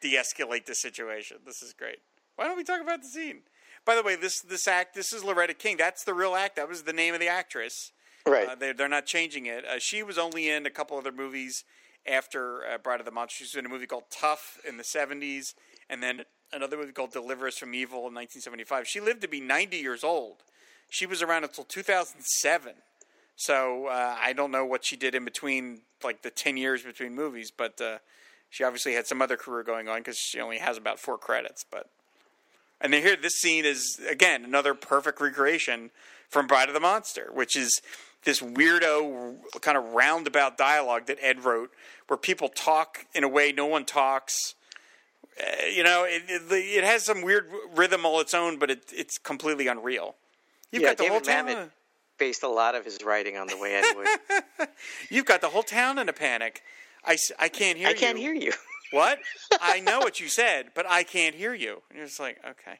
H: de-escalate the situation. This is great. Why don't we talk about the scene? By the way, this this act this is Loretta King. That's the real act. That was the name of the actress.
I: Right.
H: Uh, they, they're not changing it. Uh, she was only in a couple other movies after uh, Bride of the Monster. She was in a movie called Tough in the 70s, and then another movie called Deliver Us from Evil in 1975. She lived to be 90 years old. She was around until 2007. So uh, I don't know what she did in between, like the 10 years between movies, but uh, she obviously had some other career going on because she only has about four credits. But and then here, this scene is again another perfect recreation from Bride of the Monster, which is this weirdo kind of roundabout dialogue that Ed wrote, where people talk in a way no one talks. Uh, you know, it, it, it has some weird rhythm all its own, but it, it's completely unreal. You've
I: yeah,
H: got the
I: David
H: whole town.
I: Mamet based a lot of his writing on the way Ed would.
H: You've got the whole town in a panic. I, I can't hear
I: I
H: you.
I: can't hear you.
H: What? I know what you said, but I can't hear you. And you're just like, okay.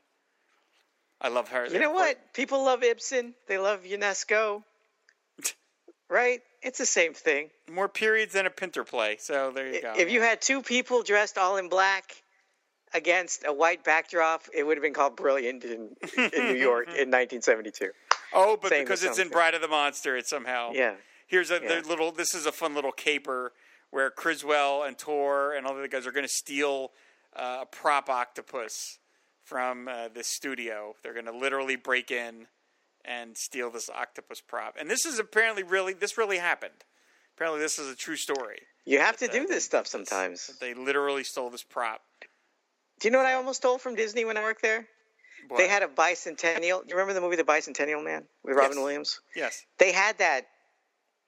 H: I love her.
I: You know what? People love Ibsen. They love Ionesco. right? It's the same thing.
H: More periods than a Pinter play. So there you go.
I: If you had two people dressed all in black against a white backdrop, it would have been called Brilliant in, in New York in 1972.
H: oh, but
I: same
H: because it's in. Bride of the Monster, it's somehow.
I: Yeah.
H: Here's a
I: Yeah.
H: little. This is a fun little caper where Criswell and Tor and all the other guys are going to steal uh, a prop octopus from uh, this studio. They're going to literally break in and steal this octopus prop. And this is apparently really this really happened. Apparently, this is a true story.
I: You have to do this stuff sometimes.
H: They literally stole this prop.
I: Do you know what I almost stole from Disney when I worked there?
H: What?
I: They had a bicentennial. Do you remember the movie The Bicentennial Man with Robin
H: Yes.
I: Williams?
H: yes.
I: They had that.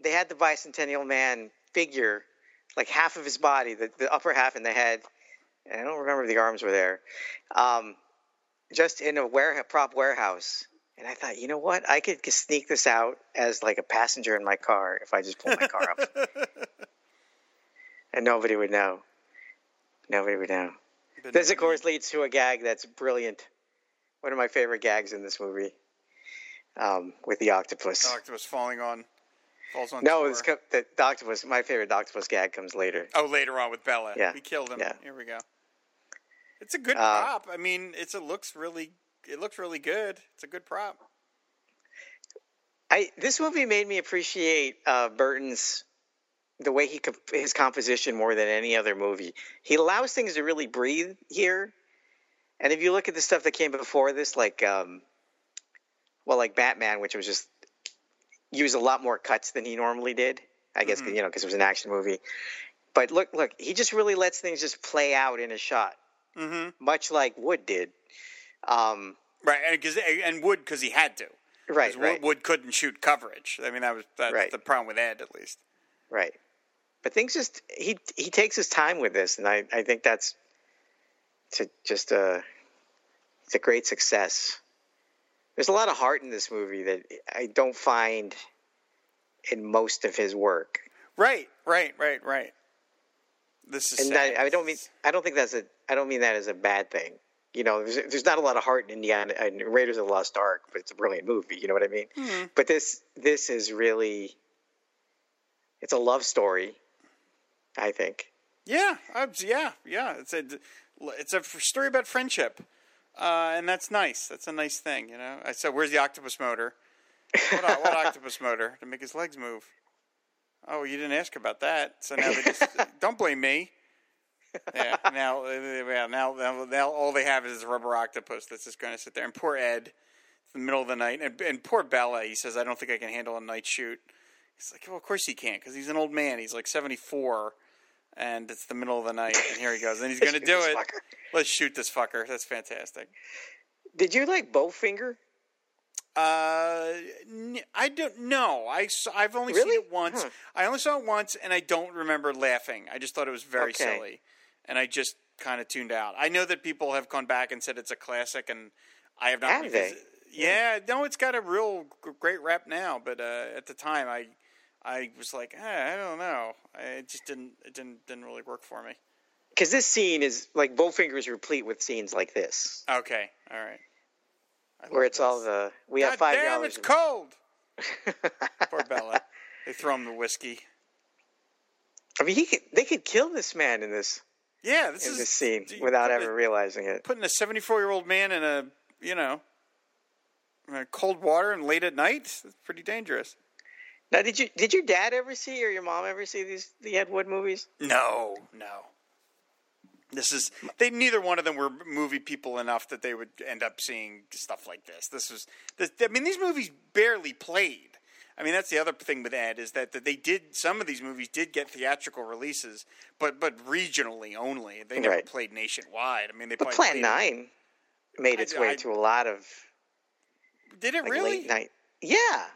I: They had the Bicentennial Man figure, like half of his body, the, the upper half and the head. And I don't remember if the arms were there. Um, just in a warehouse, prop warehouse. And I thought, you know what? I could just sneak this out as like a passenger in my car if I just pull my car up. and nobody would know. Nobody would know.
H: But
I: This, of course, leads to a gag that's brilliant. One of my favorite gags in this movie um, with the octopus.
H: the octopus falling on falls on.
I: no, it's co- the, the octopus. My favorite octopus gag comes later.
H: Oh, later on with Bela.
I: Yeah.
H: We killed him.
I: Yeah.
H: Here we go. It's a good
I: Uh,
H: prop. I mean, it's it looks really it looks really good. It's a good prop.
I: I this movie made me appreciate uh, Burton's the way he comp- his composition more than any other movie. He allows things to really breathe here. And if you look at the stuff that came before this, like um, well, like Batman, which was just used a lot more cuts than he normally did. I guess you know because it was an action movie. But look, look, he just really lets things just play out in a shot,
H: Mm-hmm.
I: much like Wood did. Um,
H: Right, and because and Wood because he had to.
I: right, right.
H: Wood couldn't shoot coverage. I mean, that was that's
I: Right.
H: the problem with Ed, at least.
I: Right. But things just he he takes his time with this, and I I think that's to just a it's a great success. There's a lot of heart in this movie that I don't find in most of his work,
H: Right, right, right, right. This is
I: and
H: sad.
I: I, I don't mean I don't think that's a I don't mean that as a bad thing. You know, there's, there's not a lot of heart in Indiana and Raiders of the Lost Ark, but it's a brilliant movie. You know what I mean? Mm-hmm. But this this is really it's a love story. I think.
H: Yeah, I, yeah, yeah. It's a it's a story about friendship, uh, and that's nice. That's a nice thing, you know. I said, "Where's the octopus motor? What, what octopus motor to make his legs move?" Oh, you didn't ask about that. So now they just don't blame me. Yeah. Now, uh, yeah, now, now, now, all they have is a rubber octopus that's just going to sit there. And poor Ed, it's the middle of the night, and, and poor Bela. He says, "I don't think I can handle a night shoot." He's like, "Well, of course he can't, because he's an old man. He's like seventy-four, and it's the middle of the night, and here he goes, and he's going to do it.
I: fucker.
H: Let's shoot this fucker. That's fantastic."
I: Did you like Bowfinger?
H: Uh, n- I don't know. I saw, I've only
I: Really?
H: seen it once.
I: Huh.
H: I only saw it once, and I don't remember laughing. I just thought it was very
I: Okay.
H: silly, and I just kind of tuned out. I know that people have gone back and said it's a classic, and I have not.
I: Have they?
H: Yeah, no, it's got a real great rep now, but uh, at the time, I I was like, eh, I don't know. It just didn't it didn't didn't really work for me.
I: Because this scene is like Bowfinger is replete with scenes like this,
H: Okay, all right. I
I: where it's all the we
H: God
I: have five
H: damn,
I: dollars.
H: it's cold. Poor Bela. They throw him the whiskey.
I: I mean, he could, they could kill this man in this
H: Yeah, this
I: in
H: is
I: this scene
H: you
I: without ever
H: a-
I: realizing it.
H: putting a seventy-four-year-old man in a you know in a cold water and late at night. It's pretty dangerous.
I: Now, did you did your dad ever see or your mom ever see these the Ed Wood movies?
H: No, no. This is they. Neither one of them were movie people enough that they would end up seeing stuff like this. This was. This, I mean, these movies barely played. I mean, that's the other thing with Ed is that, that they did some of these movies did get theatrical releases, but but regionally only. They never
I: Right.
H: played nationwide. I mean, they
I: But Plan Nine made its
H: I-
I: way
H: I-
I: to a lot of
H: Did it
I: like
H: really?
I: late night. Yeah,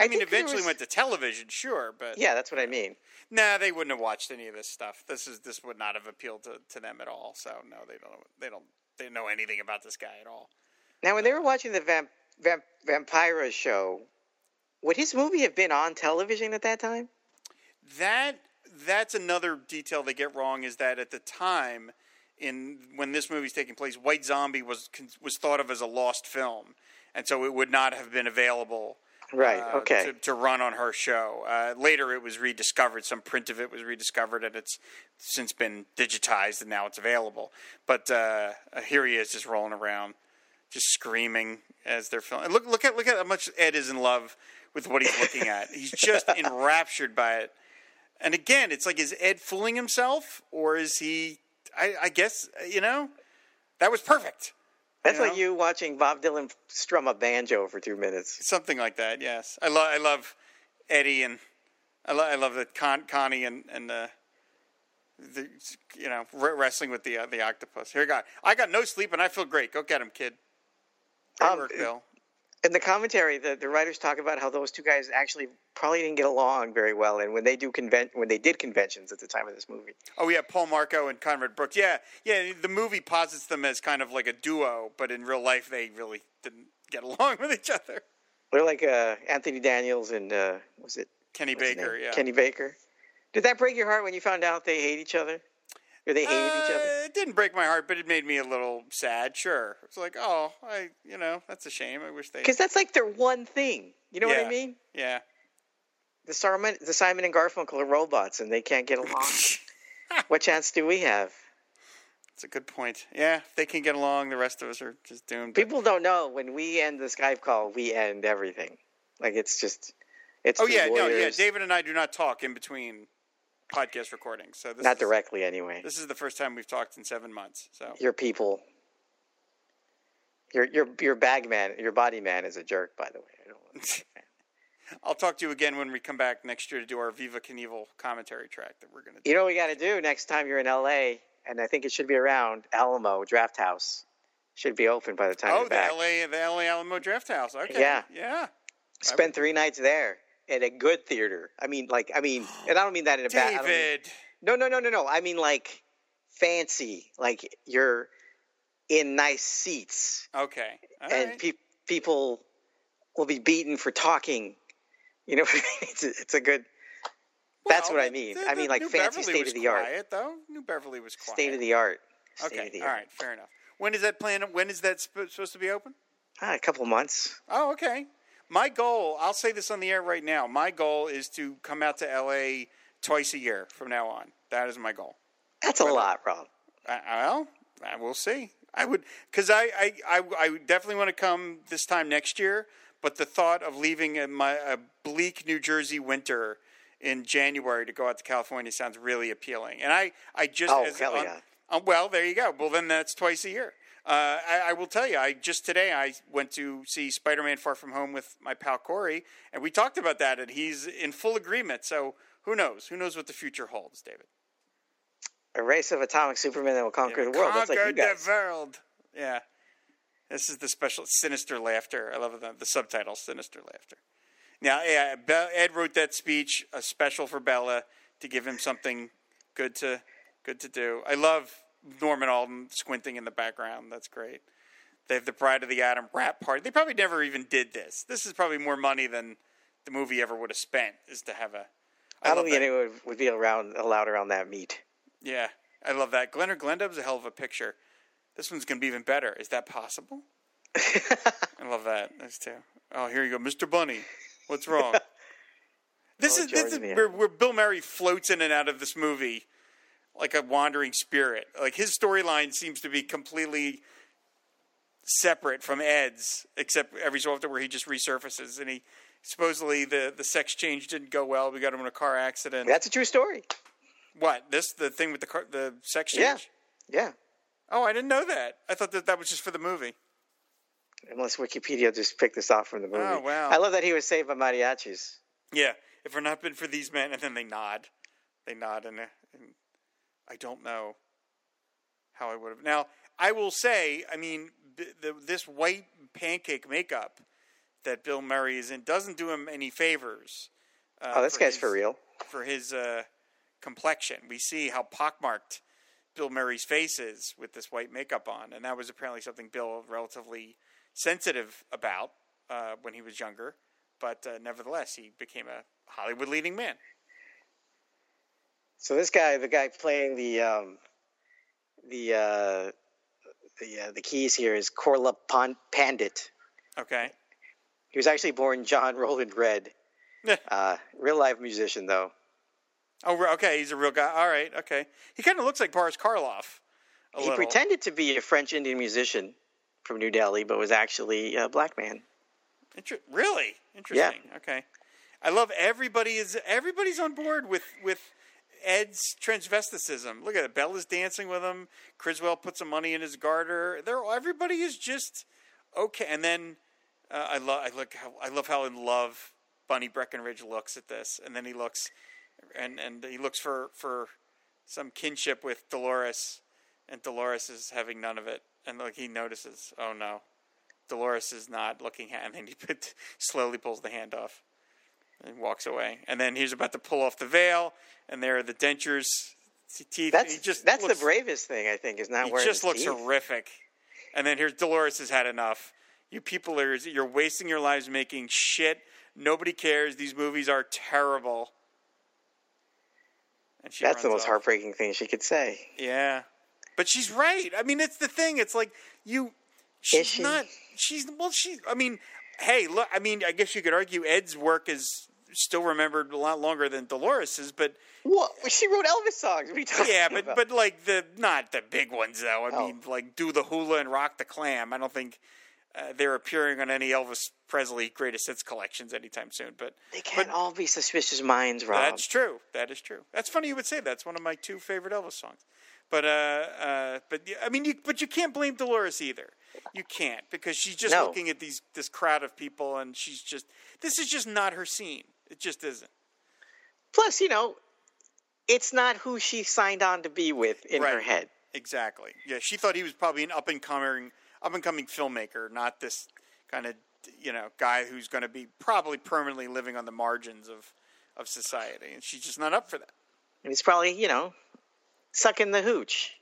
H: I, mean, eventually
I: was-
H: went to television, sure, but
I: Yeah, that's what I mean.
H: Nah, they wouldn't have watched any of this stuff. This is this would not have appealed to, to them at all. So no, they don't. They don't. They don't know anything about this guy at all.
I: Now, when they uh, were watching the Vamp, Vamp, Vampira show, would his movie have been on television at that time?
H: That that's another detail they get wrong is that at the time, in when this movie's taking place, White Zombie was was thought of as a lost film, and so it would not have been available.
I: Right.
H: uh,
I: okay.
H: To, to run on her show. Uh, later, it was rediscovered. Some print of it was rediscovered, and it's since been digitized, and now it's available. But uh, here he is, just rolling around, just screaming as they're filming. Look, look at look at how much Ed is in love with what he's looking at. He's just enraptured by it. And again, it's like, is Ed fooling himself, or is he? I, I guess you know, that was perfect.
I: That's
H: You
I: like
H: know?
I: you watching Bob Dylan strum a banjo for two minutes.
H: Something like that. Yes, I love. I love Eddie and I, lo- I love the Con- Connie and and uh, the you know re- wrestling with the uh, the octopus. Here, God, I got no sleep and I feel great. Go get him, kid. Great
I: Um,
H: work, Bill.
I: In the commentary, the, the writers talk about how those two guys actually probably didn't get along very well, and when they do convent when they did conventions at the time of this movie.
H: Oh yeah, Paul Marco and Conrad Brooks. Yeah, yeah. The movie posits them as kind of like a duo, but in real life they really didn't get along with each other.
I: They're like uh, Anthony Daniels and uh, was it
H: Kenny Baker. Yeah.
I: Kenny Baker. Did that break your heart when you found out they hate each other, or they hated each other?
H: Uh, It didn't break my heart, but it made me a little sad. Sure, it's like, oh, I, you know, that's a shame. I wish they.
I: Because that's like their one thing. You know what I mean?
H: Yeah.
I: The Simon, the Simon and Garfunkel are robots, and they can't get along. what chance do we have?
H: It's a good point. Yeah, if they can get along, the rest of us are just doomed.
I: People don't know when we end the Skype call, we end everything. Like it's just, it's
H: oh yeah, no, yeah. David and I do not talk in between podcast recordings, so this
I: not
H: is,
I: directly anyway.
H: This is the first time we've talked in seven months. So
I: Your people, your your your bag man, your body man is a jerk, by the way. I don't,
H: I'll talk to you again when we come back next year to do our Viva Knievel commentary track that we're going to do.
I: you know what we got to do next time you're in L.A. and I think it should be around Alamo Drafthouse. Should be open by the time
H: Oh,
I: you're
H: the
I: back.
H: LA, the LA Alamo Drafthouse. Okay.
I: Yeah.
H: Yeah.
I: Spend three nights there at a good theater. I mean, like, I mean, and I don't mean that in a bad. I don't mean-
H: David.
I: No, no, no, no, no. I mean like fancy, like you're in nice seats,
H: Okay. All
I: and
H: right.
I: pe- people will be beaten for talking. You know, it's a, it's a good. That's
H: Well,
I: what I mean.
H: the-
I: I mean, like
H: New
I: fancy
H: Beverly
I: state of the art.
H: Though. New Beverly was quiet.
I: State of the art. State
H: Okay.
I: the
H: All
I: art.
H: right. Fair enough. When is that plan? When is that sp- supposed to be open?
I: Ah, a couple months.
H: Oh, okay. My goal, I'll say this on the air right now. My goal is to come out to LA twice a year from now on. That is my goal.
I: That's a lot, Rob.
H: Well, uh, we'll see. I would, because I, I, I, I definitely want to come this time next year. But the thought of leaving a, my a bleak New Jersey winter in January to go out to California sounds really appealing. And I, I just
I: Oh, hell
H: on-
I: yeah.
H: uh, well, there you go. Well, then that's twice a year. Uh, I, I will tell you. I just today I went to see Spider-Man: Far From Home with my pal Corey, and we talked about that, and he's in full agreement. So who knows? Who knows what the future holds, David?
I: A race of atomic supermen that will conquer the world. That's like you
H: Conquer
I: guys.
H: the world. Yeah. This is the special sinister laughter. I love the, the subtitle, sinister laughter. Now, yeah, Ed wrote that speech, a special for Bela, to give him something good to good to do. I love Norman Alden squinting in the background. That's great. They have the Bride of the Atom rap party. They probably never even did this. This is probably more money than the movie ever would have spent. Is to have a.
I: I don't think
H: that.
I: anyone would, be around allowed around that meat.
H: Yeah, I love that. Glen or Glenda's a hell of a picture. This one's gonna be even better. Is that possible? I love that. Those two. Oh, here you go, Mr. Bunny. What's wrong? this
I: Oh,
H: is this is
I: Meow.
H: where, where Bill Murray floats in and out of this movie like a wandering spirit. Like his storyline seems to be completely separate from Ed's, except every so often where he just resurfaces and he supposedly the the sex change didn't go well. We got him in a car accident.
I: That's a true story.
H: What this the thing with the car, the sex change?
I: Yeah. Yeah.
H: Oh, I didn't know that. I thought that that was just for the movie.
I: Unless Wikipedia just picked this off from the movie.
H: Oh, wow.
I: I love that he was saved by mariachis.
H: Yeah, if it not been for these men, and then they nod, they nod, and, uh, and I don't know how I would have. Now, I will say, I mean, the, this white pancake makeup that Bill Murray is in doesn't do him any favors. Uh,
I: oh, this guy's for real.
H: For his uh, complexion, we see how pockmarked Bill Murray's face is with this white makeup on, and that was apparently something Bill relatively sensitive about uh, when he was younger. But uh, nevertheless, he became a Hollywood leading man.
I: So this guy, the guy playing the um, the uh, the uh, the keys here is Korla Pandit.
H: Okay.
I: He was actually born John Roland Redd. uh, real life musician though.
H: Oh, okay. He's a real guy. All right. Okay. He kind of looks like Boris Karloff.
I: He
H: little.
I: pretended to be a French Indian musician from New Delhi, but was actually a black man.
H: Inter- really interesting. Yeah. Okay. I love everybody is everybody's on board with with Ed's transvesticism. Look at it. Bela's dancing with him. Criswell puts some money in his garter. They're everybody is just okay. And then uh, I love I look how I love how in love Bunny Breckinridge looks at this, and then he looks and and he looks for for some kinship with Dolores, and Dolores is having none of it, and like he notices, oh no, Dolores is not looking at, and then he put, slowly pulls the hand off and walks away, and then he's about to pull off the veil, and there are the dentures. Teeth.
I: That's
H: he just
I: that's
H: looks,
I: the bravest thing I think is not
H: he
I: wearing.
H: He
I: just
H: looks
I: teeth.
H: horrific. And then here's Dolores has had enough. You people are you're wasting your lives making shit. Nobody cares. These movies are terrible. And she
I: That's the most
H: off.
I: heartbreaking thing she could say.
H: Yeah, but she's right. I mean, it's the thing. It's like you. She's
I: she?
H: not. She's well. She. I mean, hey, look. I mean, I guess you could argue Ed's work is still remembered a lot longer than Dolores's, but
I: What? She wrote Elvis songs. What are you
H: yeah, but
I: about?
H: but like the not the big ones though. I
I: Oh.
H: mean, like do the hula and rock the clam. I don't think uh, they're appearing on any Elvis Presley greatest hits collections anytime soon. But
I: they can't all be suspicious minds, Rob.
H: that's true. That is true. That's funny you would say. That's one of my two favorite Elvis songs. But uh, uh, but I mean, you, but you can't blame Dolores either. You can't because she's just
I: No.
H: looking at these this crowd of people, and she's just this is just not her scene. It just isn't.
I: Plus, you know, it's not who she signed on to be with in her head.
H: Exactly. Yeah, she thought he was probably an up and coming up and coming filmmaker, not this kind of you know guy who's going to be probably permanently living on the margins of of society, and she's just not up for that.
I: And he's probably, you know, sucking the hooch.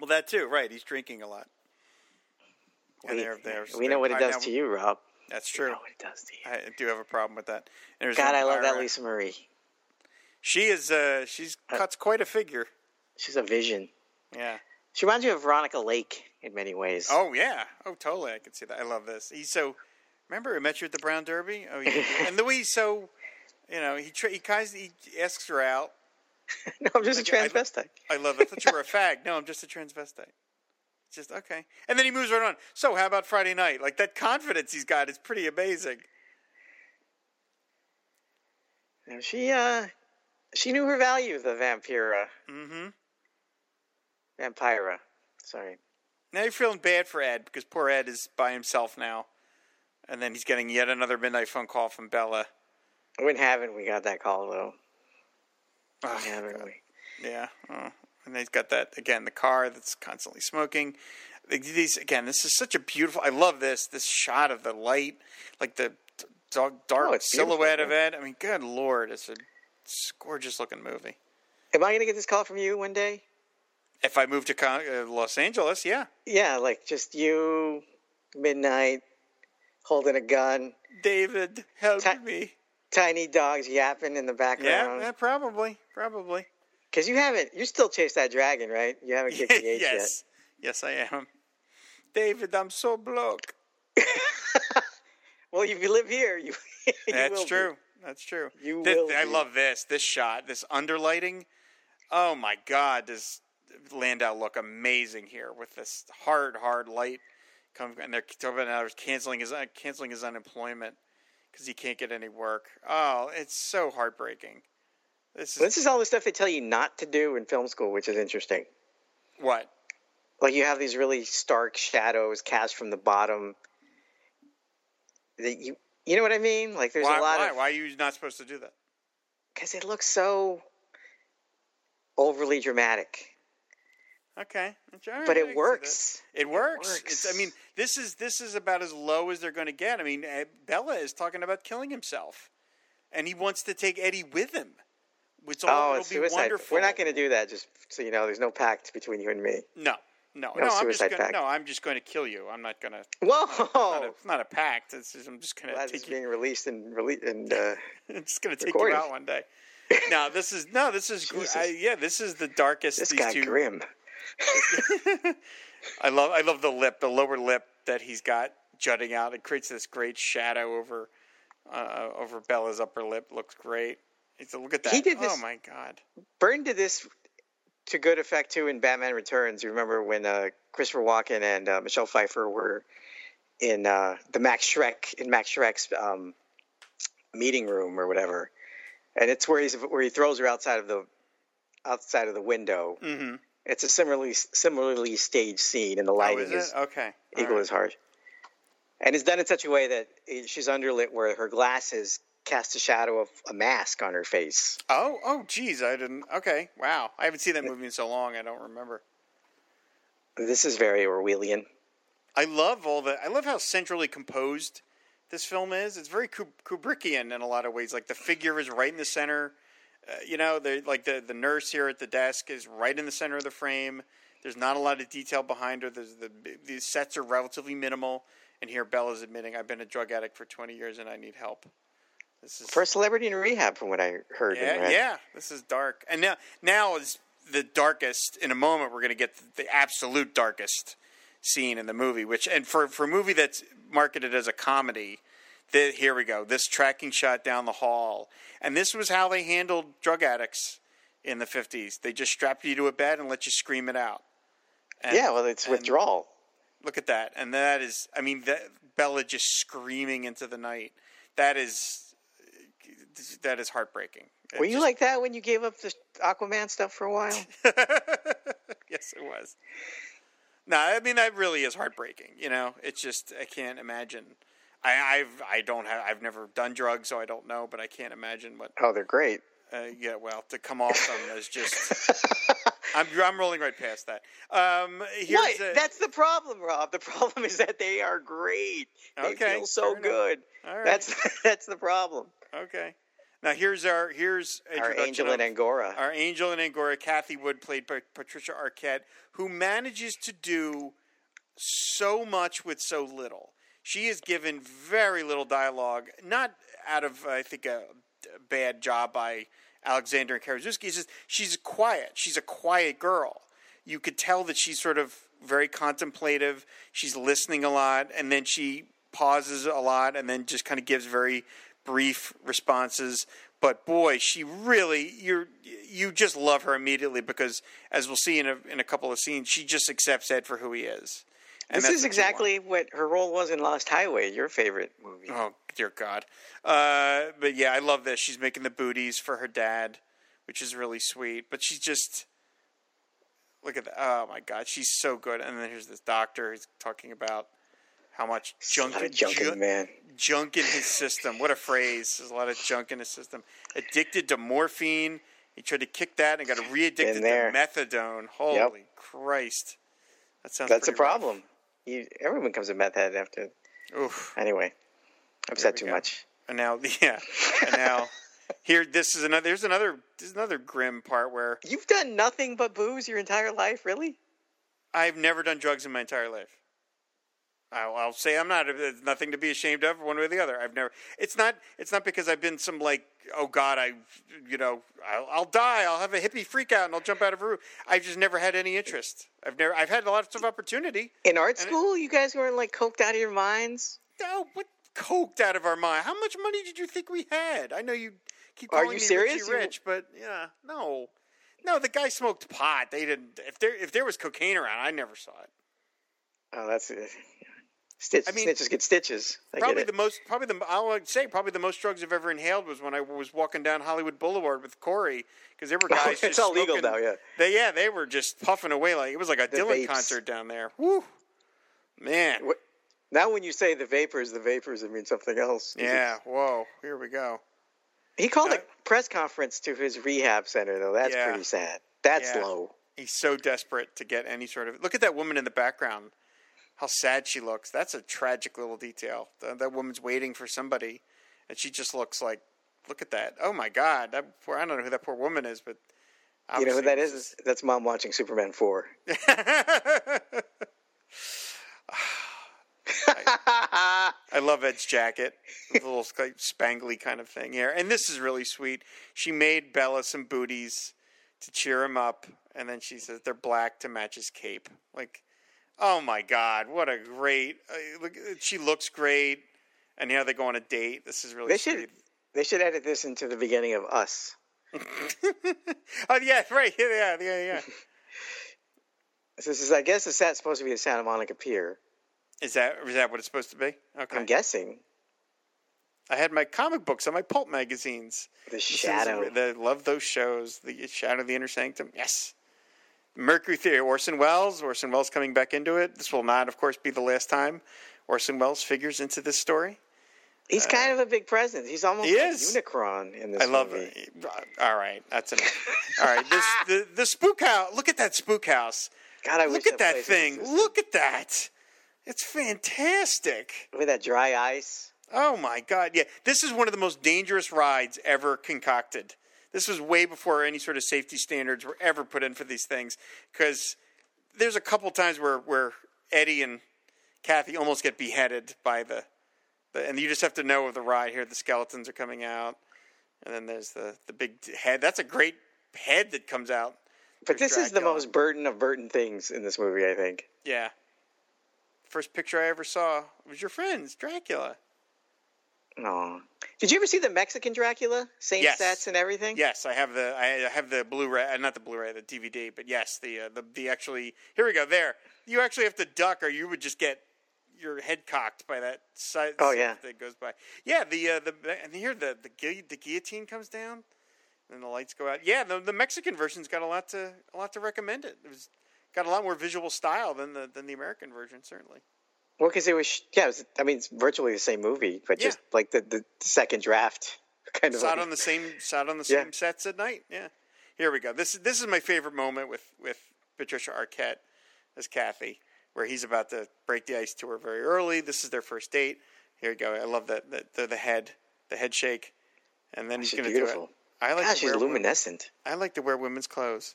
H: Well, that too, right? He's drinking a lot. And
I: We,
H: they're- they're-
I: we know what it does to you, Rob.
H: That's true.
I: know what it does to you.
H: I do have a problem with that. There's
I: God, I love that Lisa Marie.
H: She is. Uh, she's cuts quite a figure.
I: She's a vision.
H: Yeah.
I: She reminds me of Veronica Lake in many ways.
H: Oh yeah. Oh totally. I can see that. I love this. He's so. Remember, I met you at the Brown Derby. Oh, yeah. and the way he's so. You know, he tra- he kind of, he asks her out.
I: no, I'm just a
H: Like, I-
I: transvestite.
H: I love. I thought you were a fag. No, I'm just a transvestite. Just okay. And then he moves right on. So how about Friday night? Like that confidence he's got is pretty amazing.
I: Know, she uh, she knew her value, the vampira.
H: Mm-hmm.
I: Vampira. Sorry.
H: Now you're feeling bad for Ed because poor Ed is by himself now, and then he's getting yet another midnight phone call from Bela.
I: When haven't we got that call though?
H: Oh,
I: haven't we?
H: Yeah, oh. And he's got that again. The car that's constantly smoking. These again. This is such a beautiful. I love this. This shot of the light, like the d- dark, dark
I: Oh,
H: silhouette of
I: yeah.
H: Ed. I mean, good lord, it's a, it's gorgeous looking movie.
I: Am I gonna get this call from you one day?
H: If I move to Con- uh, Los Angeles, yeah,
I: Yeah, like just you, midnight, holding a gun,
H: David, help
I: Ta-
H: me.
I: tiny dogs yapping in the
H: Yeah,
I: background.
H: yeah, probably, probably.
I: Because you haven't, you still chase that dragon, right? You haven't kicked the H
H: yes, yes, I am. David, I'm so broke.
I: Well, if you live here, you. you will
H: That's
I: be.
H: true. That's true.
I: You
H: This-
I: will
H: I
I: be.
H: love this. This shot, this underlighting. Oh my God, does Landau look amazing here with this hard, hard light? Come and they're talking about now canceling his uh, canceling his unemployment because he can't get any work. Oh, it's so heartbreaking. This is
I: This is all the stuff they tell you not to do in film school, which is interesting.
H: what
I: Like you have these really stark shadows cast from the bottom. That you, you know what I mean? Like there's
H: why,
I: a lot
H: why?
I: of
H: why are you not supposed to do that?
I: because it looks so overly dramatic,
H: Okay, right,
I: but it
H: can see
I: works.
H: It works.
I: works.
H: It's, I mean, this is this is about as low as they're going to get. I mean, uh, Bela is talking about killing himself, and he wants to take Eddie with him. It's all,
I: Oh,
H: it'll
I: it's
H: be
I: suicide.
H: wonderful.
I: We're not going to do that. Just so you know, there's no pact between you and me.
H: No, no,
I: No
H: no. I'm just gonna,
I: pact.
H: no. I'm just going to kill you. I'm not going to.
I: Whoa!
H: Not a, it's not a pact. It's just, I'm just going to
I: it's
H: take you.
I: being released and rele- and uh,
H: I'm just going to take
I: recorded.
H: you out one day. No, this is no. This is. I, yeah. This is the darkest.
I: this guy
H: two,
I: grim.
H: I love I love the lip, the lower lip that he's got jutting out. It creates this great shadow over uh, over Bela's upper lip. Looks great. It's, look at that.
I: He did this, Oh
H: my god.
I: Burton did this to good effect too in Batman Returns. You remember when uh, Christopher Walken and uh, Michelle Pfeiffer were in uh, the Max Shreck in Max Shreck's um, meeting room or whatever, and it's where he's where he throws her outside of the outside of the window.
H: Mm-hmm.
I: It's a similarly similarly staged scene, and the
H: Oh,
I: lighting
H: is
I: is,
H: it? Okay.
I: Equal
H: right.
I: as hard. And it's done in such a way that she's underlit where her glasses cast a shadow of a mask on her face.
H: Oh, oh, geez, I didn't. Okay, wow. I haven't seen that movie in so long. I don't remember.
I: This is very Orwellian.
H: I love all the. I love how centrally composed this film is. It's very Kubrickian in a lot of ways. Like the figure is right in the center. Uh, you know, the like the the nurse here at the desk is right in the center of the frame. There's not a lot of detail behind her. There's the the sets are relatively minimal. And here Bela's admitting, "I've been a drug addict for 20 years and I need help." This is
I: a celebrity in rehab, from what I heard.
H: yeah, yeah. This is dark, and now now is the darkest. In a moment, we're going to get the absolute darkest scene in the movie. Which, and for for a movie that's marketed as a comedy, the, here we go. This tracking shot down the hall, and this was how they handled drug addicts in the fifties. They just strapped you to a bed and let you scream it out. And-
I: yeah, well, it's withdrawal.
H: Look at that, and that is. I mean, that, Bela just screaming into the night. That is. That is heartbreaking. It
I: Were you
H: just-
I: like that when you gave up the Aquaman stuff for a while?
H: yes, it was. No, I mean that really is heartbreaking. You know, it's just I can't imagine. I, I've I don't have I've never done drugs, so I don't know. But I can't imagine what.
I: oh, they're great.
H: Uh, yeah, well, to come off them is just. I'm I'm rolling right past that. Um, here's a-
I: That's the problem, Rob. The problem is that they are great. They
H: Okay,
I: feel so good.
H: All right.
I: That's that's the problem.
H: okay. Now here's our here's
I: Our angel in Angora.
H: Our angel in Angora, Kathy Wood, played by Patricia Arquette, who manages to do so much with so little. She is given very little dialogue, not out of I think a bad job by Alexander Karaszewski. It's just she's quiet. She's a quiet girl. You could tell that she's sort of very contemplative. She's listening a lot, and then she pauses a lot, and then just kind of gives very brief responses. But boy, she really you you just love her immediately because, as we'll see in a in a couple of scenes, she just accepts Ed for who he is. And
I: this is exactly what her role was in Lost Highway, your favorite movie.
H: Oh dear God! Uh, but yeah, I love this. She's making the booties for her dad, which is really sweet. But she's just look at that. Oh my God, she's so good. And then here's this doctor who's talking about how much junk, ju-
I: man.
H: junk in his system. What a phrase! There's a lot of junk in his system. Addicted to morphine. He tried to kick that and got re-addicted to methadone. Holy Christ! That sounds.
I: That's a problem. You, everyone becomes a meth head after.
H: Oof.
I: Anyway, I've said too
H: go.
I: much.
H: And now, yeah, and now here, this is another. There's another. There's another grim part where
I: You've done nothing but booze your entire life, really?
H: I've never done drugs in my entire life. I'll, I'll say I'm not. It's nothing to be ashamed of, one way or the other. I've never. It's not. It's not because I've been some like, oh God, I, you know, I'll, I'll die. I'll have a hippie freak out and I'll jump out of a roof. I've just never had any interest. I've never. I've had lots of opportunity.
I: In art
H: And it-
I: school, you guys weren't like coked out of your minds.
H: No, what coked out of our mind? How much money did you think we had? I know you keep
I: Are
H: calling
I: you
H: me
I: serious?
H: Richie Rich, but yeah, no, no. The guy smoked pot. They didn't. If there if there was cocaine around, I never saw it.
I: Oh, that's it. Stitch,
H: I mean-
I: snitches get stitches. I
H: Probably
I: get
H: the most, probably the I would say probably the most drugs I've ever inhaled was when I was walking down Hollywood Boulevard with Corey because there were guys.
I: it's
H: just
I: all legal now, yeah.
H: They yeah, they were just puffing away like it was like a
I: The
H: Dylan
I: vapes.
H: concert down there. Woo, man.
I: What- Now, when you say the vapors, the vapors, it means something else.
H: Yeah. Whoa. Here we go.
I: He called
H: Uh,
I: a press conference to his rehab center, though. That's
H: Yeah.
I: pretty sad. That's
H: Yeah.
I: low.
H: He's so desperate to get any sort of look at that woman in the background. How sad she looks. That's a tragic little detail. That, that woman's waiting for somebody, and she just looks like. Look at that. Oh my God. That poor. I don't know who that poor woman is, but
I: You know who that
H: is?
I: is? That's mom watching Superman 4.
H: I love Ed's jacket, the little like, spangly kind of thing here, and this is really sweet. She made Bela some booties to cheer him up, and then she says they're black to match his cape. Like, oh my god, what a great! Uh, look, she looks great, and now they go on a date. This is really
I: They
H: sweet.
I: should they should edit this into the beginning of Us.
H: oh yeah, right, here. yeah, yeah, yeah.
I: This is, I guess, the set's supposed to be the Santa Monica Pier.
H: Is that is that what it's supposed to be? Okay.
I: I'm guessing.
H: I had my comic books on my pulp magazines.
I: The
H: is-
I: Shadow.
H: the, love those shows. The Shadow of the Inner Sanctum. Yes. Mercury Theatre. Orson Welles. Orson Welles coming back into it. This will not, of course, be the last time Orson Welles figures into this story.
I: He's uh, kind of a big presence. He's almost
H: He
I: like. Unicron in this
H: I love
I: movie.
H: it. All right, that's enough. All right, this the the spook house. Look at that spook house.
I: God, I wish
H: Look at that
I: place
H: thing.
I: existed.
H: Look at that. It's fantastic.
I: Look at that dry ice.
H: Oh my god. Yeah, this is one of the most dangerous rides ever concocted. This was way before any sort of safety standards were ever put in for these things cuz there's a couple times where where Eddie and Kathy almost get beheaded by the, the and you just have to know of the ride here the skeletons are coming out. And then there's the the big head. That's a great head that comes out.
I: But this is the most Burton of Burton things in this movie, I think.
H: Yeah. First picture I ever saw was your friends, Dracula.
I: Aw. Did you ever see the Mexican Dracula? Same
H: Yes.
I: sets and everything?
H: Yes, I have the I have the Blu-ray, uh, not the Blu-ray, the DVD, but yes, the uh, the the actually. Here we go. There, you actually have to duck, or you would just get your head cocked by that side.
I: Oh, yeah.
H: that goes by. Yeah, the uh, the and here the the, gui- the guillotine comes down, and the lights go out. Yeah, the the Mexican version's got a lot to a lot to recommend it. It was got a lot more visual style than the than the American version, certainly.
I: Well, because it was, yeah, it was, I mean, it's virtually the same movie, but just like the, the second draft. Kind of
H: Sat
I: like,
H: on the same sat on the
I: Yeah.
H: same sets at night. Yeah. Here we go. This is this is my favorite moment with with Patricia Arquette as Kathy, where he's about to break the ice to her very early. This is their first date. Here we go. I love that the, the, the head the head shake, and then oh,
I: he's
H: going to do it. I like to
I: she's luminescent.
H: I like to wear women's clothes.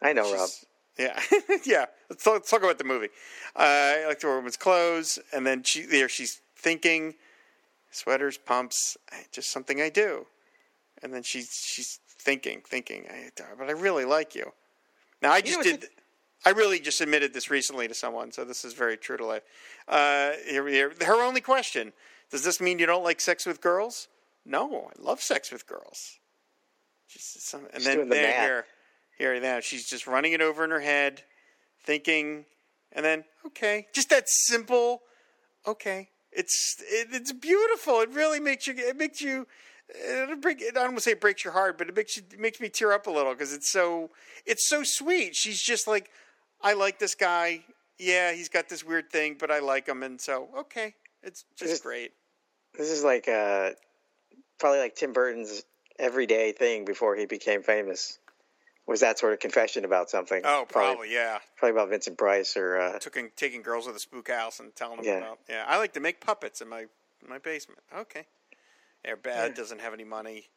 I: I know, Rob.
H: Yeah, yeah. Let's talk, let's talk about the movie. Uh, I like to wear women's clothes, and then she there she's thinking, sweaters, pumps, just something I do, and then she's she's thinking, thinking, I, but I really like you. Now I just
I: know,
H: did. I really just admitted this recently to someone, so this is very true to life. Uh, here, here, her only question: Does this mean you don't like sex with girls? No, I love sex with girls. Just some, and
I: She's
H: then
I: the
H: there,
I: math.
H: Here, now she's just running it over in her head, thinking, and then okay, just that simple. Okay, it's it, it's beautiful. It really makes you. It makes you. It'll break, I don't want to say it breaks your heart, but it makes you it makes me tear up a little because it's so it's so sweet. She's just like, I like this guy. Yeah, he's got this weird thing, but I like him, and so okay, it's just
I: Just-
H: great.
I: This is like uh, probably like Tim Burton's everyday thing before he became famous. Was that sort of confession about something?
H: Oh, probably, yeah.
I: Probably about Vincent Price or uh,
H: Taking taking girls to the spook house and telling them
I: Yeah.
H: about. Yeah, I like to make puppets in my in my basement. Okay. Yeah, bad doesn't have any money.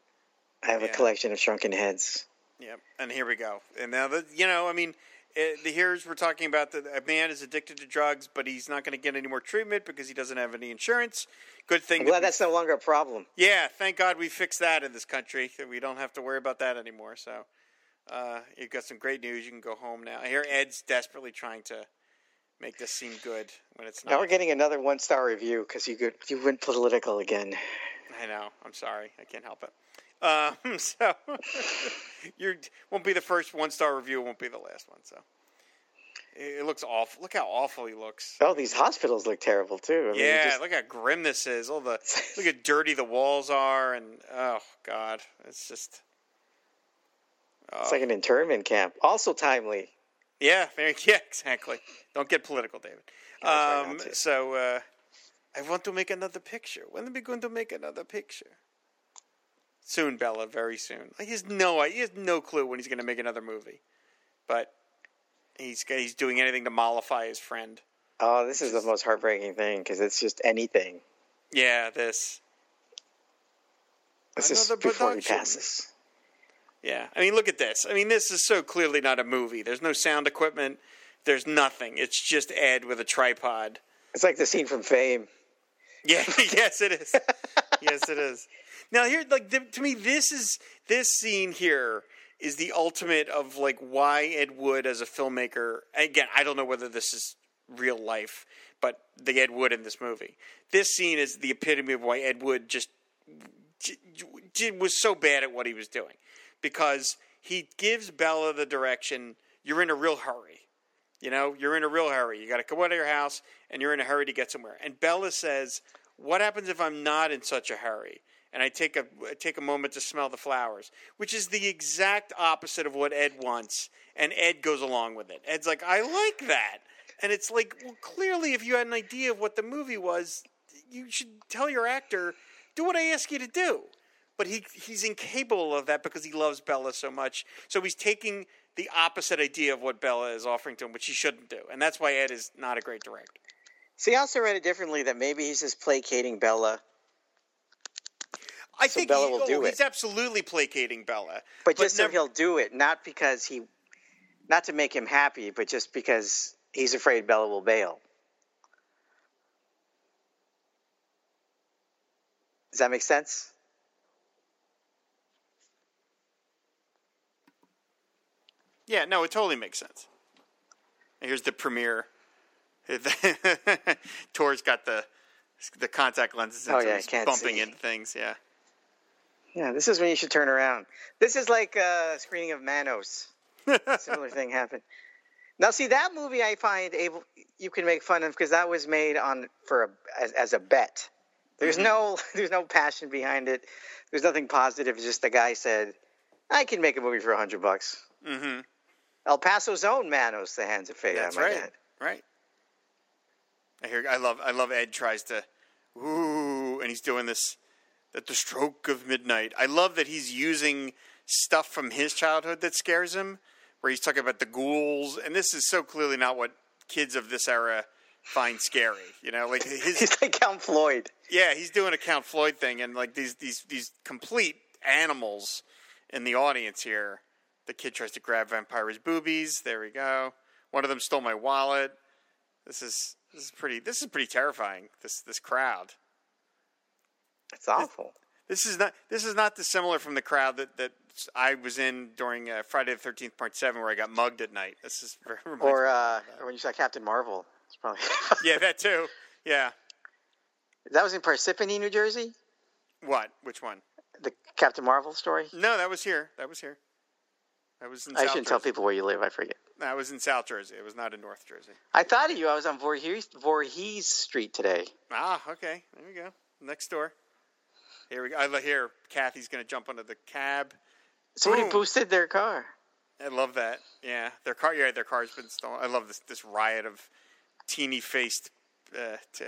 I: I have
H: Yeah.
I: a collection of shrunken heads.
H: Yep. And here we go. And now the you know, I mean, it, the here's we're talking about that a man is addicted to drugs, but he's not going to get any more treatment because he doesn't have any insurance. Good thing.
I: I'm
H: that we-
I: that's no longer a problem.
H: yeah, thank God we fixed that in this country. We don't have to worry about that anymore. So, uh, you've got some great news. You can go home now. I hear Ed's desperately trying to make this seem good when it's not.
I: Now we're getting another one star review because you could, you went political again.
H: I know. I'm sorry. I can't help it. Um, so you won't be the first one star review. Won't be the last one. So it, it looks awful. Look how awful he looks.
I: Oh, these hospitals look terrible too. I mean,
H: yeah,
I: just-
H: look how grim this is. All the look how dirty the walls are, and oh god, it's just
I: it's like an internment camp. Also timely.
H: yeah, very yeah, exactly. Don't get political, David. Um, so uh, I want to make another picture. When are we going to make another picture? Soon, Bela. Very soon. He has no. He has no clue when he's going to make another movie, but he's he's doing anything to mollify his friend.
I: Oh, this is the most heartbreaking thing because it's just anything.
H: Yeah, this.
I: This is
H: Another
I: before he passes.
H: Yeah, I mean, look at this. I mean, this is so clearly not a movie. There's no sound equipment. There's nothing. It's just Ed with a tripod.
I: It's like the scene from Fame.
H: Yeah, yes, it is. yes, it is. Now here, like the, to me, this is this scene here is the ultimate of like why Ed Wood as a filmmaker. Again, I don't know whether this is real life, but the Ed Wood in this movie, this scene is the epitome of why Ed Wood just j- j- was so bad at what he was doing because he gives Bela the direction. You're in a real hurry. You know, you're in a real hurry. You got to come out of your house and you're in a hurry to get somewhere. And Bela says, what happens if I'm not in such a hurry and I take a take a moment to smell the flowers, which is the exact opposite of what Ed wants, and Ed goes along with it. Ed's like, I like that, and it's like, well, clearly, if you had an idea of what the movie was, you should tell your actor, do what I ask you to do. But he he's incapable of that because he loves Bela so much. So he's taking the opposite idea of what Bela is offering to him, which he shouldn't do, and that's why Ed is not a great director.
I: See, I also read it differently that maybe he's just placating Bela.
H: I
I: So
H: think
I: Bela
H: he-
I: will
H: oh,
I: do
H: he's
I: it.
H: absolutely placating Bela,
I: But just so he'll do it, not because he, not to make him happy, but just because he's afraid Bela will bail. Does that make sense?
H: Yeah, no, it totally makes sense. And here's the premiere. Tor's got the the contact lenses,
I: Oh, yeah,
H: he's
I: can't
H: bumping
I: see.
H: into things. Yeah,
I: Yeah, this is when you should turn around. This is like a screening of Manos. Similar thing happened. Now, see that movie, I find able you can make fun of because that was made on for a, as, as a bet. There's no there's no passion behind it. There's nothing positive. It's just the guy said, "I can make a movie for a hundred bucks."
H: mm-hmm.
I: El Paso's own Manos, The Hands of Fate.
H: that's right, right. I hear. I love. I love. Ed tries to, ooh, and he's doing this at the stroke of midnight. I love that he's using stuff from his childhood that scares him, where he's talking about the ghouls, and this is so clearly not what kids of this era find scary. You know, like his
I: He's like Count Floyd.
H: Yeah, he's doing a Count Floyd thing, and like these these these complete animals in the audience here. The kid tries to grab Vampire's boobies. There we go. One of them stole my wallet. This is this is pretty. This is pretty terrifying. This this crowd.
I: It's awful.
H: This is not this is not dissimilar from the crowd that, that I was in during uh, Friday the Thirteenth Part Seven, where I got mugged at night. This is very
I: Or uh, when you saw Captain Marvel. It's probably
H: yeah, that too. Yeah,
I: that was in Parsippany, New Jersey.
H: what? Which one?
I: The Captain Marvel story.
H: No, that was here. That was here. That was in
I: I
H: South
I: shouldn't tell people where you live. I forget.
H: I was in South Jersey. It was not in North Jersey.
I: I thought of you. I was on Voorhees, Voorhees Street today.
H: Ah, okay. There we go. Next door. Here we go. I. Kathy's going to jump onto the cab.
I: Somebody
H: Boom.
I: boosted their car.
H: I love that. Yeah, their car. Yeah, their car's been stolen. I love this this riot of teeny faced, uh, t-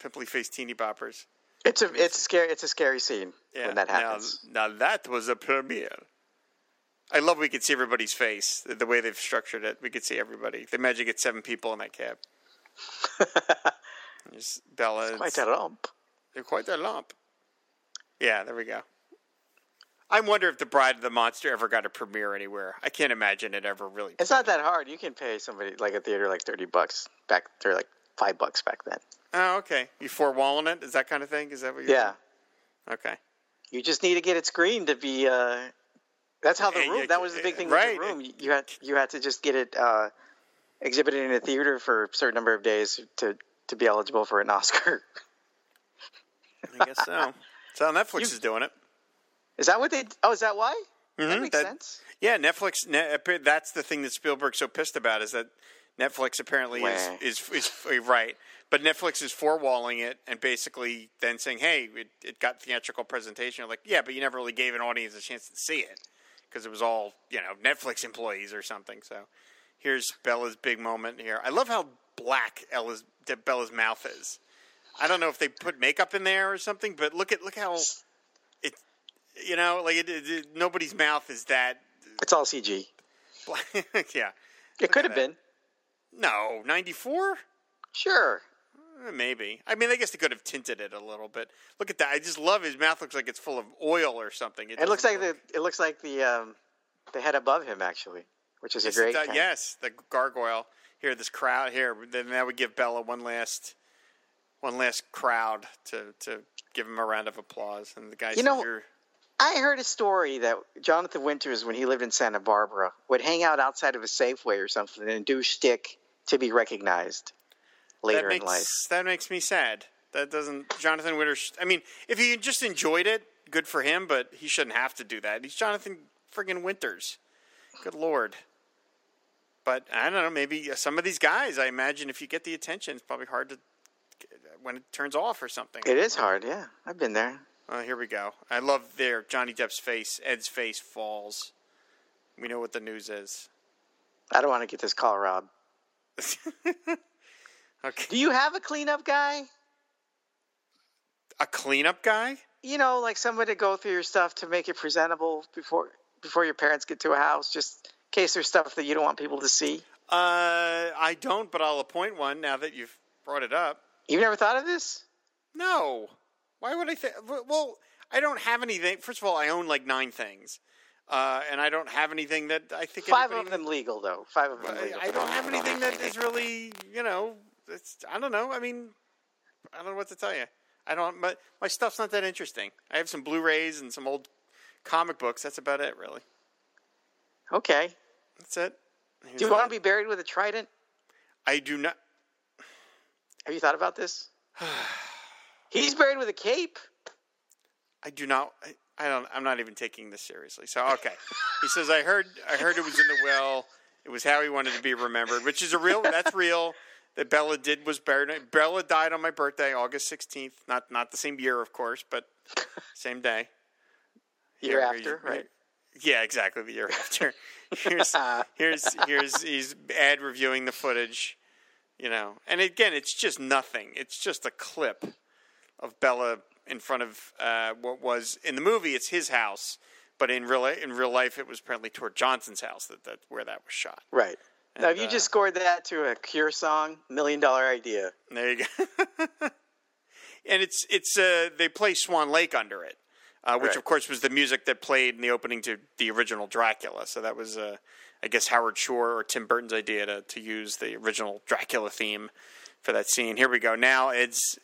H: pimply faced teeny boppers.
I: It's a it's scary. It's a scary scene
H: Yeah.
I: when that
H: now-
I: happens.
H: Now, that was a premiere. I love we could see everybody's face. The, the way they've structured it, we could see everybody. They imagine get seven people in that cab. There's Bela.
I: Quite a lump.
H: They're quite a lump. Yeah, there we go. I wonder if the Bride of the Monster ever got a premiere anywhere. I can't imagine it ever really.
I: It's not that hard. You can pay somebody like a theater like thirty bucks back. They're like five bucks back then.
H: Oh, okay. You four-walling it? Is that kind of thing? Is that what you're
I: Yeah,
H: Okay.
I: you just need to get it screened to be. Uh, that's how the room. that was the big thing
H: right.
I: with the room. You- You had you had to just get it uh, exhibited in a theater for a certain number of days to to be eligible for an Oscar.
H: I guess so. So Netflix is doing it.
I: Is that what they? Oh, is that why? That
H: Mhm,
I: makes
H: that-
I: sense.
H: Yeah, Netflix. Ne- that's the thing that Spielberg's so pissed about is that Netflix apparently is, is is right, but Netflix is four-walling it and basically then saying, "Hey, it, it got theatrical presentation." Like, yeah, but you never really gave an audience a chance to see it because it was all you know Netflix employees or something. So here's Bela's big moment here. I love how black Ella's, Bela's mouth is. I don't know if they put makeup in there or something, but look at look how it. You know, like it, it, nobody's mouth is that
I: It's all CG.
H: black. yeah.
I: It could have been.
H: No, 94?
I: Sure.
H: Eh, Maybe. I mean, I guess they could have tinted it a little bit. Look at that. I just love his mouth looks like it's full of oil or something.
I: It looks
H: doesn't
I: like the it looks like the um, the head above him actually, which is
H: Yes,
I: a great.
H: does- yes, the gargoyle. Here, this crowd here. Then that would give Bela one last, one last crowd to to give him a round of applause. And the guys,
I: You know-
H: here,
I: I heard a story that Jonathan Winters, when he lived in Santa Barbara, would hang out outside of a Safeway or something and do shtick to be recognized later
H: makes
I: in life.
H: that makes me sad. That doesn't Jonathan Winters. I mean, if he just enjoyed it, good for him. But he shouldn't have to do that. He's Jonathan friggin' Winters. Good lord. But I don't know. Maybe some of these guys. I imagine if you get the attention, it's probably hard to when it turns off or something.
I: It is hard. Yeah, I've been there.
H: Uh, here we go. I love there Johnny Depp's face. Ed's face falls. We know what the news is.
I: I don't want to get this call, Rob.
H: Okay,
I: Do you have a cleanup guy?
H: a cleanup guy.
I: You know, like somebody to go through your stuff to make it presentable before before your parents get to a house, just in case there's stuff that you don't want people to see.
H: Uh, I don't, but I'll appoint one now that you've brought it up.
I: You've never thought of this?
H: No. Why would I think? Well, I don't have anything. First of all, I own like nine things, uh, and I don't have anything that I think
I: Five of them legal, though. Five of them legal.
H: I don't have anything that is really, you know, it's, I don't know. I mean, I don't know what to tell you. I don't. My my stuff's not that interesting. I have some Blu-rays and some old comic books. That's about it, really.
I: Okay.
H: That's it.
I: Do you want to be buried with a trident?
H: I do not.
I: Have you thought about this? He's buried with a cape.
H: I do not. I, I don't. I'm not even taking this seriously. So okay. he says, "I heard. I heard it was in the will. It was how he wanted to be remembered, which is a real. That's real. That Bela did was buried. Bela died on my birthday, August 16th. Not not the same year, of course, but same day.
I: Year
H: Here,
I: after,
H: he's-
I: right?
H: Yeah, exactly. The year after. Here's here's here's he's ad reviewing the footage, you know. And again, it's just nothing. It's just a clip of Bela in front of uh, what was in the movie. It's his house, but in real in real life, it was apparently Tor Johnson's house that, that where that was shot.
I: Right. Now, if you
H: uh,
I: just scored that to a Cure song, million dollar idea.
H: There you go. and it's it's uh, they play Swan Lake under it, uh, which
I: Right.
H: of course was the music that played in the opening to the original Dracula. So that was, uh, I guess, Howard Shore or Tim Burton's idea to to use the original Dracula theme for that scene. Here we go. Now Ed's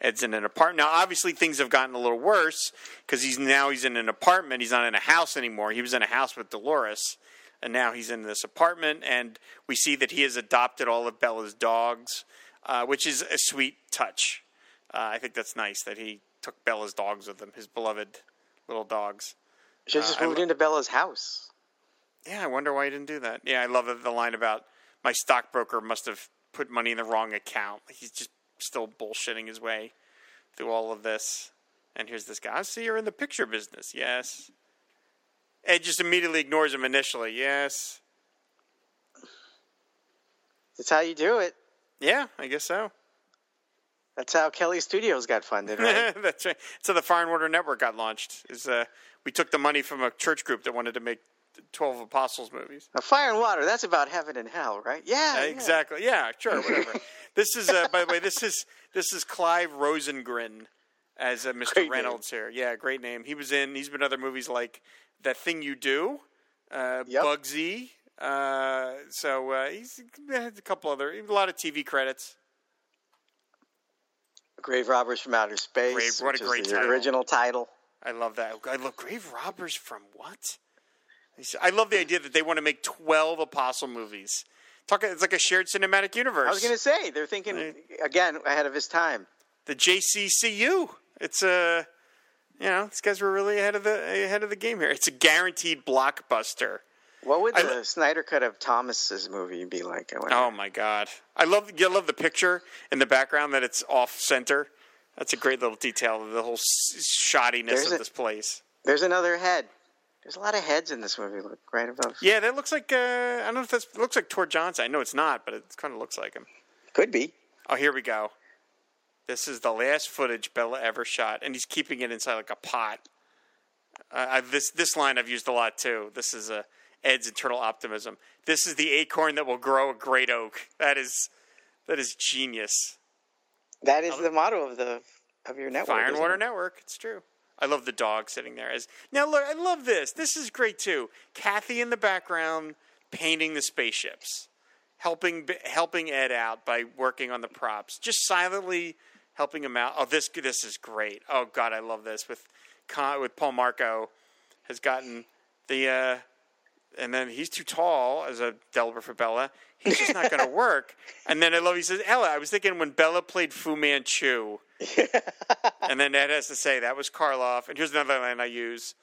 H: Ed's in an apartment. Now, obviously, things have gotten a little worse because he's now he's in an apartment. He's not in a house anymore. He was in a house with Dolores, and now he's in this apartment. And we see that he has adopted all of Bela's dogs, uh, which is a sweet touch. Uh, I think that's nice that he took Bela's dogs with him, his beloved little dogs.
I: Have just
H: I
I: moved into Bela's house.
H: Yeah, I wonder why he didn't do that. Yeah, I love the, the line about my stockbroker must have put money in the wrong account. He's just still bullshitting his way through all of this. And here's this guy. I see you're in the picture business. Yes. Ed just immediately ignores him initially. Yes.
I: That's how you do it.
H: Yeah, I guess so.
I: That's how Kelly Studios got funded, right?
H: That's right. So the Fire and Water Network got launched. Is uh, we took the money from a church group that wanted to make Twelve Apostles movies.
I: now, Fire and Water, that's about heaven and hell, right? Yeah.
H: Uh,
I: yeah.
H: exactly. Yeah, sure, whatever. this is, uh, by the way, this is this is Clive Rosengren as uh, Mr.
I: Great name.
H: Reynolds here. Yeah, great name. He was in. He's been in other movies like That Thing You Do, uh,
I: Yep.
H: Bugsy. Uh, so uh, he's had a couple other, a lot of TV credits.
I: Grave Robbers from Outer Space.
H: Grave- what a great
I: the
H: title.
I: original title.
H: I love that. I love Grave Robbers from what? I love the idea that they want to make twelve Apostle movies. Talk, it's like a shared cinematic universe.
I: I was going to say, they're thinking, again, ahead of his time.
H: the JCCU. It's a, you know, these guys were really ahead of the ahead of the game here. It's a guaranteed blockbuster.
I: What would the
H: lo-
I: Snyder cut of Thomas's movie be like? I.
H: Oh my god, I love you love the picture in the background that it's off center. That's a great little detail of the whole shoddiness
I: There's
H: of
I: a-
H: this place.
I: There's another head. There's a lot of heads in this movie. Look right above.
H: Yeah, that looks like uh, I don't know if that looks like Tor Johnson. I know it's not, but it kind of looks like him.
I: Could be.
H: Oh, here we go. This is the last footage Bela ever shot, and he's keeping it inside like a pot. Uh, I, this this line I've used a lot too. This is uh, Ed's internal optimism. This is the acorn that will grow a great oak. That is that is genius.
I: That is the motto of the of your network.
H: Fire and Water
I: it?
H: Network. It's true. I love the dog sitting there. As now, look, I love this. This is great too. Kathy in the background painting the spaceships, helping helping Ed out by working on the props, just silently helping him out. Oh, this this is great. Oh God, I love this with Con- with Paul Marco has gotten the. Uh, and then he's too tall as a developer for Bela. He's just not going to work. And then I love he says, Ella, I was thinking when Bela played Fu Manchu, and then Ed has to say that was Karloff. And here's another line I use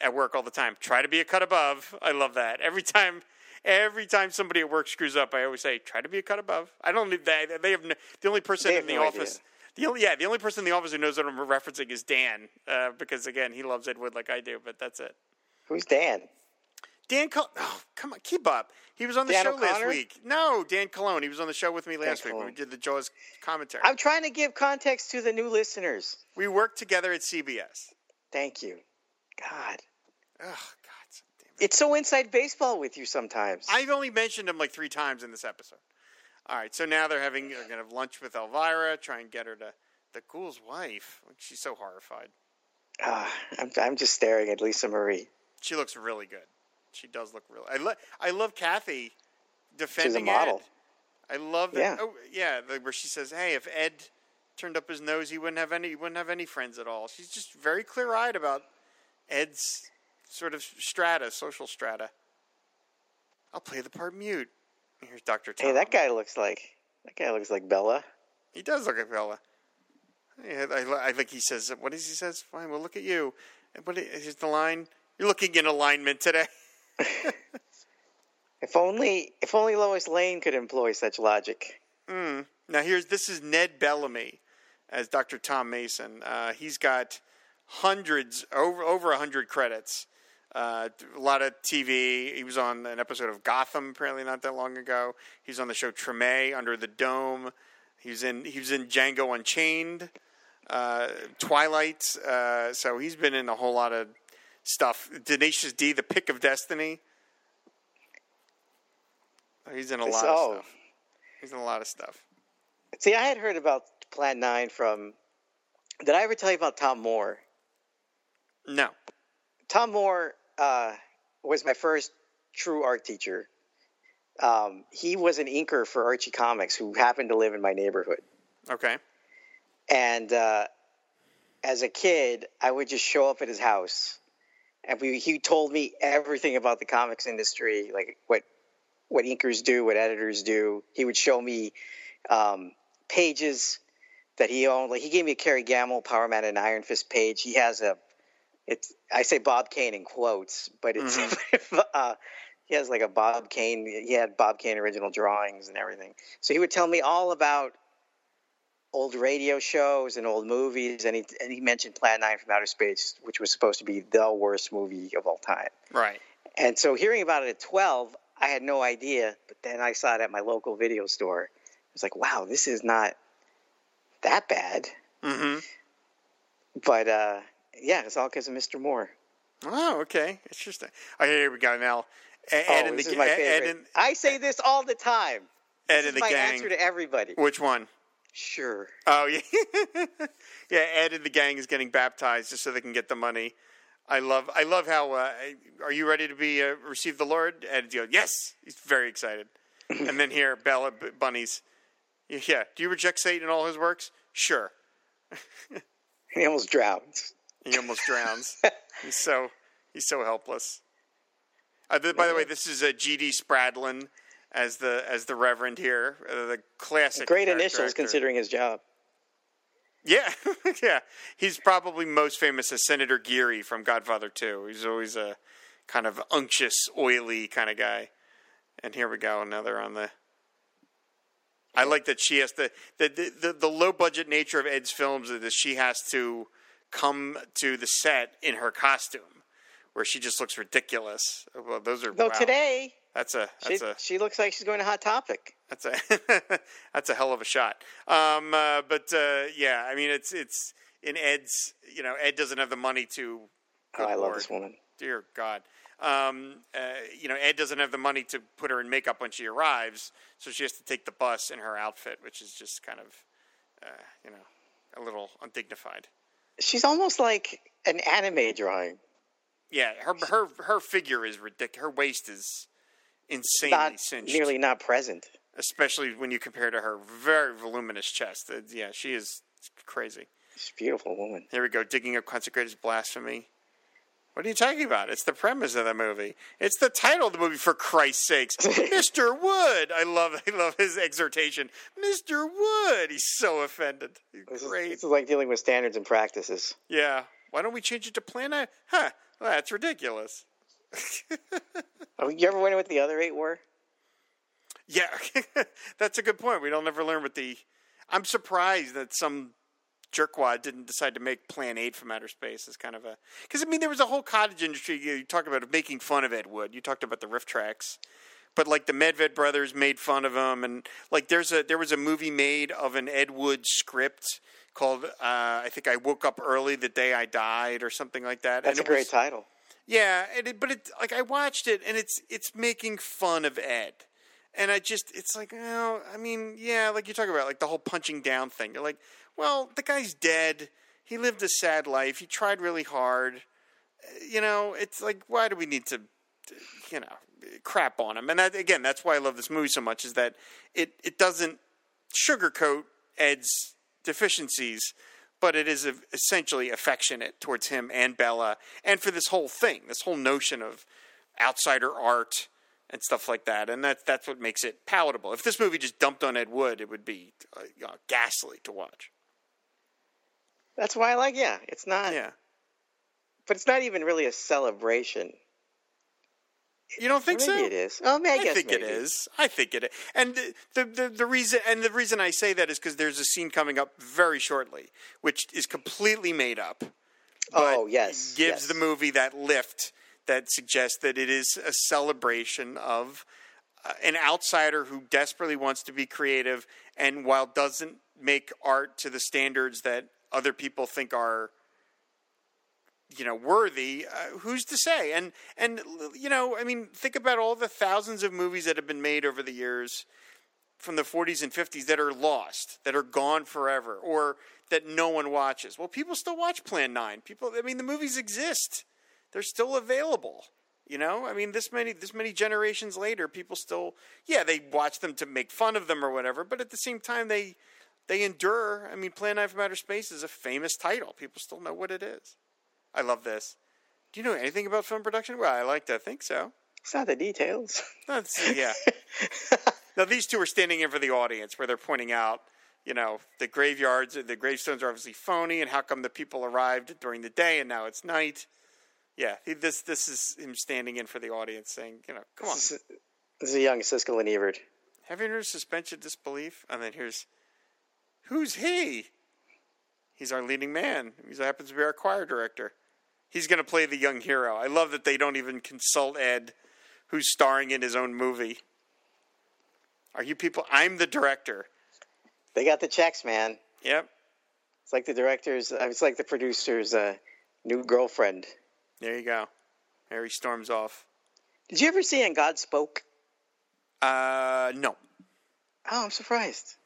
H: at work all the time: "Try to be a cut above." I love that every time. Every time somebody at work screws up, I always say, try to be a cut above. I don't need that. They have no, the only person in the
I: no
H: office. The only yeah, the only person in the office who knows what I'm referencing is Dan, uh, because again, he loves Ed Wood like I do. But that's it.
I: Who's Dan?
H: Dan, Col- oh, come on, keep up. He was on the
I: Dan
H: show last week. No, Dan Cologne. He was on the show with me last week when we did the Jaws commentary.
I: I'm trying to give context to the new listeners.
H: we worked together at CBS.
I: Thank you. God,
H: it.
I: It's so inside baseball with you sometimes.
H: I've only mentioned him like three times in this episode. All right, so now they're having they're gonna have lunch with Elvira, try and get her to the ghoul's wife. Like, She's so horrified.
I: Ah, I'm, I'm just staring at Lisa Marie.
H: She looks really good. She does look really. I love. I love Kathy defending
I: model.
H: Ed. I love that.
I: Yeah.
H: Oh, yeah, the, where she says, "Hey, if Ed turned up his nose, he wouldn't have any. He wouldn't have any friends at all." She's just very clear-eyed about Ed's sort of strata, social strata. I'll play the part mute. Here's Doctor Tom.
I: Hey, that guy looks like that guy looks like Bela.
H: He does look like Bela. Yeah, I, I think he says. What does he says? Fine, we'll look at you. What is the line? You're looking in alignment today.
I: If only if only Lois Lane could employ such logic.
H: Now here's this is Ned Bellamy as Dr. Tom Mason. Uh, he's got hundreds over over a hundred credits. Uh, a lot of TV. He was on an episode of Gotham apparently not that long ago. He's on the show Treme Under the Dome. He was in he was in Django Unchained, uh, Twilight. Uh, so he's been in a whole lot of stuff. Tenacious D, The Pick of Destiny. He's in a lot
I: Oh.
H: of stuff. He's in a lot of stuff.
I: See, I had heard about Plan Nine from. Did I ever tell you about Tom Moore?
H: No.
I: Tom Moore uh, was my first true art teacher. Um, he was an inker for Archie Comics, who happened to live in my neighborhood.
H: Okay.
I: And uh, as a kid, I would just show up at his house, and we, he told me everything about the comics industry, like what what inkers do, what editors do. He would show me um, pages that he owned. Like he gave me a Kerry Gammill Power Man and Iron Fist page. He has a it's I say Bob Kane in quotes, but it's uh, he has like a Bob Kane. He had Bob Kane original drawings and everything. So he would tell me all about old radio shows and old movies, and he and he mentioned Plan Nine from Outer Space, which was supposed to be the worst movie of all time.
H: Right.
I: And so hearing about it at 12, I had no idea, but then I saw it at my local video store. I was like, wow, this is not that bad.
H: Mm-hmm.
I: But uh, yeah, it's all because of Mr. Moore.
H: Oh, okay. Interesting. Oh, here we go now. Ed,
I: Oh,
H: and
I: this
H: the
I: is my favorite.
H: And,
I: I say this all the time.
H: Ed
I: This
H: and the
I: my
H: gang.
I: answer to everybody.
H: Which one?
I: Sure.
H: Oh, yeah. yeah, Ed and the gang is getting baptized just so they can get the money. I love I love how uh, are you ready to be uh, receive the Lord? Ed goes, "Yes." He's very excited. and then here Bela B- Bunnies. Yeah, do you reject Satan and all his works? Sure.
I: He almost drowned.
H: He almost drowns. he's so he's so helpless. Uh, th- by the way, this is uh, G.D. Spradlin as the as the Reverend here, uh, the classic.
I: Great initials
H: actor.
I: considering his job.
H: Yeah, yeah. He's probably most famous as Senator Geary from Godfather 2. He's always a kind of unctuous, oily kind of guy. And here we go. another on the. I like that she has to the the, the, the low budget nature of Ed's films is that she has to come to the set in her costume, where she just looks ridiculous. Well, those are
I: Though
H: wow.
I: today,
H: That's a
I: she,
H: that's a
I: she looks like she's going to Hot Topic.
H: that's a that's a hell of a shot. Um, uh, but uh, yeah, I mean, it's it's in Ed's. You know, Ed doesn't have the money to.
I: Oh, I love
H: Lord.
I: this woman.
H: Dear God. Um, uh, you know, Ed doesn't have the money to put her in makeup when she arrives, so she has to take the bus in her outfit, which is just kind of, uh, you know, a little undignified.
I: She's almost like an anime drawing.
H: Yeah, her her her figure is ridiculous. Her waist is insanely
I: Not
H: cinched.
I: nearly not present.
H: especially when you compare to her very voluminous chest. Uh, yeah, she is crazy.
I: She's a beautiful woman.
H: Here we go, digging up consecrated blasphemy. What are you talking about? It's the premise of the movie. It's the title of the movie, for Christ's sakes. Mr. Wood. I love I love his exhortation. Mr. Wood. He's so offended. He's
I: This is,
H: great.
I: this is like dealing with standards and practices.
H: Yeah. Why don't we change it to Plan A? Huh. Well, that's ridiculous.
I: oh, you ever wonder what the other eight were?
H: Yeah, that's a good point. We don't ever learn what the. I'm surprised that some jerkwad didn't decide to make Plan 8 from outer space as kind of a. Because, I mean, there was a whole cottage industry you, you talked about making fun of Ed Wood. You talked about the RiffTrax. But like the Medved brothers made fun of him, and like there's a there was a movie made of an Ed Wood script called uh, I think I woke up early the day I died or something like that.
I: That's
H: and
I: a great
H: was,
I: title.
H: Yeah, it, but it like I watched it and it's it's making fun of Ed, and I just it's like well I mean yeah like you talk about like the whole punching down thing. You're like well the guy's dead. He lived a sad life. He tried really hard. You know it's like why do we need to you know crap on him? And that again that's why I love this movie so much is that it it doesn't sugarcoat Ed's deficiencies but it is essentially affectionate towards him and Bela, and for this whole thing, this whole notion of outsider art and stuff like that, and that's that's what makes it palatable. If this movie just dumped on Ed Wood, it would be uh, ghastly to watch.
I: That's why I like. Yeah, it's not.
H: Yeah,
I: but it's not even really a celebration.
H: You don't think
I: maybe
H: so?
I: It is. Oh, maybe, I,
H: I
I: guess
H: think
I: maybe.
H: it is. I think it is. And the, the the, the reason and the reason I say that is because there's a scene coming up very shortly, which is completely made up.
I: Oh yes,
H: gives
I: yes.
H: the movie that lift that suggests that it is a celebration of uh, an outsider who desperately wants to be creative and while doesn't make art to the standards that other people think are you know worthy uh, who's to say? And and you know i mean think about all the thousands of movies that have been made over the years from the 40s and 50s that are lost that are gone forever or that no one watches. Well people still watch plan 9 people i mean the movies exist. They're still available you know? I mean this many this many generations later people still yeah they watch them to make fun of them or whatever but at the same time they they endure i mean plan 9 from outer space is a famous title people still know what it is I love this. Do you know anything about film production? Well, I like to think so.
I: It's not the details.
H: That's, yeah. now these two are standing in for the audience, where they're pointing out, you know, the graveyards, the gravestones are obviously phony, and how come the people arrived during the day and now it's night? Yeah, this this is him standing in for the audience, saying, you know, come on.
I: This is, this is a young Siskel and Ebert.
H: Have you heard suspension disbelief? And then here's, who's he? He's our leading man. He happens to be our choir director he's going to play the young hero. I love that they don't even consult Ed, who's starring in his own movie. Are you people? I'm the director.
I: They got the checks, man.
H: Yep.
I: It's like the director's. uh, It's like the producer's uh, new girlfriend.
H: There you go. He storms off.
I: Did you ever see And God Spoke?
H: Uh, no.
I: Oh, I'm surprised.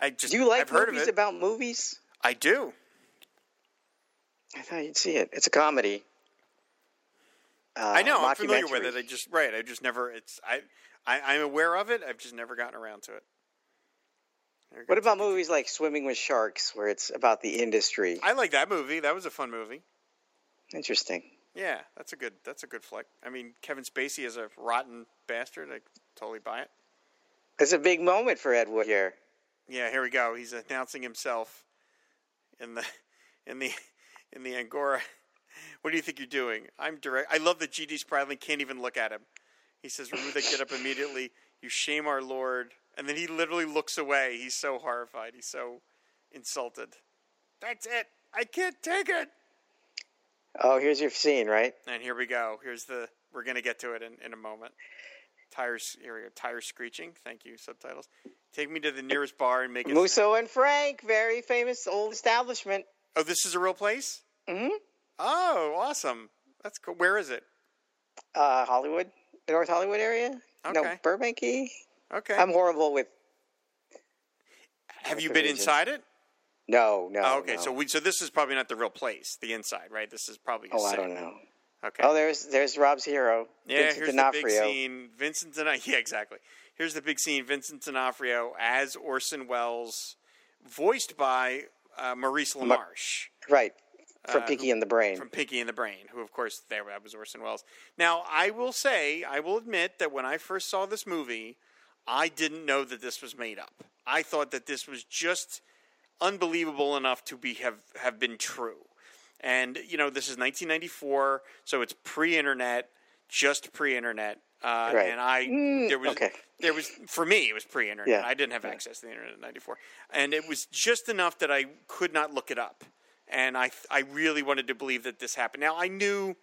H: I just.
I: Do you like
H: I've heard
I: movies
H: of it.
I: about movies?
H: I do.
I: I thought you'd see it. It's a comedy. Uh,
H: I know. I'm familiar with it. I just right. I just never. It's. I. I I'm aware of it. I've just never gotten around to it.
I: What about movies like Swimming with Sharks, where it's about the industry?
H: I like that movie. That was a fun movie.
I: Interesting.
H: Yeah, that's a good. That's a good flick. I mean, Kevin Spacey is a rotten bastard. I totally buy it.
I: It's a big moment for Ed Wood here.
H: Yeah, here we go. He's announcing himself in the in the in the Angora. What do you think you're doing? I'm direct. I love that GD Spradlin can't even look at him. He says, "Remove that get up immediately. You shame our Lord." And then he literally looks away. He's so horrified. He's so insulted. That's it. I can't take it.
I: Oh, here's your scene, right?
H: And here we go. Here's the. We're gonna get to it in, in a moment. Tires. Here we go. Tires screeching. Thank you. Subtitles. Take me to the nearest bar and make it.
I: Musso and Frank, very famous old establishment.
H: Oh, this is a real place.
I: hmm
H: Oh, awesome. That's cool. Where is it?
I: Uh, Hollywood, the North Hollywood area. No,
H: Okay.
I: Burbanky.
H: Okay.
I: I'm horrible with.
H: Have you been inside it?
I: No, no.
H: oh, okay.
I: no.
H: So we. So this is probably not the real place. The inside, right? This is probably.
I: Oh, I don't know.
H: Okay.
I: Oh, there's there's Rob's hero.
H: yeah.
I: Vincent
H: here's
I: D'Onofrio.
H: the big scene. Vincent D'Onofrio. Yeah, exactly. Here's the big scene. Vincent D'Onofrio as Orson Welles, voiced by uh, Maurice LaMarche.
I: Right. From
H: Uh,
I: Pinky and the Brain.
H: from Pinky and the Brain, who of course there that was Orson Welles. Now I will say, I will admit that when I first saw this movie, I didn't know that this was made up. I thought that this was just unbelievable enough to be have have been true. And you know, this is 1994, so it's pre-internet. just pre-internet, uh,
I: Right.
H: and I
I: Mm,
H: there was
I: okay.
H: there was for me it was pre-internet.
I: Yeah,
H: I didn't have access to the internet in '94, and it was just enough that I could not look it up, and I I really wanted to believe that this happened. Now I knew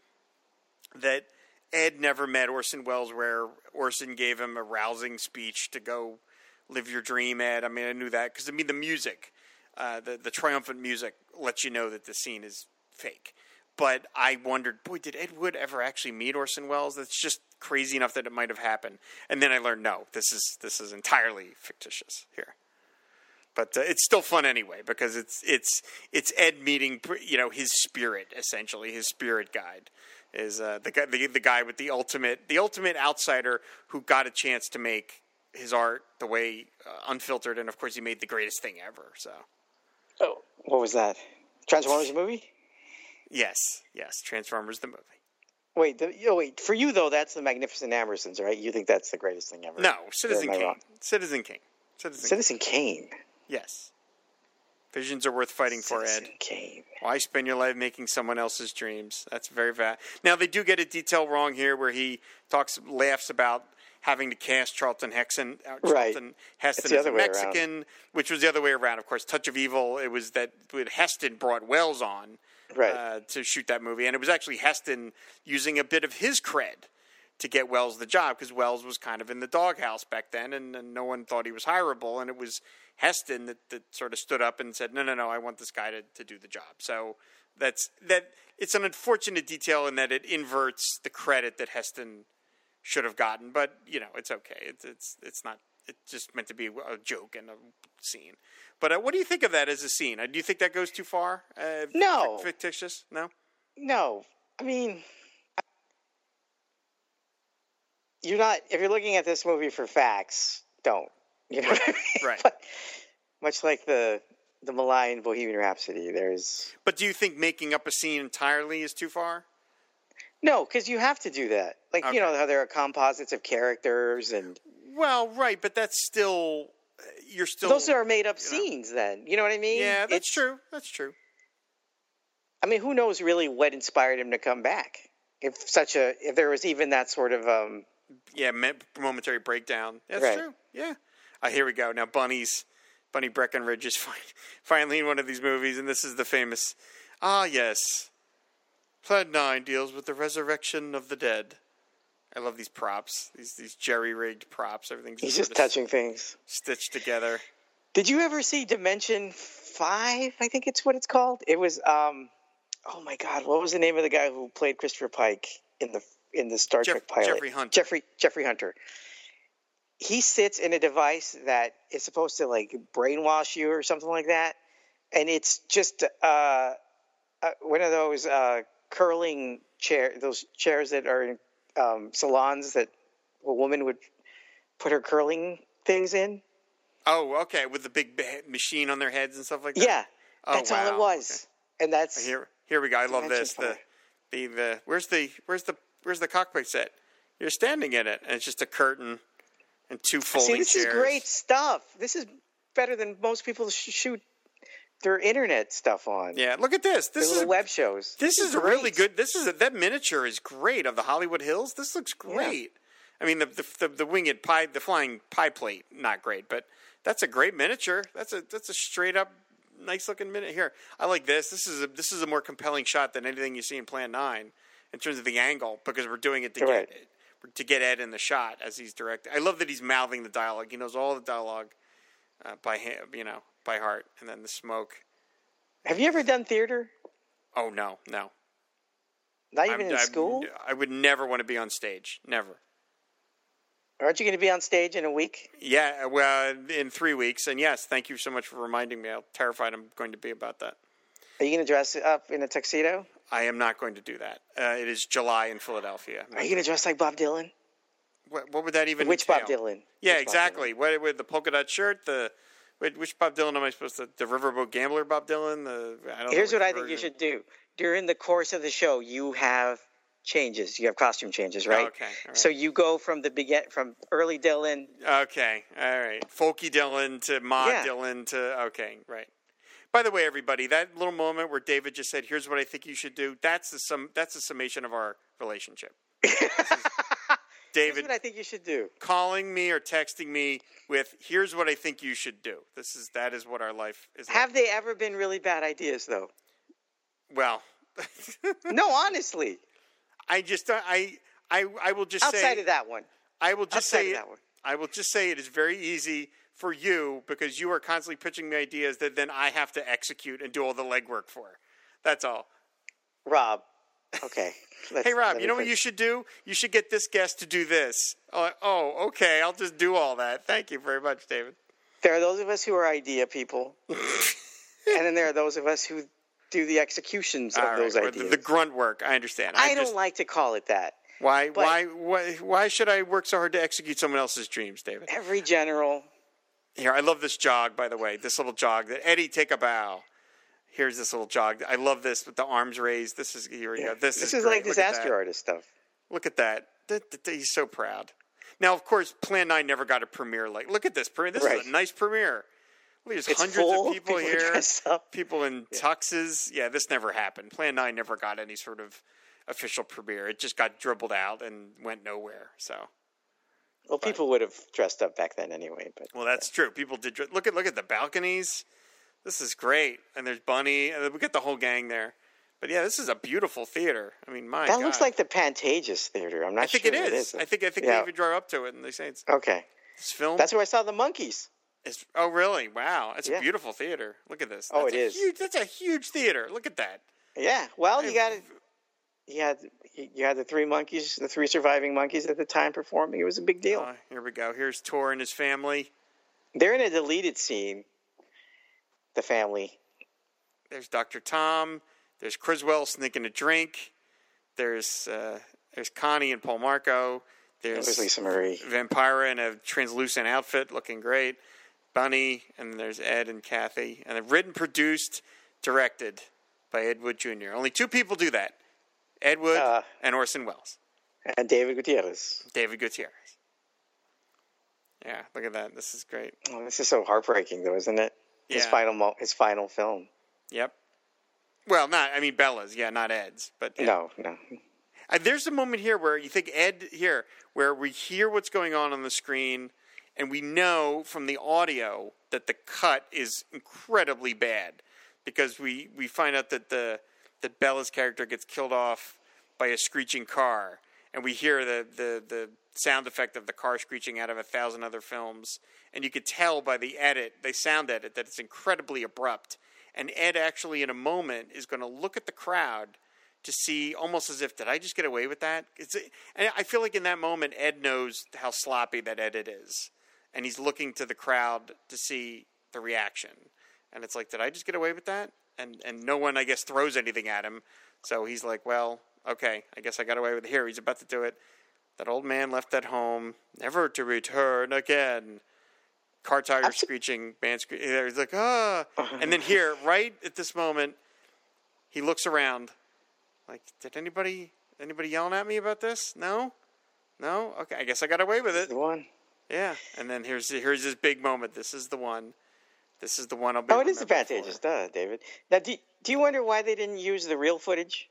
H: that Ed never met Orson Welles, where Orson gave him a rousing speech to go live your dream. Ed, I mean, I knew that because I mean the music, uh, the the triumphant music lets you know that the scene is fake. But I wondered, boy, did Ed Wood ever actually meet Orson Welles? That's just crazy enough that it might have happened. And then I learned, no, this is this is entirely fictitious here. But uh, it's still fun anyway because it's it's it's Ed meeting you know his spirit essentially his spirit guide is uh, the guy the, the guy with the ultimate the ultimate outsider who got a chance to make his art the way uh, unfiltered and of course he made the greatest thing ever so
I: Oh, what was that? Transformers movie?
H: yes yes Transformers the movie
I: Wait, the, oh, wait. For you though, that's the Magnificent Ambersons, right? You think that's the greatest thing ever?
H: no Citizen Kane? Citizen King Citizen,
I: Citizen Kane.
H: Kane. yes visions are worth fighting for Ed
I: Citizen Kane.
H: Why spend your life making someone else's dreams? That's very bad. Now they do get a detail wrong here, where he talks, laughs about having to cast Charlton Heston, uh,
I: Right.
H: Heston as a. Mexican, which was the other way around. Of course, Touch of Evil. It was that when Heston brought Welles on
I: Right.
H: uh, to shoot that movie, and it was actually Heston using a bit of his cred to get Welles the job because Welles was kind of in the doghouse back then, and, and no one thought he was hireable, and it was Heston that, that sort of stood up and said, "No, no, no, I want this guy to, to do the job." So that's that. It's an unfortunate detail in that it inverts the credit that Heston should have gotten, but you know, it's okay. It's it's it's not. It's just meant to be a joke and a scene. But uh, what do you think of that as a scene? Uh, do you think that goes too far? Uh,
I: No.
H: fictitious. No.
I: No, I mean, you're not. If you're looking at this movie for facts, don't. You know, what I mean?
H: Right.
I: But much like the the malign Bohemian Rhapsody, there's
H: But do you think making up a scene entirely is too far?
I: no, because you have to do that. Like
H: Okay.
I: you know how there are composites of characters, and
H: Well, right, but that's still you're still
I: those are made up
H: you know.
I: scenes. Then you know what I mean?
H: Yeah, that's
I: It's-
H: true. That's true.
I: I mean, who knows really what inspired him to come back? If such a, if there was even that sort of, um,
H: Yeah, momentary breakdown. That's
I: Right.
H: true. Yeah. Uh, here we go. Now, Bunny's Bunny Breckinridge is fin- finally in one of these movies, and this is the famous. Ah, yes. Plan nine deals with the resurrection of the dead. I love these props. These these jerry rigged props. Everything's
I: he's just touching things.
H: stitched together.
I: Did you ever see Dimension Five? I think it's what it's called. It was, um, oh my God, what was the name of the guy who played Christopher Pike in the in the Star
H: Jeff-
I: Trek pilot?
H: Jeffrey Hunter.
I: Jeffrey Jeffrey Hunter. He sits in a device that is supposed to like brainwash you or something like that, and it's just uh, uh, one of those uh, curling chair, those chairs that are in um, salons that a woman would put her curling things in.
H: Oh, okay, with the big machine on their heads and stuff like that.
I: Yeah,
H: Oh,
I: that's all it was, and that's
H: Here, here we go. I love this. The, the, the, where's the, where's the, where's the cockpit set? You're standing in it, and it's just a curtain and two folding
I: see. This
H: chairs.
I: is great stuff. This is better than most people shoot their internet stuff on.
H: Yeah, look at this.
I: their
H: This is
I: little web shows.
H: this is a really good. This is a, that miniature is great of the Hollywood Hills. This looks great. I mean, the, the the the winged pie, the flying pie plate, not great, but that's a great miniature. That's a that's a straight up nice looking minute here. I like this. This is a this is a more compelling shot than anything you see in Plan Nine in terms of the angle because we're doing it to
I: Right.
H: get to get Ed in the shot as he's directing. I love that he's mouthing the dialogue. He knows all the dialogue uh, by hand, you know, by heart, and then the smoke.
I: Have you ever done theater?
H: Oh no, no.
I: Not even
H: I'm-
I: in
H: I'm-
I: school.
H: I would never want to be on stage. Never.
I: Aren't you going to be on stage in a week?
H: Yeah, well, in three weeks. And yes, thank you so much for reminding me. I'm terrified I'm going to be about that.
I: Are you going to dress up in a tuxedo?
H: I am not going to do that. Uh, it is July in Philadelphia.
I: Are you going to dress like Bob Dylan?
H: What, what would that even be?
I: Which Bob? Dylan?
H: Yeah,
I: Which
H: exactly. What with the polka dot shirt? The wait, which Bob Dylan am I supposed to? The Riverboat Gambler Bob Dylan? The I don't
I: Here's what
H: which
I: I think you should do. During the course of the show, you have changes. You have costume changes, right?
H: Okay, right.
I: So you go from the begin from early Dylan.
H: Okay, all right. Folky Dylan to Ma
I: Yeah.
H: Dylan to okay, right. By the way, everybody, that little moment where David just said, "Here's what I think you should do." That's the sum. That's the summation of our relationship.
I: Here's
H: David
I: what I think you should do.
H: calling me or texting me with here's what I think you should do. This is that is what our life is.
I: Have they ever been really bad ideas, though?
H: well,
I: No, honestly.
H: I just uh, I I I will just
I: Outside
H: say
I: of that one.
H: I will just
I: outside
H: say
I: that one.
H: I will just say it is very easy for you because you are constantly pitching me ideas that then I have to execute and do all the legwork for. That's all.
I: Rob. Okay.
H: Hey Rob, you know what you should do? You should get this guest to do this. Oh, oh, okay. I'll just do all that. Thank you very much, David.
I: There are those of us who are idea people, and then there are those of us who do the executions of
H: All
I: those
H: or the,
I: ideas.
H: the grunt work. I understand.
I: I
H: I'm
I: don't like to call it that.
H: Why, why, why, why should I work so hard to execute someone else's dreams, David?
I: Every general.
H: Here, I love this jog, by the way. This little jog that Eddie, take a bow. Here's this little jog. I love this with the arms raised. This is here we go. This,
I: This
H: is,
I: is like disaster artist stuff.
H: Look at that. Th- th- th- He's so proud. Now, of course, Plan Nine never got a premiere. Like, look at this premiere. This
I: Right.
H: is a nice premiere. Look, there's
I: It's
H: hundreds
I: full.
H: of people,
I: People
H: here. People in tuxes. Yeah, this never happened. Plan Nine never got any sort of official premiere. It just got dribbled out and went nowhere. So,
I: Well, people would have dressed up back then anyway. But
H: well, that's true. People did look at look at the balconies. This is great, and there's Bunny, and we get the whole gang there. But yeah, this is a beautiful theater. I mean, my
I: that
H: God.
I: looks like the Pantages Theater. I'm not
H: I think
I: sure
H: it
I: what
H: is. I think I think
I: Yeah.
H: they even drove up to it, and they say it's
I: Okay,
H: this film.
I: that's where I saw the monkeys.
H: It's, oh, really? Wow, it's a beautiful theater. Look at this.
I: Oh,
H: That's
I: it
H: a
I: is.
H: Huge, that's a huge theater. Look at that.
I: Yeah. Well, you got it. You had you had the three monkeys, the three surviving monkeys at the time performing. It was a big deal.
H: Uh, here we go. Here's Tor and his family.
I: They're in a deleted scene. The family.
H: There's Dr. Tom. There's Criswell sneaking a drink. There's uh, there's Connie and Paul Marco. There's
I: There's Lisa Marie.
H: Vampira in a translucent outfit, looking great. Bunny, and there's Ed and Kathy. And they're written, produced, directed by Ed Wood Jr. Only two people do that Ed Wood
I: Uh.
H: and Orson Welles.
I: And David Gutierrez.
H: David Gutierrez. Yeah, look at that. This is great.
I: Oh, this is so heartbreaking, though, isn't it? His
H: Yeah.
I: final mo- his final film.
H: Yep. Well, not, I mean, Bela's, yeah, not Ed's. But yeah.
I: No, no.
H: Uh, there's a moment here where you think Ed here, where we hear what's going on on the screen, and we know from the audio that the cut is incredibly bad because we, we find out that the that Bela's character gets killed off by a screeching car, and we hear the, the, the sound effect of the car screeching out of a thousand other films, and you could tell by the edit, the sound edit, that it's incredibly abrupt. And Ed actually, in a moment, is going to look at the crowd to see almost as if did I just get away with that? It's, and I feel like in that moment Ed knows how sloppy that edit is, and he's looking to the crowd to see the reaction, and it's like did I just get away with that? And and no one I guess throws anything at him, so he's like, well, okay, I guess I got away with it here. He's about to do it. That old man left at home, never to return again. Car tires screeching, band screeching. He's like, ah. And then here, right at this moment, he looks around like, did anybody anybody yelling at me about this? No, no. Okay, I guess I got away with it.
I: The one.
H: Yeah. And then here's here's this big moment. This is the one. This is the one I'll be.
I: Oh, it is the
H: for.
I: Pantages, duh, David. Now, do, do you wonder why they didn't use the real footage?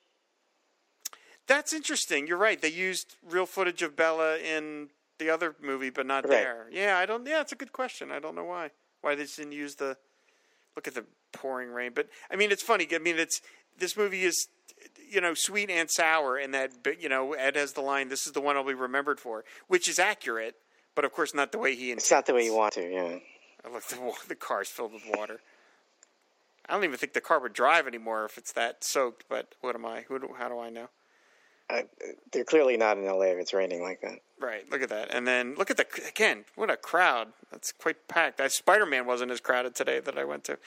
H: That's interesting. You're right. They used real footage of Bela in the other movie, but not
I: Right.
H: there. Yeah, I don't. Yeah, it's a good question. I don't know why. Why they didn't use the. Look at the pouring rain. But I mean, it's funny. I mean, it's this movie is, you know, sweet and sour, and that but, you know Ed has the line, "This is the one I'll be remembered for," which is accurate, but of course not the way he.
I: It's not the way you want to, yeah.
H: I look, the, the car's filled with water. I don't even think the car would drive anymore if it's that soaked. But what am I? Who? How do I know?
I: They're clearly not in LA if it's raining like that.
H: Right. Look at that. And then look at the again. What a crowd! That's quite packed. Spider Man wasn't as crowded today that I went to.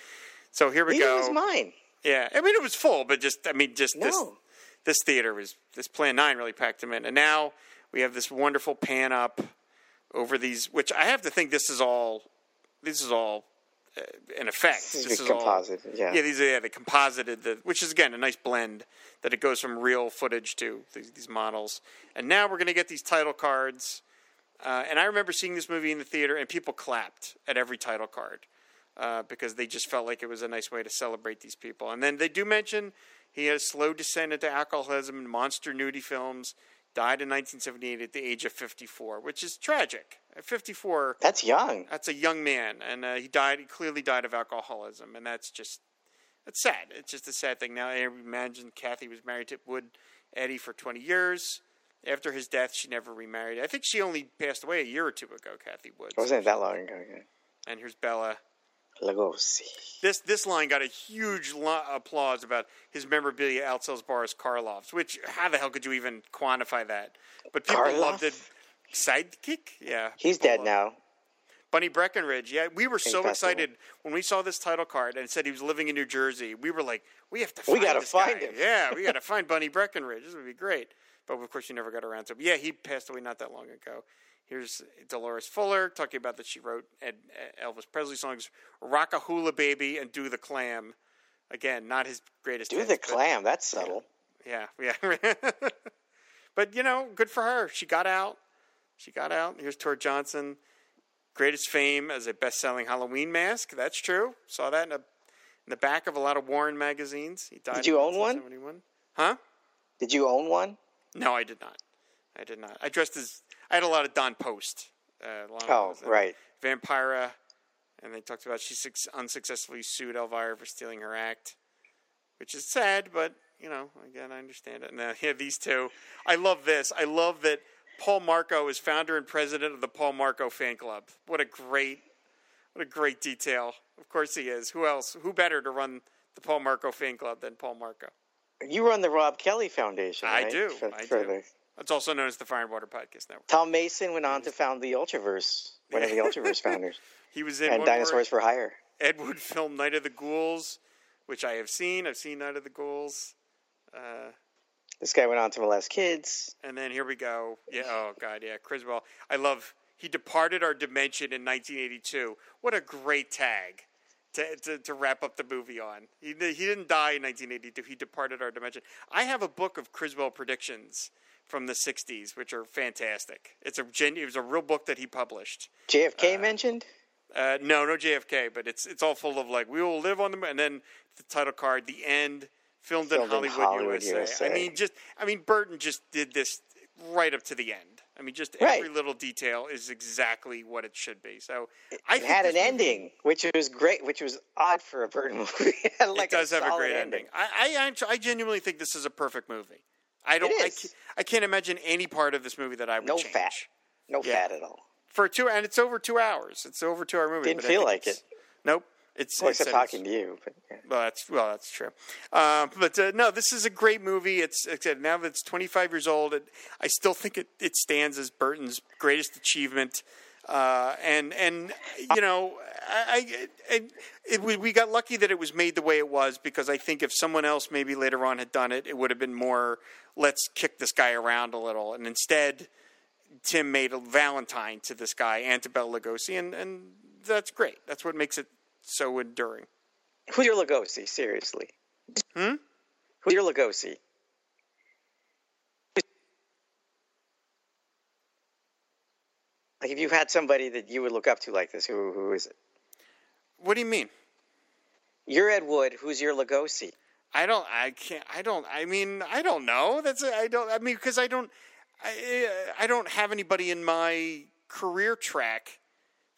H: So here we
I: Neither
H: go.
I: was mine.
H: Yeah, I mean it was full, but just I mean just this
I: No.
H: this theater was this Plan Nine really packed them in, and now we have this wonderful pan up over these, which I have to think this is all this is all an effect.
I: This is
H: This is all-
I: yeah.
H: yeah. These are yeah, they composited the, which is again a nice blend that it goes from real footage to these, these models, and now we're going to get these title cards. Uh, and I remember seeing this movie in the theater, and people clapped at every title card uh, because they just felt like it was a nice way to celebrate these people. And then they do mention he has a slow descent into alcoholism and monster nudie films. Died in 1978 at the age of 54, which is tragic. At 54,
I: That's young.
H: that's a young man, and uh, he died. He clearly died of alcoholism, and that's just that's sad. It's just a sad thing. Now, I imagine Kathy was married to Wood Eddie for 20 years. After his death, she never remarried. I think she only passed away a year or two ago, Kathy Woods.
I: Wasn't that long ago? Yeah.
H: And here's Bela.
I: Lugosi.
H: This this line got a huge lo- applause about his memorabilia outsells Boris Karloff's, which how the hell could you even quantify that? But people
I: Karloff?
H: loved it. Sidekick, yeah.
I: He's dead now.
H: Bunny Breckinridge, yeah. We were so excited when we saw this title card and said he was living in New Jersey. We were like, we have to
I: We
H: find
I: gotta find
H: guy.
I: him.
H: Yeah, we got to find Bunny Breckinridge. This would be great. But of course, you never got around to it. But yeah, he passed away not that long ago. Here's Dolores Fuller talking about that she wrote Ed, Elvis Presley songs, "Rock a Hula Baby" and "Do the Clam." Again, not his greatest.
I: Do
H: hits,
I: the
H: but-
I: clam. That's subtle.
H: yeah, yeah. but you know, good for her. She got out. She got out. Here's Tor Johnson, greatest fame as a best-selling Halloween mask. That's true. Saw that in, a, in the back of a lot of Warren magazines. He died.
I: Did you own one?
H: 1971. Huh?
I: Did you own one?
H: No, I did not. I did not. I dressed as. I had a lot of Don Post. Uh, a lot of
I: Oh,
H: uh,
I: right.
H: Vampira, and they talked about she suc unsuccessfully sued Elvira for stealing her act, which is sad, but you know, again, I understand it. And uh, yeah, these two, I love this. I love that Paul Marco is founder and president of the Paul Marco fan club. What a great, what a great detail. Of course he is. Who else? Who better to run the Paul Marco fan club than Paul Marco?
I: You run the Rob Kelly Foundation.
H: I
I: right?
H: do.
I: For-
H: I
I: for
H: do. It's also known as the Fire and Water Podcast Network.
I: Tom Mason went on to found the Ultraverse, one of the Ultraverse founders,
H: He was in
I: and Dinosaurs for Hire.
H: Ed Wood film Night of the Ghouls, which I have seen. I've seen Night of the Ghouls. Uh,
I: This guy went on to molest kids.
H: and then here we go. Yeah, oh god, yeah, Criswell. I love. He departed our dimension in 1982. What a great tag to, to, to wrap up the movie on. He, he didn't die in 1982. He departed our dimension. I have a book of Criswell predictions from the 60s, which are fantastic. It's a gen, it was a real book that he published.
I: JFK mentioned.
H: Uh, no, no JFK, but it's it's all full of like we will live on the moon, and then the title card, the end, filmed, in
I: Filmed in
H: Hollywood,
I: Hollywood,
H: USA. I mean, just I mean, Burton just did this right up to the end. I mean, just
I: Right.
H: every little detail is exactly what it should be. So I
I: It had an
H: movie-
I: ending, which was great, which was odd for a Burton movie. it like
H: it does have a great ending. I, I I genuinely think this is a perfect movie. I don't. I, can't, I can't imagine any part of this movie that I would
I: No
H: change.
I: fat. No
H: Yeah.
I: fat at all.
H: for two, and it's over two hours. It's over two hour movie.
I: Didn't feel like it.
H: Nope. It's
I: Well,
H: it's-
I: except talking to you. But yeah.
H: Well, that's well, that's true. Uh, but uh, no, this is a great movie. It's, it's now that it's 25 years old. It, I still think it, it stands as Burton's greatest achievement. Uh, and and you know, I, I it, it, we, we got lucky that it was made the way it was because I think if someone else maybe later on had done it, it would have been more let's kick this guy around a little. And instead, Tim made a Valentine to this guy Bela Lugosi, and and that's great. That's what makes it so enduring.
I: Who's your Lugosi? Seriously.
H: Hmm?
I: Who's your Lugosi? Like, if you had somebody that you would look up to like this, who who is it?
H: What do you mean?
I: You're Ed Wood. Who's your Lugosi?
H: I don't. I can't. I don't. I mean, I don't know. That's. I don't. I mean, because I don't. I. I don't have anybody in my career track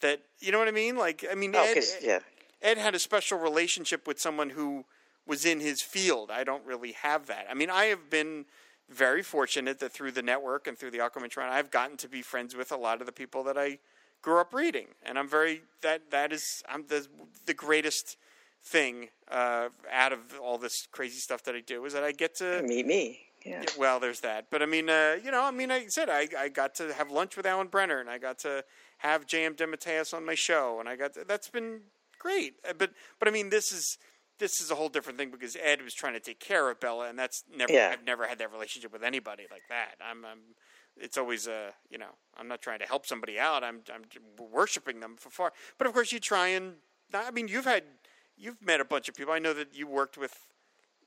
H: that you know what I mean. Like, I mean,
I: Oh,
H: Ed,
I: yeah.
H: Ed had a special relationship with someone who was in his field. I don't really have that. I mean, I have been very fortunate that through the network and through the Aquaman Toronto, I've gotten to be friends with a lot of the people that I grew up reading, and I'm very that that is I'm the the greatest thing uh, out of all this crazy stuff that I do is that I get to
I: Meet me. Yeah.
H: well, there's that. But I mean, uh, you know, I mean, like I said, I, I got to have lunch with Alan Brennert, and I got to have J.M. DeMatteis on my show, and I got to, that's been great. Uh, But but I mean, this is this is a whole different thing because Ed was trying to take care of Bela, and that's never
I: Yeah.
H: I've never had that relationship with anybody like that. I'm, I'm it's always uh, you know, I'm not trying to help somebody out. I'm I'm worshiping them for far. But of course, you try and I mean, you've had you've met a bunch of people. I know that you worked with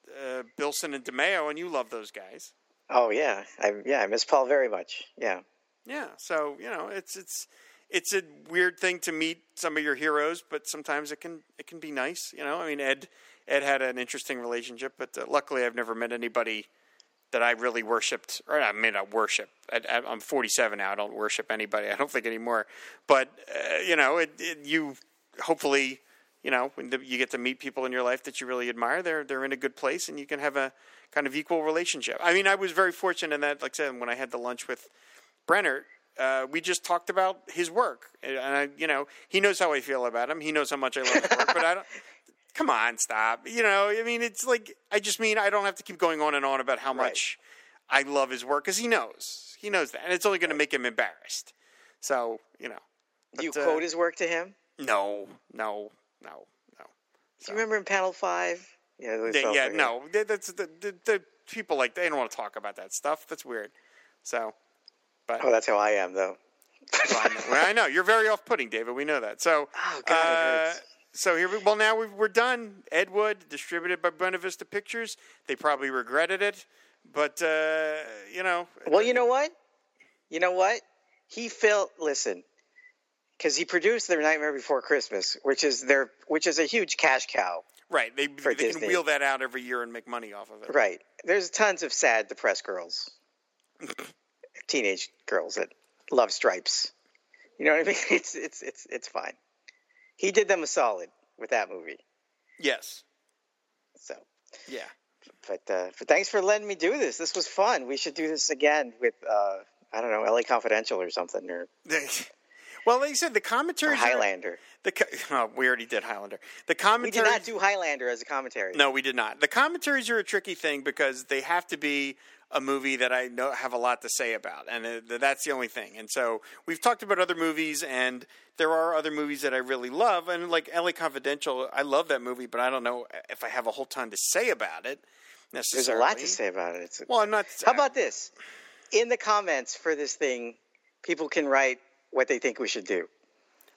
H: uh, Bilson and DeMeo, and you love those guys.
I: Oh yeah. I yeah. I miss Paul very much. Yeah.
H: Yeah, so you know, it's it's it's a weird thing to meet some of your heroes, but sometimes it can it can be nice. You know, I mean, Ed Ed had an interesting relationship, but uh, luckily I've never met anybody that I really worshipped, or I may not worship. I, I'm 47 now. I don't worship anybody. I don't think anymore. But uh, you know, it, it, you hopefully, you know, when the, you get to meet people in your life that you really admire, they're they're in a good place, and you can have a kind of equal relationship. I mean, I was very fortunate in that, like I said, when I had the lunch with Brennert, uh, we just talked about his work, and I, you know, he knows how I feel about him. He knows how much I love his work, but I don't. Come on, stop. You know, I mean, it's like I just mean I don't have to keep going on and on about how
I: Right.
H: much I love his work because he knows, he knows that, and it's only going to make him embarrassed. So, you know,
I: Do you
H: But, uh,
I: quote his work to him?
H: no, no, no, no.
I: Do you remember in panel five? Yeah,
H: Yeah, yeah, no. That- That's the, the the people like they don't want to talk about that stuff. That's weird. So, but
I: Oh, that's how I am, though.
H: Well, I, know, I know you're very off-putting, David. We know that. So,
I: Oh, God,
H: uh, so here we well now we've, we're done. Ed Wood, distributed by Buena Vista Pictures. They probably regretted it, but uh, you know,
I: Well, you know what? You know what? He felt. Listen, because he produced their Nightmare Before Christmas, which is their, which is a huge cash cow.
H: right? They they can
I: Disney.
H: wheel that out every year and make money off of it.
I: Right. There's tons of sad, depressed girls, teenage girls that love stripes. You know what I mean? It's it's it's it's fine. He did them a solid with that movie.
H: Yes.
I: So,
H: Yeah.
I: but uh, but thanks for letting me do this. This was fun. We should do this again with uh, I don't know, LA Confidential or something or,
H: well, like you said, the are-
I: Highlander.
H: The oh, we already did Highlander. The
I: commentary.
H: We
I: did not do Highlander as a commentary.
H: No, we did not. The commentaries are a tricky thing because they have to be a movie that I know have a lot to say about, and uh, that's the only thing. And so we've talked about other movies, and there are other movies that I really love, and like L.A. Confidential, I love that movie, but I don't know if I have a whole ton to say about it. necessarily.
I: There's a lot to say about it. It's,
H: Well, I'm not.
I: How about this? In the comments for this thing, people can write what they think we should do.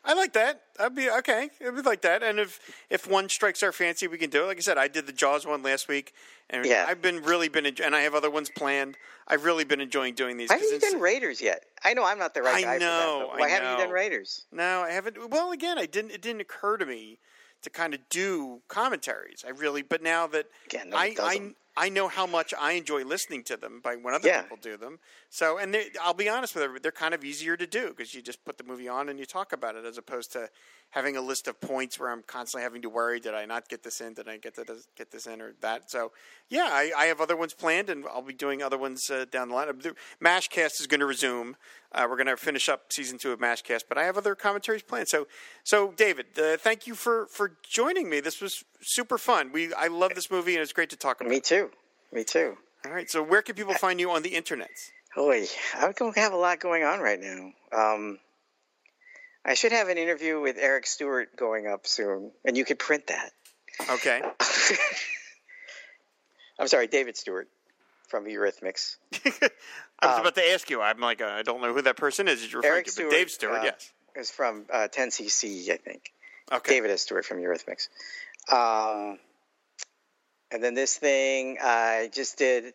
H: I like that. I'd be okay. It'd be like that. And if if one strikes our fancy, we can do it. Like I said, I did the Jaws one last week, and
I: Yeah.
H: I've been really been, and I have other ones planned. I've really been enjoying doing these.
I: Why haven't you done Raiders yet? I know I'm not the right
H: I
I: guy
H: know,
I: for that. But
H: I
I: why haven't you done Raiders?
H: No, I haven't. Well, again, I didn't. It didn't occur to me to kind of do commentaries. I really, but now that
I: Again, nobody
H: I, I. I know how much I enjoy listening to them by when other
I: Yeah.
H: people do them. So, and they, I'll be honest with you, they're kind of easier to do because you just put the movie on and you talk about it, as opposed to having a list of points where I'm constantly having to worry: did I not get this in? Did I get this, get this in or that? So, yeah, I, I have other ones planned, and I'll be doing other ones uh, down the line. Mashcast is going to resume. Uh, we're going to finish up season two of Mashcast, but I have other commentaries planned. So, so David, uh, thank you for for joining me. This was super fun. We I love this movie, and it's great to talk about.
I: Me too. Me too.
H: All right. So, where can people find you on the internet?
I: Holy, I don't have a lot going on right now. Um, I should have an interview with Eric Stewart going up soon, and you could print that.
H: Okay.
I: I'm sorry, David Stewart from Eurythmics.
H: I was about to ask you. I'm like, uh, I don't know who that person is. that You're referring
I: Um, Eric
H: to,
I: Stewart.
H: Dave Stewart,
I: uh,
H: yes.
I: is from uh, 10cc, I think.
H: Okay.
I: David S. Stewart from Eurythmics. Um, and then this thing I just did.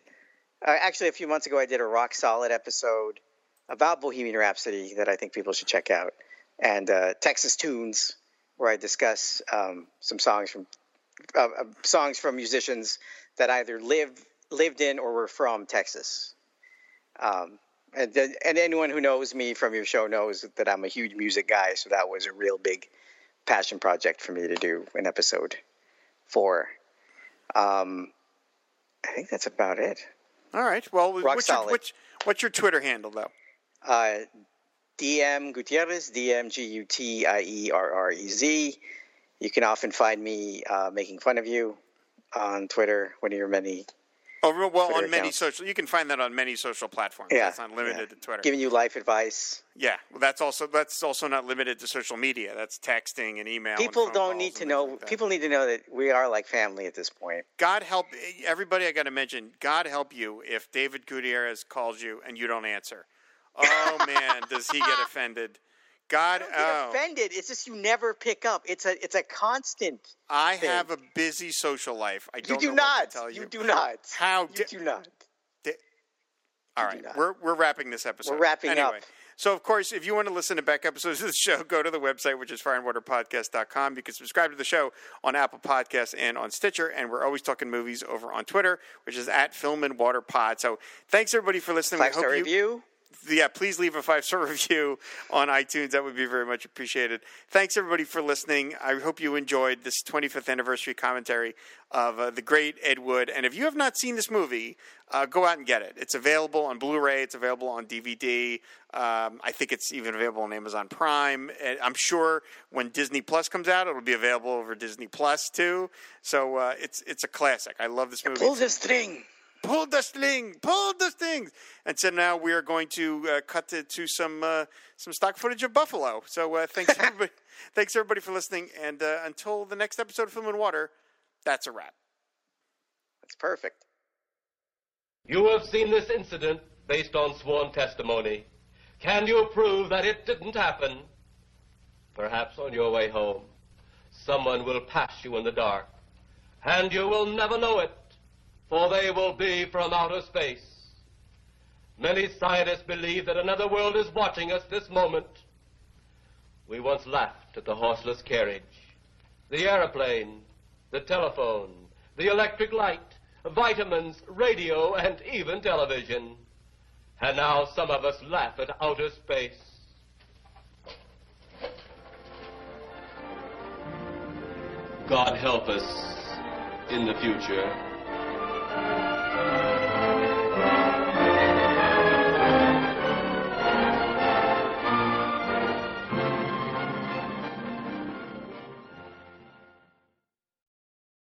I: Uh, actually, a few months ago, I did a rock solid episode about Bohemian Rhapsody that I think people should check out, and uh, Texas Tunes, where I discuss um, some songs from uh, uh, songs from musicians that either lived lived in or were from Texas. Um, and, and anyone who knows me from your show knows that I'm a huge music guy, so that was a real big passion project for me to do an episode for. Um, I think that's about it.
H: All right. Well, what's your, what's, what's your Twitter handle though?
I: Uh, DM Gutierrez, D M G U T I E R R E Z. You can often find me uh, making fun of you on Twitter, one of your many.
H: Oh, real- well,
I: Twitter
H: on many
I: account.
H: social, you can find that on many social platforms.
I: Yeah,
H: That's not limited
I: yeah.
H: to Twitter.
I: Giving you life advice.
H: yeah, well, that's also that's also not limited to social media. That's texting and email.
I: People
H: phone
I: don't need to know.
H: like
I: people need to know that we are like family at this point.
H: God help everybody. I got to mention, God help you if David Gutierrez calls you and you don't answer. Oh man, does he get offended? God,
I: Get
H: oh,
I: offended. It's just you never pick up. It's a it's a constant.
H: I
I: thing.
H: have a busy social life. I
I: You
H: don't
I: do
H: know
I: not.
H: What to tell you.
I: You do not.
H: How
I: You
H: di-
I: do not.
H: All
I: do
H: right,
I: not. All right.
H: We're we're wrapping this episode.
I: We're wrapping
H: anyway,
I: up.
H: So, of course, if you want to listen to back episodes of the show, go to the website, which is fireandwaterpodcast.com. You can subscribe to the show on Apple Podcasts and on Stitcher. And we're always talking movies over on Twitter, which is at Film and Water Pod. So, thanks everybody for listening.
I: Five star
H: you,
I: review.
H: Yeah, please leave a five star review on iTunes. That would be very much appreciated. Thanks everybody for listening. I hope you enjoyed this 25th anniversary commentary of uh, the great Ed Wood. And if you have not seen this movie, uh, go out and get it. It's available on Blu-ray. It's available on DVD. Um, I think it's even available on Amazon Prime. And I'm sure when Disney Plus comes out, it'll be available over Disney Plus too. So uh, it's it's a classic. I love this movie.
I: Pull the string.
H: Pull the string, pull the strings. And so now we are going to uh, cut to, to some uh, some stock footage of Buffalo. So uh, thanks everybody, thanks everybody for listening. And uh, until the next episode of Film and Water, that's a wrap.
I: That's perfect.
E: You have seen this incident based on sworn testimony. Can you prove that it didn't happen? Perhaps on your way home, someone will pass you in the dark, and you will never know it, for they will be from outer space. Many scientists believe that another world is watching us this moment. We once laughed at the horseless carriage, the airplane, the telephone, the electric light, vitamins, radio, and even television. And now some of us laugh at outer space. God help us in the future. Thank you.